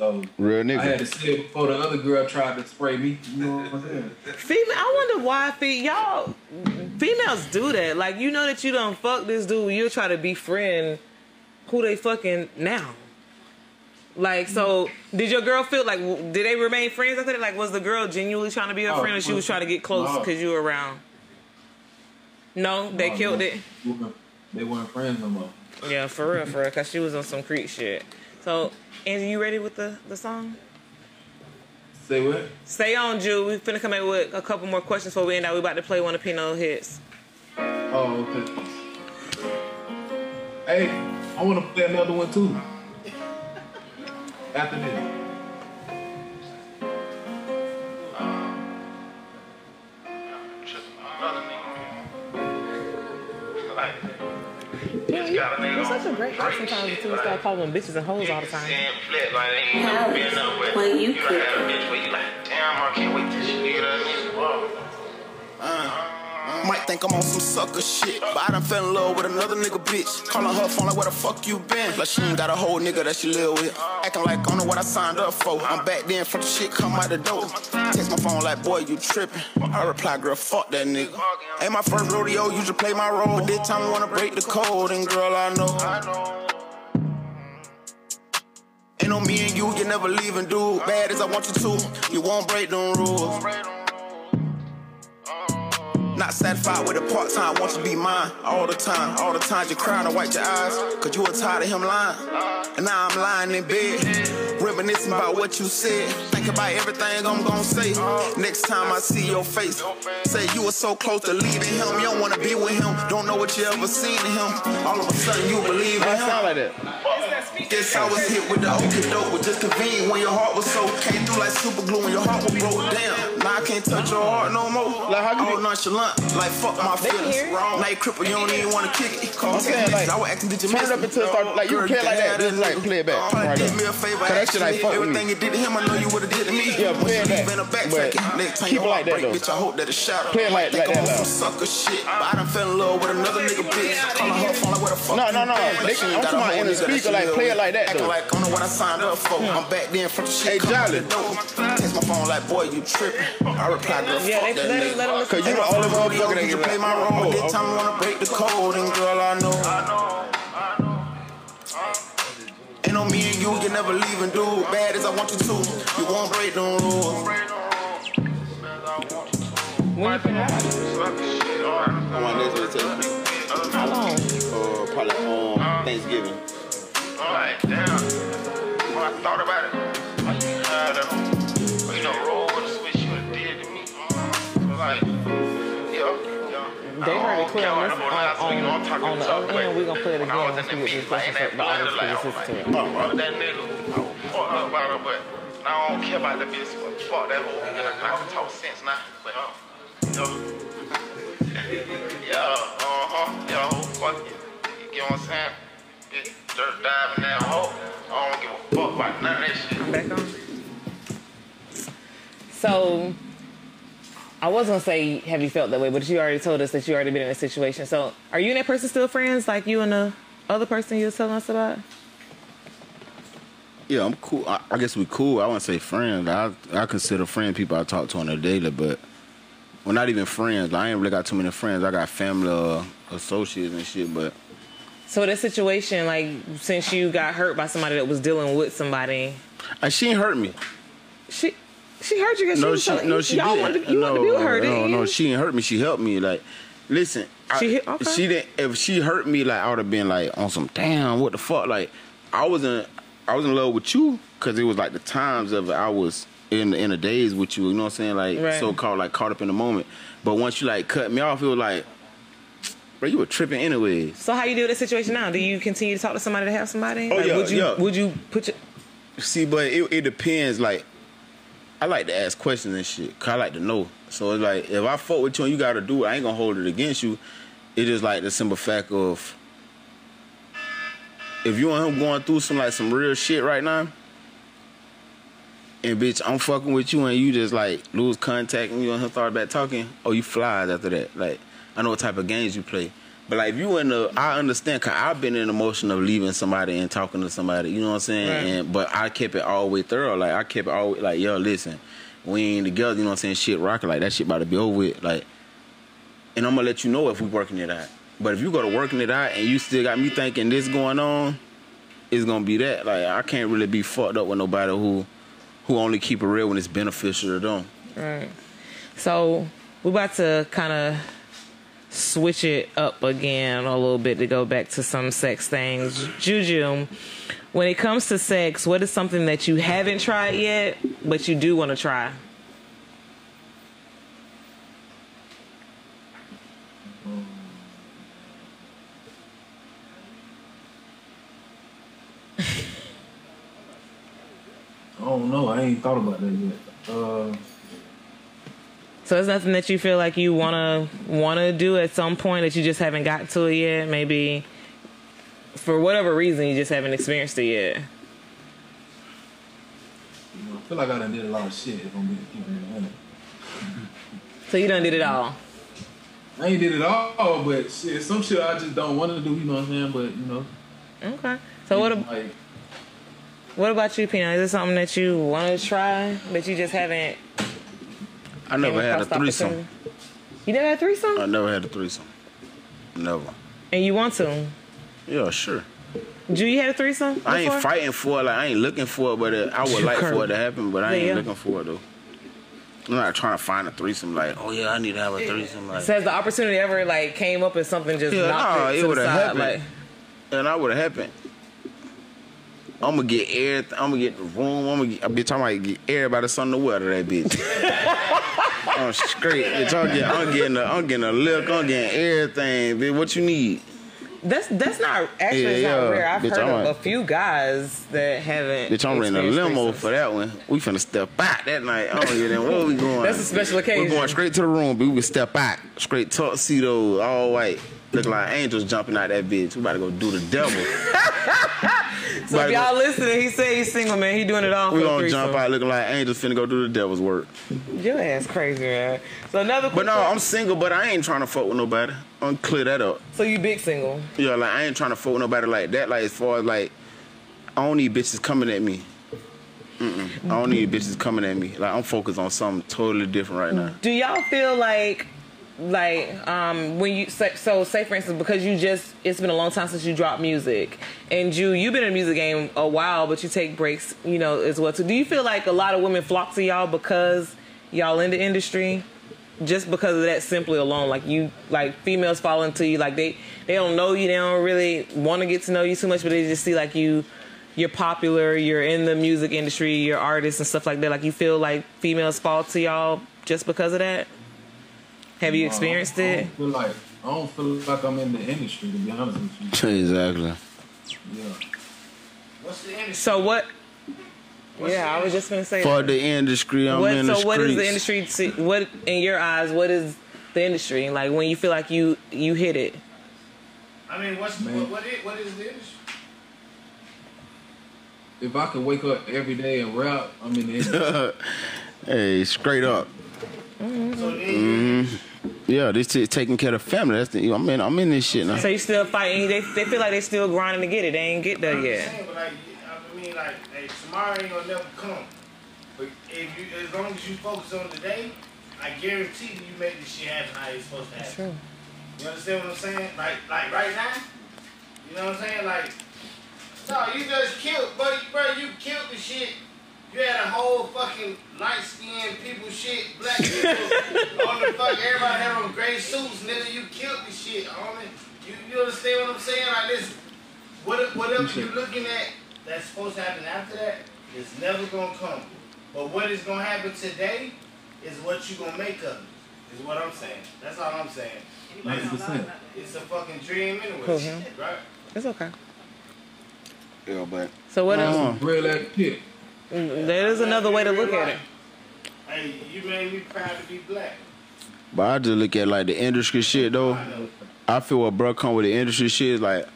[SPEAKER 4] So
[SPEAKER 6] Real nigga.
[SPEAKER 4] I had to say it before the other girl tried to spray me. You know what I'm saying?
[SPEAKER 5] Female, I wonder why fe- y'all females do that. Like you know that you don't fuck this dude, you'll try to befriend who they fucking now. Like so, did your girl feel like w- did they remain friends after that? Like was the girl genuinely trying to be a
[SPEAKER 4] Oh,
[SPEAKER 5] friend, or she was trying to get close
[SPEAKER 4] no.
[SPEAKER 5] because you were around? No, they killed it.
[SPEAKER 4] They weren't friends no more.
[SPEAKER 5] Yeah, for real, for real, because she was on some creep shit. So, Angie, you ready with the the song?
[SPEAKER 4] Say what?
[SPEAKER 5] Stay on, Jew. We finna come in with a couple more questions before we end out. We about to play one of Pino hits.
[SPEAKER 4] Oh, okay. Hey, I want to play another one too. After this.
[SPEAKER 5] You're such a great guy sometimes until we start calling them bitches and hoes all the time.
[SPEAKER 11] When you could.
[SPEAKER 3] Might think I'm on some sucker shit, but I done fell in love with another nigga bitch. Calling her phone like, where the fuck you been? Like she ain't got a whole nigga that she live with. Acting like I know what I signed up for. I'm back then from the shit come out the door. Text my phone like, boy, you tripping. I reply, girl, fuck that nigga. Ain't my first rodeo, you just play my role. But this time I wanna break the code, and girl, I know. Ain't no me and you, you never leaving, dude. Bad as I want you to, you won't break them rules. Not satisfied with the part time, want you to be mine all the time. All the times you cry and wipe your eyes, cause you were tired of him lying. And now I'm lying in bed, reminiscing about what you said. Think about everything I'm gonna say. Next time I see your face, say you were so close to leaving him. You don't wanna be with him, don't know what you ever seen in him. All of a sudden you believe in him.
[SPEAKER 11] sound like that.
[SPEAKER 3] Guess I was hit with the okey doke, was just convenient when your heart was so came through like super glue when your heart was broke down. Now I can't touch your heart no more.
[SPEAKER 11] Like, how
[SPEAKER 3] All nonchalant, like fuck my
[SPEAKER 11] They can
[SPEAKER 3] feelings.
[SPEAKER 11] hear it.
[SPEAKER 3] Now you cripple, you don't even wanna kick it. Call
[SPEAKER 11] I'm saying, like,
[SPEAKER 3] I was acting did you
[SPEAKER 11] turn
[SPEAKER 3] miss
[SPEAKER 11] it up
[SPEAKER 3] me?
[SPEAKER 11] until it start, like, you
[SPEAKER 3] Girl,
[SPEAKER 11] play it like that,
[SPEAKER 3] damn,
[SPEAKER 11] just, like, play it back,
[SPEAKER 3] Probably
[SPEAKER 11] right
[SPEAKER 3] did
[SPEAKER 11] there.
[SPEAKER 3] me a favor,
[SPEAKER 11] Cause that shit, like,
[SPEAKER 3] actually.
[SPEAKER 11] fuck with me.
[SPEAKER 3] Everything you did to him, I know you would've did to me.
[SPEAKER 11] Yeah, play it
[SPEAKER 3] Once you
[SPEAKER 11] back.
[SPEAKER 3] been a
[SPEAKER 11] But
[SPEAKER 3] backtracking. Next time
[SPEAKER 11] keep
[SPEAKER 3] your
[SPEAKER 11] it like
[SPEAKER 3] heart
[SPEAKER 11] that,
[SPEAKER 3] break,
[SPEAKER 11] though.
[SPEAKER 3] bitch, I hope that it's shadow.
[SPEAKER 11] Play it like-
[SPEAKER 3] Think
[SPEAKER 11] like
[SPEAKER 3] I'm
[SPEAKER 11] that,
[SPEAKER 3] on
[SPEAKER 11] loud.
[SPEAKER 3] some sucker shit, but I done fell in love with another nigga bitch. Calling her phone like, where the fuck
[SPEAKER 11] No,
[SPEAKER 3] you
[SPEAKER 11] no, no.
[SPEAKER 3] been?
[SPEAKER 11] I'm
[SPEAKER 3] ain't got
[SPEAKER 11] talking
[SPEAKER 3] a
[SPEAKER 11] about in
[SPEAKER 3] whole
[SPEAKER 11] the
[SPEAKER 3] nigga that
[SPEAKER 11] speaker,
[SPEAKER 3] she
[SPEAKER 11] like,
[SPEAKER 3] live
[SPEAKER 11] play it like that,
[SPEAKER 3] Acting
[SPEAKER 11] though.
[SPEAKER 3] like I don't know what I signed up for. I'm back then from the shit
[SPEAKER 11] Hey,
[SPEAKER 3] come out
[SPEAKER 11] Jolly.
[SPEAKER 3] the door. Text my phone like, boy, you tripping. I reply, girl,
[SPEAKER 5] Yeah,
[SPEAKER 3] fuck
[SPEAKER 5] they-
[SPEAKER 3] that
[SPEAKER 5] let him-
[SPEAKER 3] nigga.
[SPEAKER 5] let him
[SPEAKER 11] Cause you the only motherfucker that can
[SPEAKER 3] play my role,
[SPEAKER 11] Oh,
[SPEAKER 3] this time I wanna break the code, and girl, I know. Ain't no me and you, you never leaving, dude. Bad as I want you to, you won't break them rules.
[SPEAKER 5] When you finna out?
[SPEAKER 6] On my next vacation.
[SPEAKER 5] How long?
[SPEAKER 6] Uh, probably on Thanksgiving.
[SPEAKER 7] Alright, damn. When I thought about it,
[SPEAKER 5] They heard it clear on, this,
[SPEAKER 7] I'm on,
[SPEAKER 5] the other end. We're gonna play it again
[SPEAKER 7] I was
[SPEAKER 5] once
[SPEAKER 7] in
[SPEAKER 5] we
[SPEAKER 7] the
[SPEAKER 5] get
[SPEAKER 7] beat,
[SPEAKER 5] this
[SPEAKER 7] like,
[SPEAKER 5] question
[SPEAKER 7] in
[SPEAKER 5] so
[SPEAKER 7] that
[SPEAKER 5] the audience
[SPEAKER 7] blood, like,
[SPEAKER 5] listen to it.
[SPEAKER 7] oh, fuck that nigga. I was fucked about her, but I don't care about the bitch. Fuck that whole nigga. I can talk sense now. But, uh, yeah, uh-huh. Yeah, fuck it. You get what I'm saying? Bitch, dirt diving that hoe. I don't give a fuck about none of that shit.
[SPEAKER 5] I'm back on. So, I was gonna say, have you felt that way? But you already told us that you already been in a situation. So, are you and that person still friends, like you and the other person you was telling us about?
[SPEAKER 6] Yeah, I'm cool. I, I guess we cool. I wouldn't say friends. I I consider friend people I talk to on a daily, but we're not even friends. Like, I ain't really got too many friends. I got family, uh, associates and shit, but
[SPEAKER 5] So that situation, like since you got hurt by somebody that was dealing with somebody,
[SPEAKER 6] uh, she ain't hurt me.
[SPEAKER 5] she she hurt you because
[SPEAKER 6] no,
[SPEAKER 5] she,
[SPEAKER 6] she,
[SPEAKER 5] was
[SPEAKER 6] no, she
[SPEAKER 5] y'all
[SPEAKER 6] did.
[SPEAKER 5] Wanted you
[SPEAKER 6] no,
[SPEAKER 5] wanted to be with her,
[SPEAKER 6] no,
[SPEAKER 5] didn't
[SPEAKER 6] no, she ain't hurt me. She helped me. Like, listen,
[SPEAKER 5] She hit- okay.
[SPEAKER 6] she didn't. If she hurt me, like I would have been like on some damn. What the fuck? Like, I wasn't. I was in love with you because it was like the times of. I was in in the days with you. You know what I'm saying? Like
[SPEAKER 5] Right.
[SPEAKER 6] so called like caught up in the moment. But once you like cut me off, it was like, bro, you were tripping anyways.
[SPEAKER 5] So how you deal with the situation now? Do you continue to talk to somebody to have somebody?
[SPEAKER 6] Oh,
[SPEAKER 5] like,
[SPEAKER 6] yeah,
[SPEAKER 5] would you
[SPEAKER 6] yeah.
[SPEAKER 5] would you put your
[SPEAKER 6] See, but it, it depends. Like, I like to ask questions and shit. Cause I like to know. So it's like, if I fuck with you and you gotta do it, I ain't gonna hold it against you. It is like the simple fact of, if you and him going through some like some real shit right now, and bitch, I'm fucking with you and you just like lose contact and you and him start back talking, oh, you flies after that. Like, I know what type of games you play. But like, if you in the, I understand, cause I've been in the motion of leaving somebody and talking to somebody, you know what I'm saying?
[SPEAKER 5] Right.
[SPEAKER 6] And but I kept it all the way thorough. Like I kept it all like, yo, listen, we ain't together, you know what I'm saying? Shit rocking like that shit about to be over with. Like, and I'm gonna let you know if we working it out. But if you go to working it out and you still got me thinking this going on, it's gonna be that. Like I can't really be fucked up with nobody who who only keep it real when it's beneficial to them.
[SPEAKER 5] Right. So we're about to kind of switch it up again a little bit to go back to some sex things. Juju, when it comes to sex, what is something that you haven't tried yet, but you do want to try?
[SPEAKER 4] I don't know. I ain't thought about that yet. Uh,
[SPEAKER 5] So it's nothing that you feel like you wanna wanna do at some point that you just haven't got to it yet. Maybe for whatever reason you just haven't experienced it yet.
[SPEAKER 4] you know, I feel like I done did a lot of shit if I'm being keeping it.
[SPEAKER 5] So you done did it all.
[SPEAKER 4] I ain't did it all, but shit, some shit I just don't want to do. You know what I'm saying? But you know,
[SPEAKER 5] Okay. So what? ab-
[SPEAKER 4] like
[SPEAKER 5] What about you, Peanut? Is this something that you want to try that you just haven't?
[SPEAKER 6] I never had a
[SPEAKER 5] the
[SPEAKER 6] threesome.
[SPEAKER 5] You never had a threesome,
[SPEAKER 6] I never had a threesome. Never.
[SPEAKER 5] and you want to?
[SPEAKER 6] Yeah, sure.
[SPEAKER 5] Do you have a threesome?
[SPEAKER 6] I ain't fighting for it. Like I ain't looking for it, but uh, I would like for it to happen. But I ain't
[SPEAKER 5] Yeah.
[SPEAKER 6] looking for it though. I'm not trying to find a threesome. Like, oh yeah, I need to have a threesome. Like,
[SPEAKER 5] So has the opportunity ever like came up and something just
[SPEAKER 6] Yeah,
[SPEAKER 5] knocked
[SPEAKER 6] nah,
[SPEAKER 5] it
[SPEAKER 6] it would've happened.
[SPEAKER 5] Like,
[SPEAKER 6] and I would have happened. I'm gonna get everything. I'm gonna get the room. I'm gonna get. Bitch, I might get everybody something to wear to that bitch. I'm straight, bitch. I'm getting. I'm getting. A, I'm getting a look. I'm getting everything, bitch. What you need?
[SPEAKER 5] that's that's not actually
[SPEAKER 6] Yeah,
[SPEAKER 5] it's not
[SPEAKER 6] yeah.
[SPEAKER 5] rare. I've
[SPEAKER 6] Bitch,
[SPEAKER 5] heard
[SPEAKER 6] I'm
[SPEAKER 5] of
[SPEAKER 6] a-
[SPEAKER 5] few guys that haven't.
[SPEAKER 6] Bitch, I'm renting a limo for that one. We finna step out that night. I don't even know where we going.
[SPEAKER 5] That's a special occasion.
[SPEAKER 6] We're going straight to the room, but we can step out. Straight tuxedo, all white. Looking like angels jumping out that bitch. We about to go do the devil.
[SPEAKER 5] So if y'all listening, he said he's single, man. He doing it all
[SPEAKER 6] We gonna jump out looking like angels finna go do the devil's work.
[SPEAKER 5] Your ass crazy, man. So another.
[SPEAKER 6] But no, I'm single, but I ain't trying to fuck with nobody. I'm clear that up.
[SPEAKER 5] So you big single?
[SPEAKER 6] Yeah, like I ain't trying to fuck with nobody like that. Like as far as like, I don't need bitches coming at me. Mm-mm. I don't need bitches coming at me. Like I'm focused on something totally different right now.
[SPEAKER 5] Do y'all feel like, like, um, when you say, so say for instance, because you just it's been a long time since you dropped music, and you you've been in the music game a while, but you take breaks, you know, as well. So do you feel like a lot of women flock to y'all because y'all in the industry? Just because of that simply alone, like you, like females fall into you, like they they don't know you, they don't really want to get to know you too much, but they just see like you, you're popular, you're in the music industry, you're artists and stuff like that. Like you feel like females fall to y'all just because of that. Have you
[SPEAKER 4] uh,
[SPEAKER 5] experienced
[SPEAKER 4] I
[SPEAKER 5] it?
[SPEAKER 4] feel like I don't feel like I'm in the industry to be honest with you.
[SPEAKER 6] Exactly.
[SPEAKER 4] Yeah.
[SPEAKER 7] What's the industry?
[SPEAKER 5] So what? Yeah, I was just gonna say.
[SPEAKER 6] For
[SPEAKER 5] that.
[SPEAKER 6] the industry, I'm
[SPEAKER 5] what,
[SPEAKER 6] in the
[SPEAKER 5] so what is the industry? To, what in your eyes? What is the industry like when you feel like you you hit it?
[SPEAKER 7] I mean, what's
[SPEAKER 4] Man.
[SPEAKER 7] what, what, is, what is the industry?
[SPEAKER 4] If I could wake up every day and rap, I'm in the industry.
[SPEAKER 6] hey, straight up.
[SPEAKER 7] So then
[SPEAKER 6] hmm Yeah, this is taking care of family. That's the, I'm in. I'm in this shit now.
[SPEAKER 5] So you still fighting? They they feel like they still grinding to get it. They ain't get there yet.
[SPEAKER 7] saying, but like, I mean, like, hey, tomorrow ain't gonna never come. But if you, as long as you focus on today, I guarantee you make this shit happen how it's supposed to happen.
[SPEAKER 5] True.
[SPEAKER 7] You understand what I'm saying? Like, like right now, you know what I'm saying? Like, no, you just killed, bro. Bro, you killed the shit. You had a whole fucking light skinned people shit, black people on the fuck. Everybody had on gray suits, nigga. You killed the shit, homie. You, you understand what I'm saying? Like this, what, whatever you're looking at that's supposed to happen after that is never gonna come. But what is gonna happen today is what you gonna make of it. Is what I'm saying. That's all I'm saying. Like,
[SPEAKER 4] 100%.
[SPEAKER 7] it's a fucking dream anyway,
[SPEAKER 5] Mhm.
[SPEAKER 7] right?
[SPEAKER 5] It's okay.
[SPEAKER 6] Yeah, but
[SPEAKER 5] So what
[SPEAKER 6] Uh-huh.
[SPEAKER 5] else?
[SPEAKER 4] Real ass shit.
[SPEAKER 5] There is another way to look at it.
[SPEAKER 7] Hey, you made me proud to be black.
[SPEAKER 6] But I just look at like the industry shit though. I feel what bro come with the industry shit is like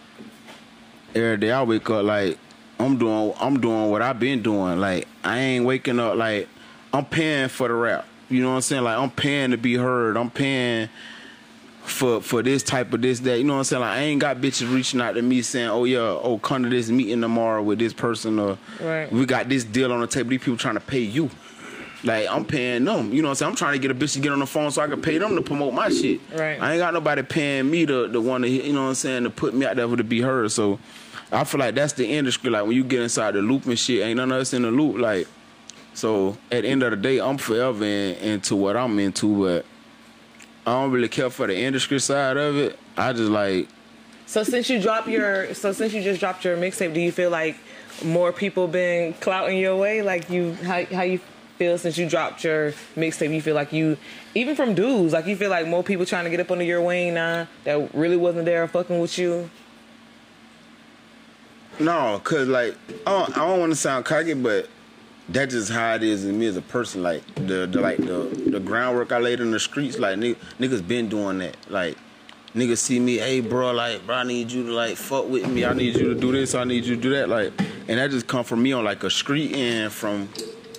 [SPEAKER 6] every day I wake up like I'm doing I'm doing what I've been doing. Like I ain't waking up like I'm paying for the rap. You know what I'm saying? Like I'm paying to be heard. I'm paying for for this type of this that. You know what I'm saying? Like I ain't got bitches reaching out to me saying, "Oh yeah, oh come to this meeting tomorrow with this person or
[SPEAKER 5] Right.
[SPEAKER 6] we got this deal on the table. These people trying to pay you." Like I'm paying them. You know what I'm saying? I'm trying to get a bitch to get on the phone so I can pay them to promote my shit.
[SPEAKER 5] Right.
[SPEAKER 6] I ain't got nobody paying me to the one to you know what I'm saying to put me out there to be heard. So I feel like that's the industry. Like when you get inside the loop and shit, ain't none of us in the loop. Like so at the end of the day, I'm forever in, into what I'm into, but I don't really care for the industry side of it. I just like
[SPEAKER 5] So since you dropped your, so since you just dropped your mixtape, do you feel like more people been clouting your way? Like you, how how you feel since you dropped your mixtape? You feel like you, even from dudes, like you feel like more people trying to get up under your wing now that really wasn't there fucking with you.
[SPEAKER 6] No, cause like I don't, I don't want to sound cocky, but that's just how it is in me as a person. Like the, the like the the groundwork I laid in the streets, like nigg- niggas been doing that. Like niggas see me, hey bro, like bro, I need you to like fuck with me. I need you to do this. I need you to do that. Like, and that just come from me on like a street and from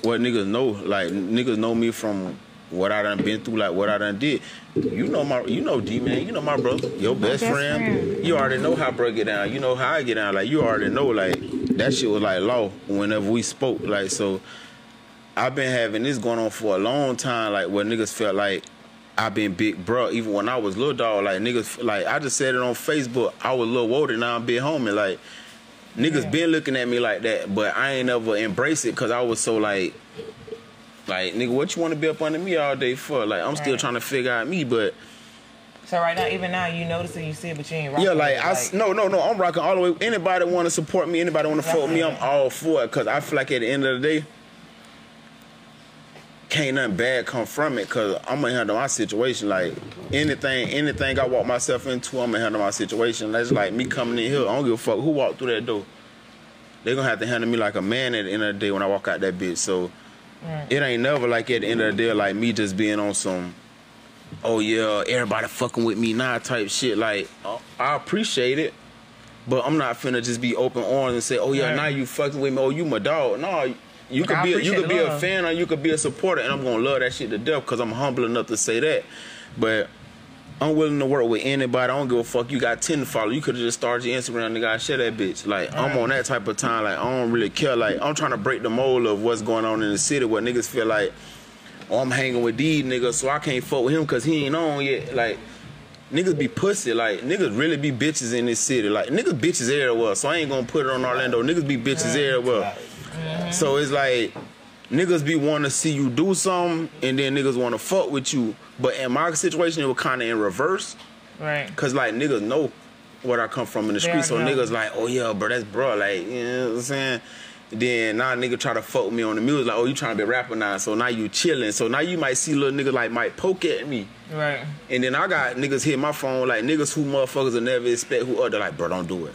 [SPEAKER 6] what niggas know. Like niggas know me from what I done been through, like what I done did. You know my, you know D man, you know my brother, your best,
[SPEAKER 5] best
[SPEAKER 6] friend.
[SPEAKER 5] friend.
[SPEAKER 6] You already know how bro get down. You know how I get down. Like you already know, like that shit was like law whenever we spoke. Like so, I've been having this going on for a long time. Like where niggas felt like I've been big bro. Even when I was little dog, like niggas, like I just said it on Facebook. I was a little older, now I'm big homie. Like niggas been looking at me like that, but I ain't ever embrace it because I was so like, like nigga, what you want to be up under me all day for? Like I'm still
[SPEAKER 5] Right.
[SPEAKER 6] trying to figure out me, but
[SPEAKER 5] So right now, even now, you notice it, you see it, but you ain't rocking
[SPEAKER 6] yeah, like I s- no no no, I'm rocking all the way. Anybody want to support me? Anybody want to fuck me? I'm all for it because I feel like at the end of the day. Can't nothing bad come from it because I'm gonna handle my situation like anything anything I walk myself into I'm gonna handle my situation that's like me coming in here I don't give a fuck who walked through that door they gonna have to handle me like a man at the end of the day when I walk out that bitch so it ain't never like at the end of the day like me just being on some oh yeah everybody fucking with me now type shit like uh, I appreciate it but I'm not finna just be open arms and say oh yeah
[SPEAKER 5] Right.
[SPEAKER 6] now you fucking with me oh you my dog no you
[SPEAKER 5] Like,
[SPEAKER 6] could be a, you could be a fan or you could be a supporter and I'm gonna love that shit to death because I'm humble enough to say that but I'm willing to work with anybody. I don't give a fuck. You got 10 followers. You could have just started your Instagram, and I share that bitch. Like, I'm on that type of time. Like, I don't really care. Like, I'm trying to break the mold of what's going on in the city What niggas feel like, oh, I'm hanging with these niggas, so I can't fuck with him because he ain't on yet. Like, niggas be pussy. Like, niggas really be bitches in this city. Like, niggas bitches everywhere. So I ain't gonna put it on Orlando. Niggas be bitches everywhere. So it's like, niggas be want to see you do something, and then niggas want to fuck with you. But in my situation, it was kind of in reverse.
[SPEAKER 5] Right.
[SPEAKER 6] Cause like niggas know what I come from in the street, so
[SPEAKER 5] know.
[SPEAKER 6] niggas like, oh yeah, bro, that's bro, like you know what I'm saying. Then now nigga try to fuck me on the music, like, oh you trying to be rapper now, so now you chilling. So now you might see little niggas like might poke at me,
[SPEAKER 5] Right.
[SPEAKER 6] and then I got niggas hit my phone like niggas who motherfuckers will never expect who other like, bro, don't do it,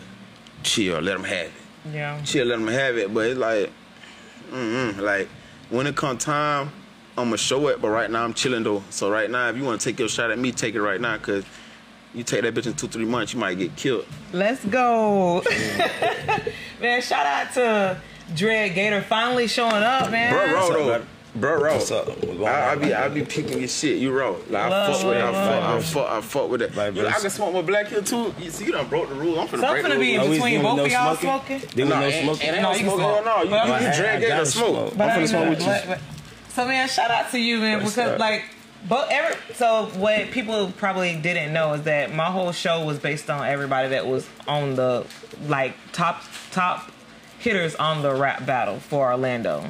[SPEAKER 6] chill, let them have it,
[SPEAKER 5] Yeah.
[SPEAKER 6] chill, let them have it. But it's like, mm like when it come time, I'ma show it. But right now I'm chilling though. So right now, if you want to take your shot at me, take it right now, cause you take that bitch in two three months, you might get killed.
[SPEAKER 5] Let's go. man, shout out to Dread Gator finally showing up, man.
[SPEAKER 6] Bro, raw
[SPEAKER 12] up,
[SPEAKER 6] though.
[SPEAKER 12] man?
[SPEAKER 6] Bro, raw.
[SPEAKER 12] What's up? What's
[SPEAKER 6] I, I be,
[SPEAKER 12] man?
[SPEAKER 6] I be peeking your shit. You raw. Like I
[SPEAKER 5] Love,
[SPEAKER 6] fuck with it. I fuck, I fuck, I fuck with it.
[SPEAKER 12] Vibe
[SPEAKER 6] You know, I
[SPEAKER 12] verse.
[SPEAKER 6] can smoke my black here too. You see, you done broke the rules. I'm finna
[SPEAKER 5] So I'm
[SPEAKER 6] break the
[SPEAKER 5] finna be in
[SPEAKER 6] rules.
[SPEAKER 12] We
[SPEAKER 5] between both
[SPEAKER 12] no
[SPEAKER 5] of y'all
[SPEAKER 12] smoking?
[SPEAKER 5] smoking.
[SPEAKER 12] There was
[SPEAKER 6] No,
[SPEAKER 12] no
[SPEAKER 6] and,
[SPEAKER 12] smoking.
[SPEAKER 6] and ain't
[SPEAKER 5] No,
[SPEAKER 6] no
[SPEAKER 5] you can
[SPEAKER 6] smoke.
[SPEAKER 5] smoke.
[SPEAKER 6] Hell no, you,
[SPEAKER 5] But
[SPEAKER 6] you
[SPEAKER 5] I-
[SPEAKER 6] can
[SPEAKER 12] I-
[SPEAKER 6] drag
[SPEAKER 12] I
[SPEAKER 6] it to smoke.
[SPEAKER 12] smoke.
[SPEAKER 6] I'm
[SPEAKER 5] But I
[SPEAKER 6] finna smoke
[SPEAKER 5] gonna-
[SPEAKER 6] with you.
[SPEAKER 5] but- but- So man, shout out to you, man,
[SPEAKER 12] What's
[SPEAKER 5] because
[SPEAKER 12] up?
[SPEAKER 5] like, but every so what people probably didn't know is that my whole show was based on everybody that was on the like top top hitters on the rap battle for Orlando.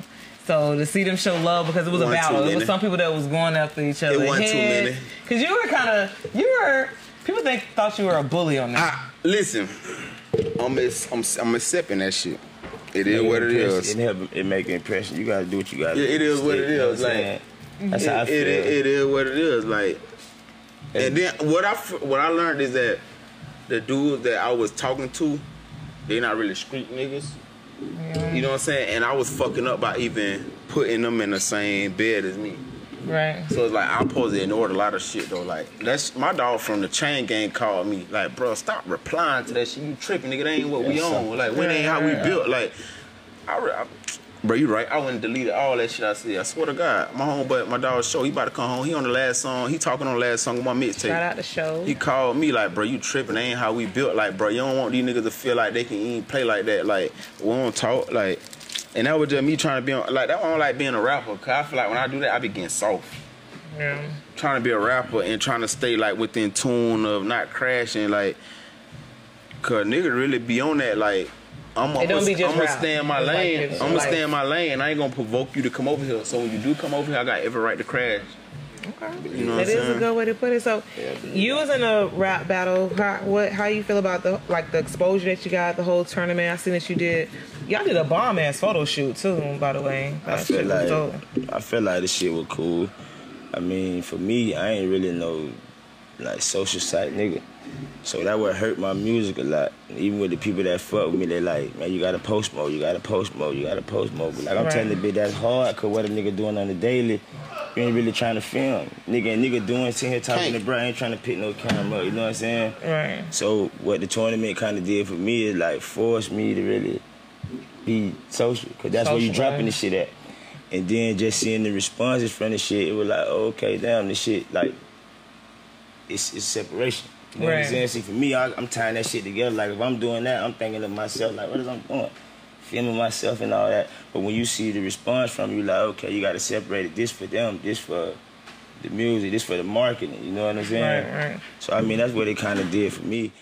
[SPEAKER 5] So to see them show love because it was a
[SPEAKER 6] One too
[SPEAKER 5] battle, it was some people that was going after each other.
[SPEAKER 6] It wasn't too many.
[SPEAKER 5] Because you were kind of you were people think thought you were a bully on that.
[SPEAKER 6] I, listen, I'm, mis- I'm, I'm accepting that shit. It is what it is.
[SPEAKER 12] It help it make an impression. You gotta do what you gotta
[SPEAKER 6] Yeah,
[SPEAKER 12] do.
[SPEAKER 6] it is what it
[SPEAKER 12] You know
[SPEAKER 6] is,
[SPEAKER 12] I'm
[SPEAKER 6] like,
[SPEAKER 12] saying? that's
[SPEAKER 6] it,
[SPEAKER 12] how I feel.
[SPEAKER 6] it, it is what it is. Like, and then what I f- what I learned is that the dudes that I was talking to, they not really street niggas. You know what I'm saying? And I was fucking up by even putting them in the same bed as me.
[SPEAKER 5] right.
[SPEAKER 6] So it's like I'm supposed to ignore a lot of shit though. Like that's my dog from the chain gang called me. Like, bro, stop replying to that shit. You tripping, nigga. That ain't what we
[SPEAKER 12] Yes,
[SPEAKER 6] on.
[SPEAKER 12] sir.
[SPEAKER 6] Like, we ain't how we built. Like, I, I bro, you right. I went and deleted all that shit I said. I swear to God, my homeboy, my dog show. He about to come home. He on the last song. He talking on the last song of my mixtape.
[SPEAKER 5] Shout out the show.
[SPEAKER 6] He called me like, bro, you tripping? That ain't how we built. Like, bro, you don't want these niggas to feel like they can even play like that. Like, we don't talk. Like, and that was just me trying to be on. Like, that one like being a rapper. Cause I feel like when I do that, I be getting soft.
[SPEAKER 5] Yeah.
[SPEAKER 6] Trying to be a rapper and trying to stay like within tune of not crashing. Like, cause nigga really be on that. Like, I'm
[SPEAKER 5] It don't be just
[SPEAKER 6] gonna stay in my
[SPEAKER 5] It's like
[SPEAKER 6] lane.
[SPEAKER 5] it's
[SPEAKER 6] I'm gonna
[SPEAKER 5] life.
[SPEAKER 6] stay in my lane. I ain't gonna provoke you to come over here. So when you do come over here, I got every right to crash. Okay. You know what I'm
[SPEAKER 5] That is a good way to put it. So, you was in a rap battle. How what? How you feel about the like the exposure that you got the whole tournament? I seen that you did. Y'all did a bomb ass photo shoot too. By the way,
[SPEAKER 12] I feel like
[SPEAKER 5] dope.
[SPEAKER 12] I feel like the shit was cool. I mean, for me, I ain't really no like social site nigga. So that would hurt my music a lot. Even with the people that fuck with me, they like, man, you gotta post more, you gotta post more, you gotta post more. But like I'm
[SPEAKER 5] Right.
[SPEAKER 12] telling the bitch that's hard, cause what a nigga doing on the daily, you ain't really trying to film. Nigga and nigga doing sitting here talking to bro, ain't trying to pick no camera you know what I'm saying?
[SPEAKER 5] Right.
[SPEAKER 12] So what the tournament kind of did for me is like forced me to really be social, cause that's where you dropping
[SPEAKER 5] right.
[SPEAKER 12] the shit at. And then just seeing the responses from the shit, it was like, oh, okay, damn, this shit, like, it's, it's separation. You know what I'm saying? See, for me, I, I'm tying that shit together. Like, if I'm doing that, I'm thinking of myself, like, what is I'm doing? Filming myself and all that. But when you see the response from you, like, okay, you got to separate it. This for them, this for the music, this for the marketing. You know what I'm saying?
[SPEAKER 5] Right, right.
[SPEAKER 12] So, I mean, that's what it kind of did for me.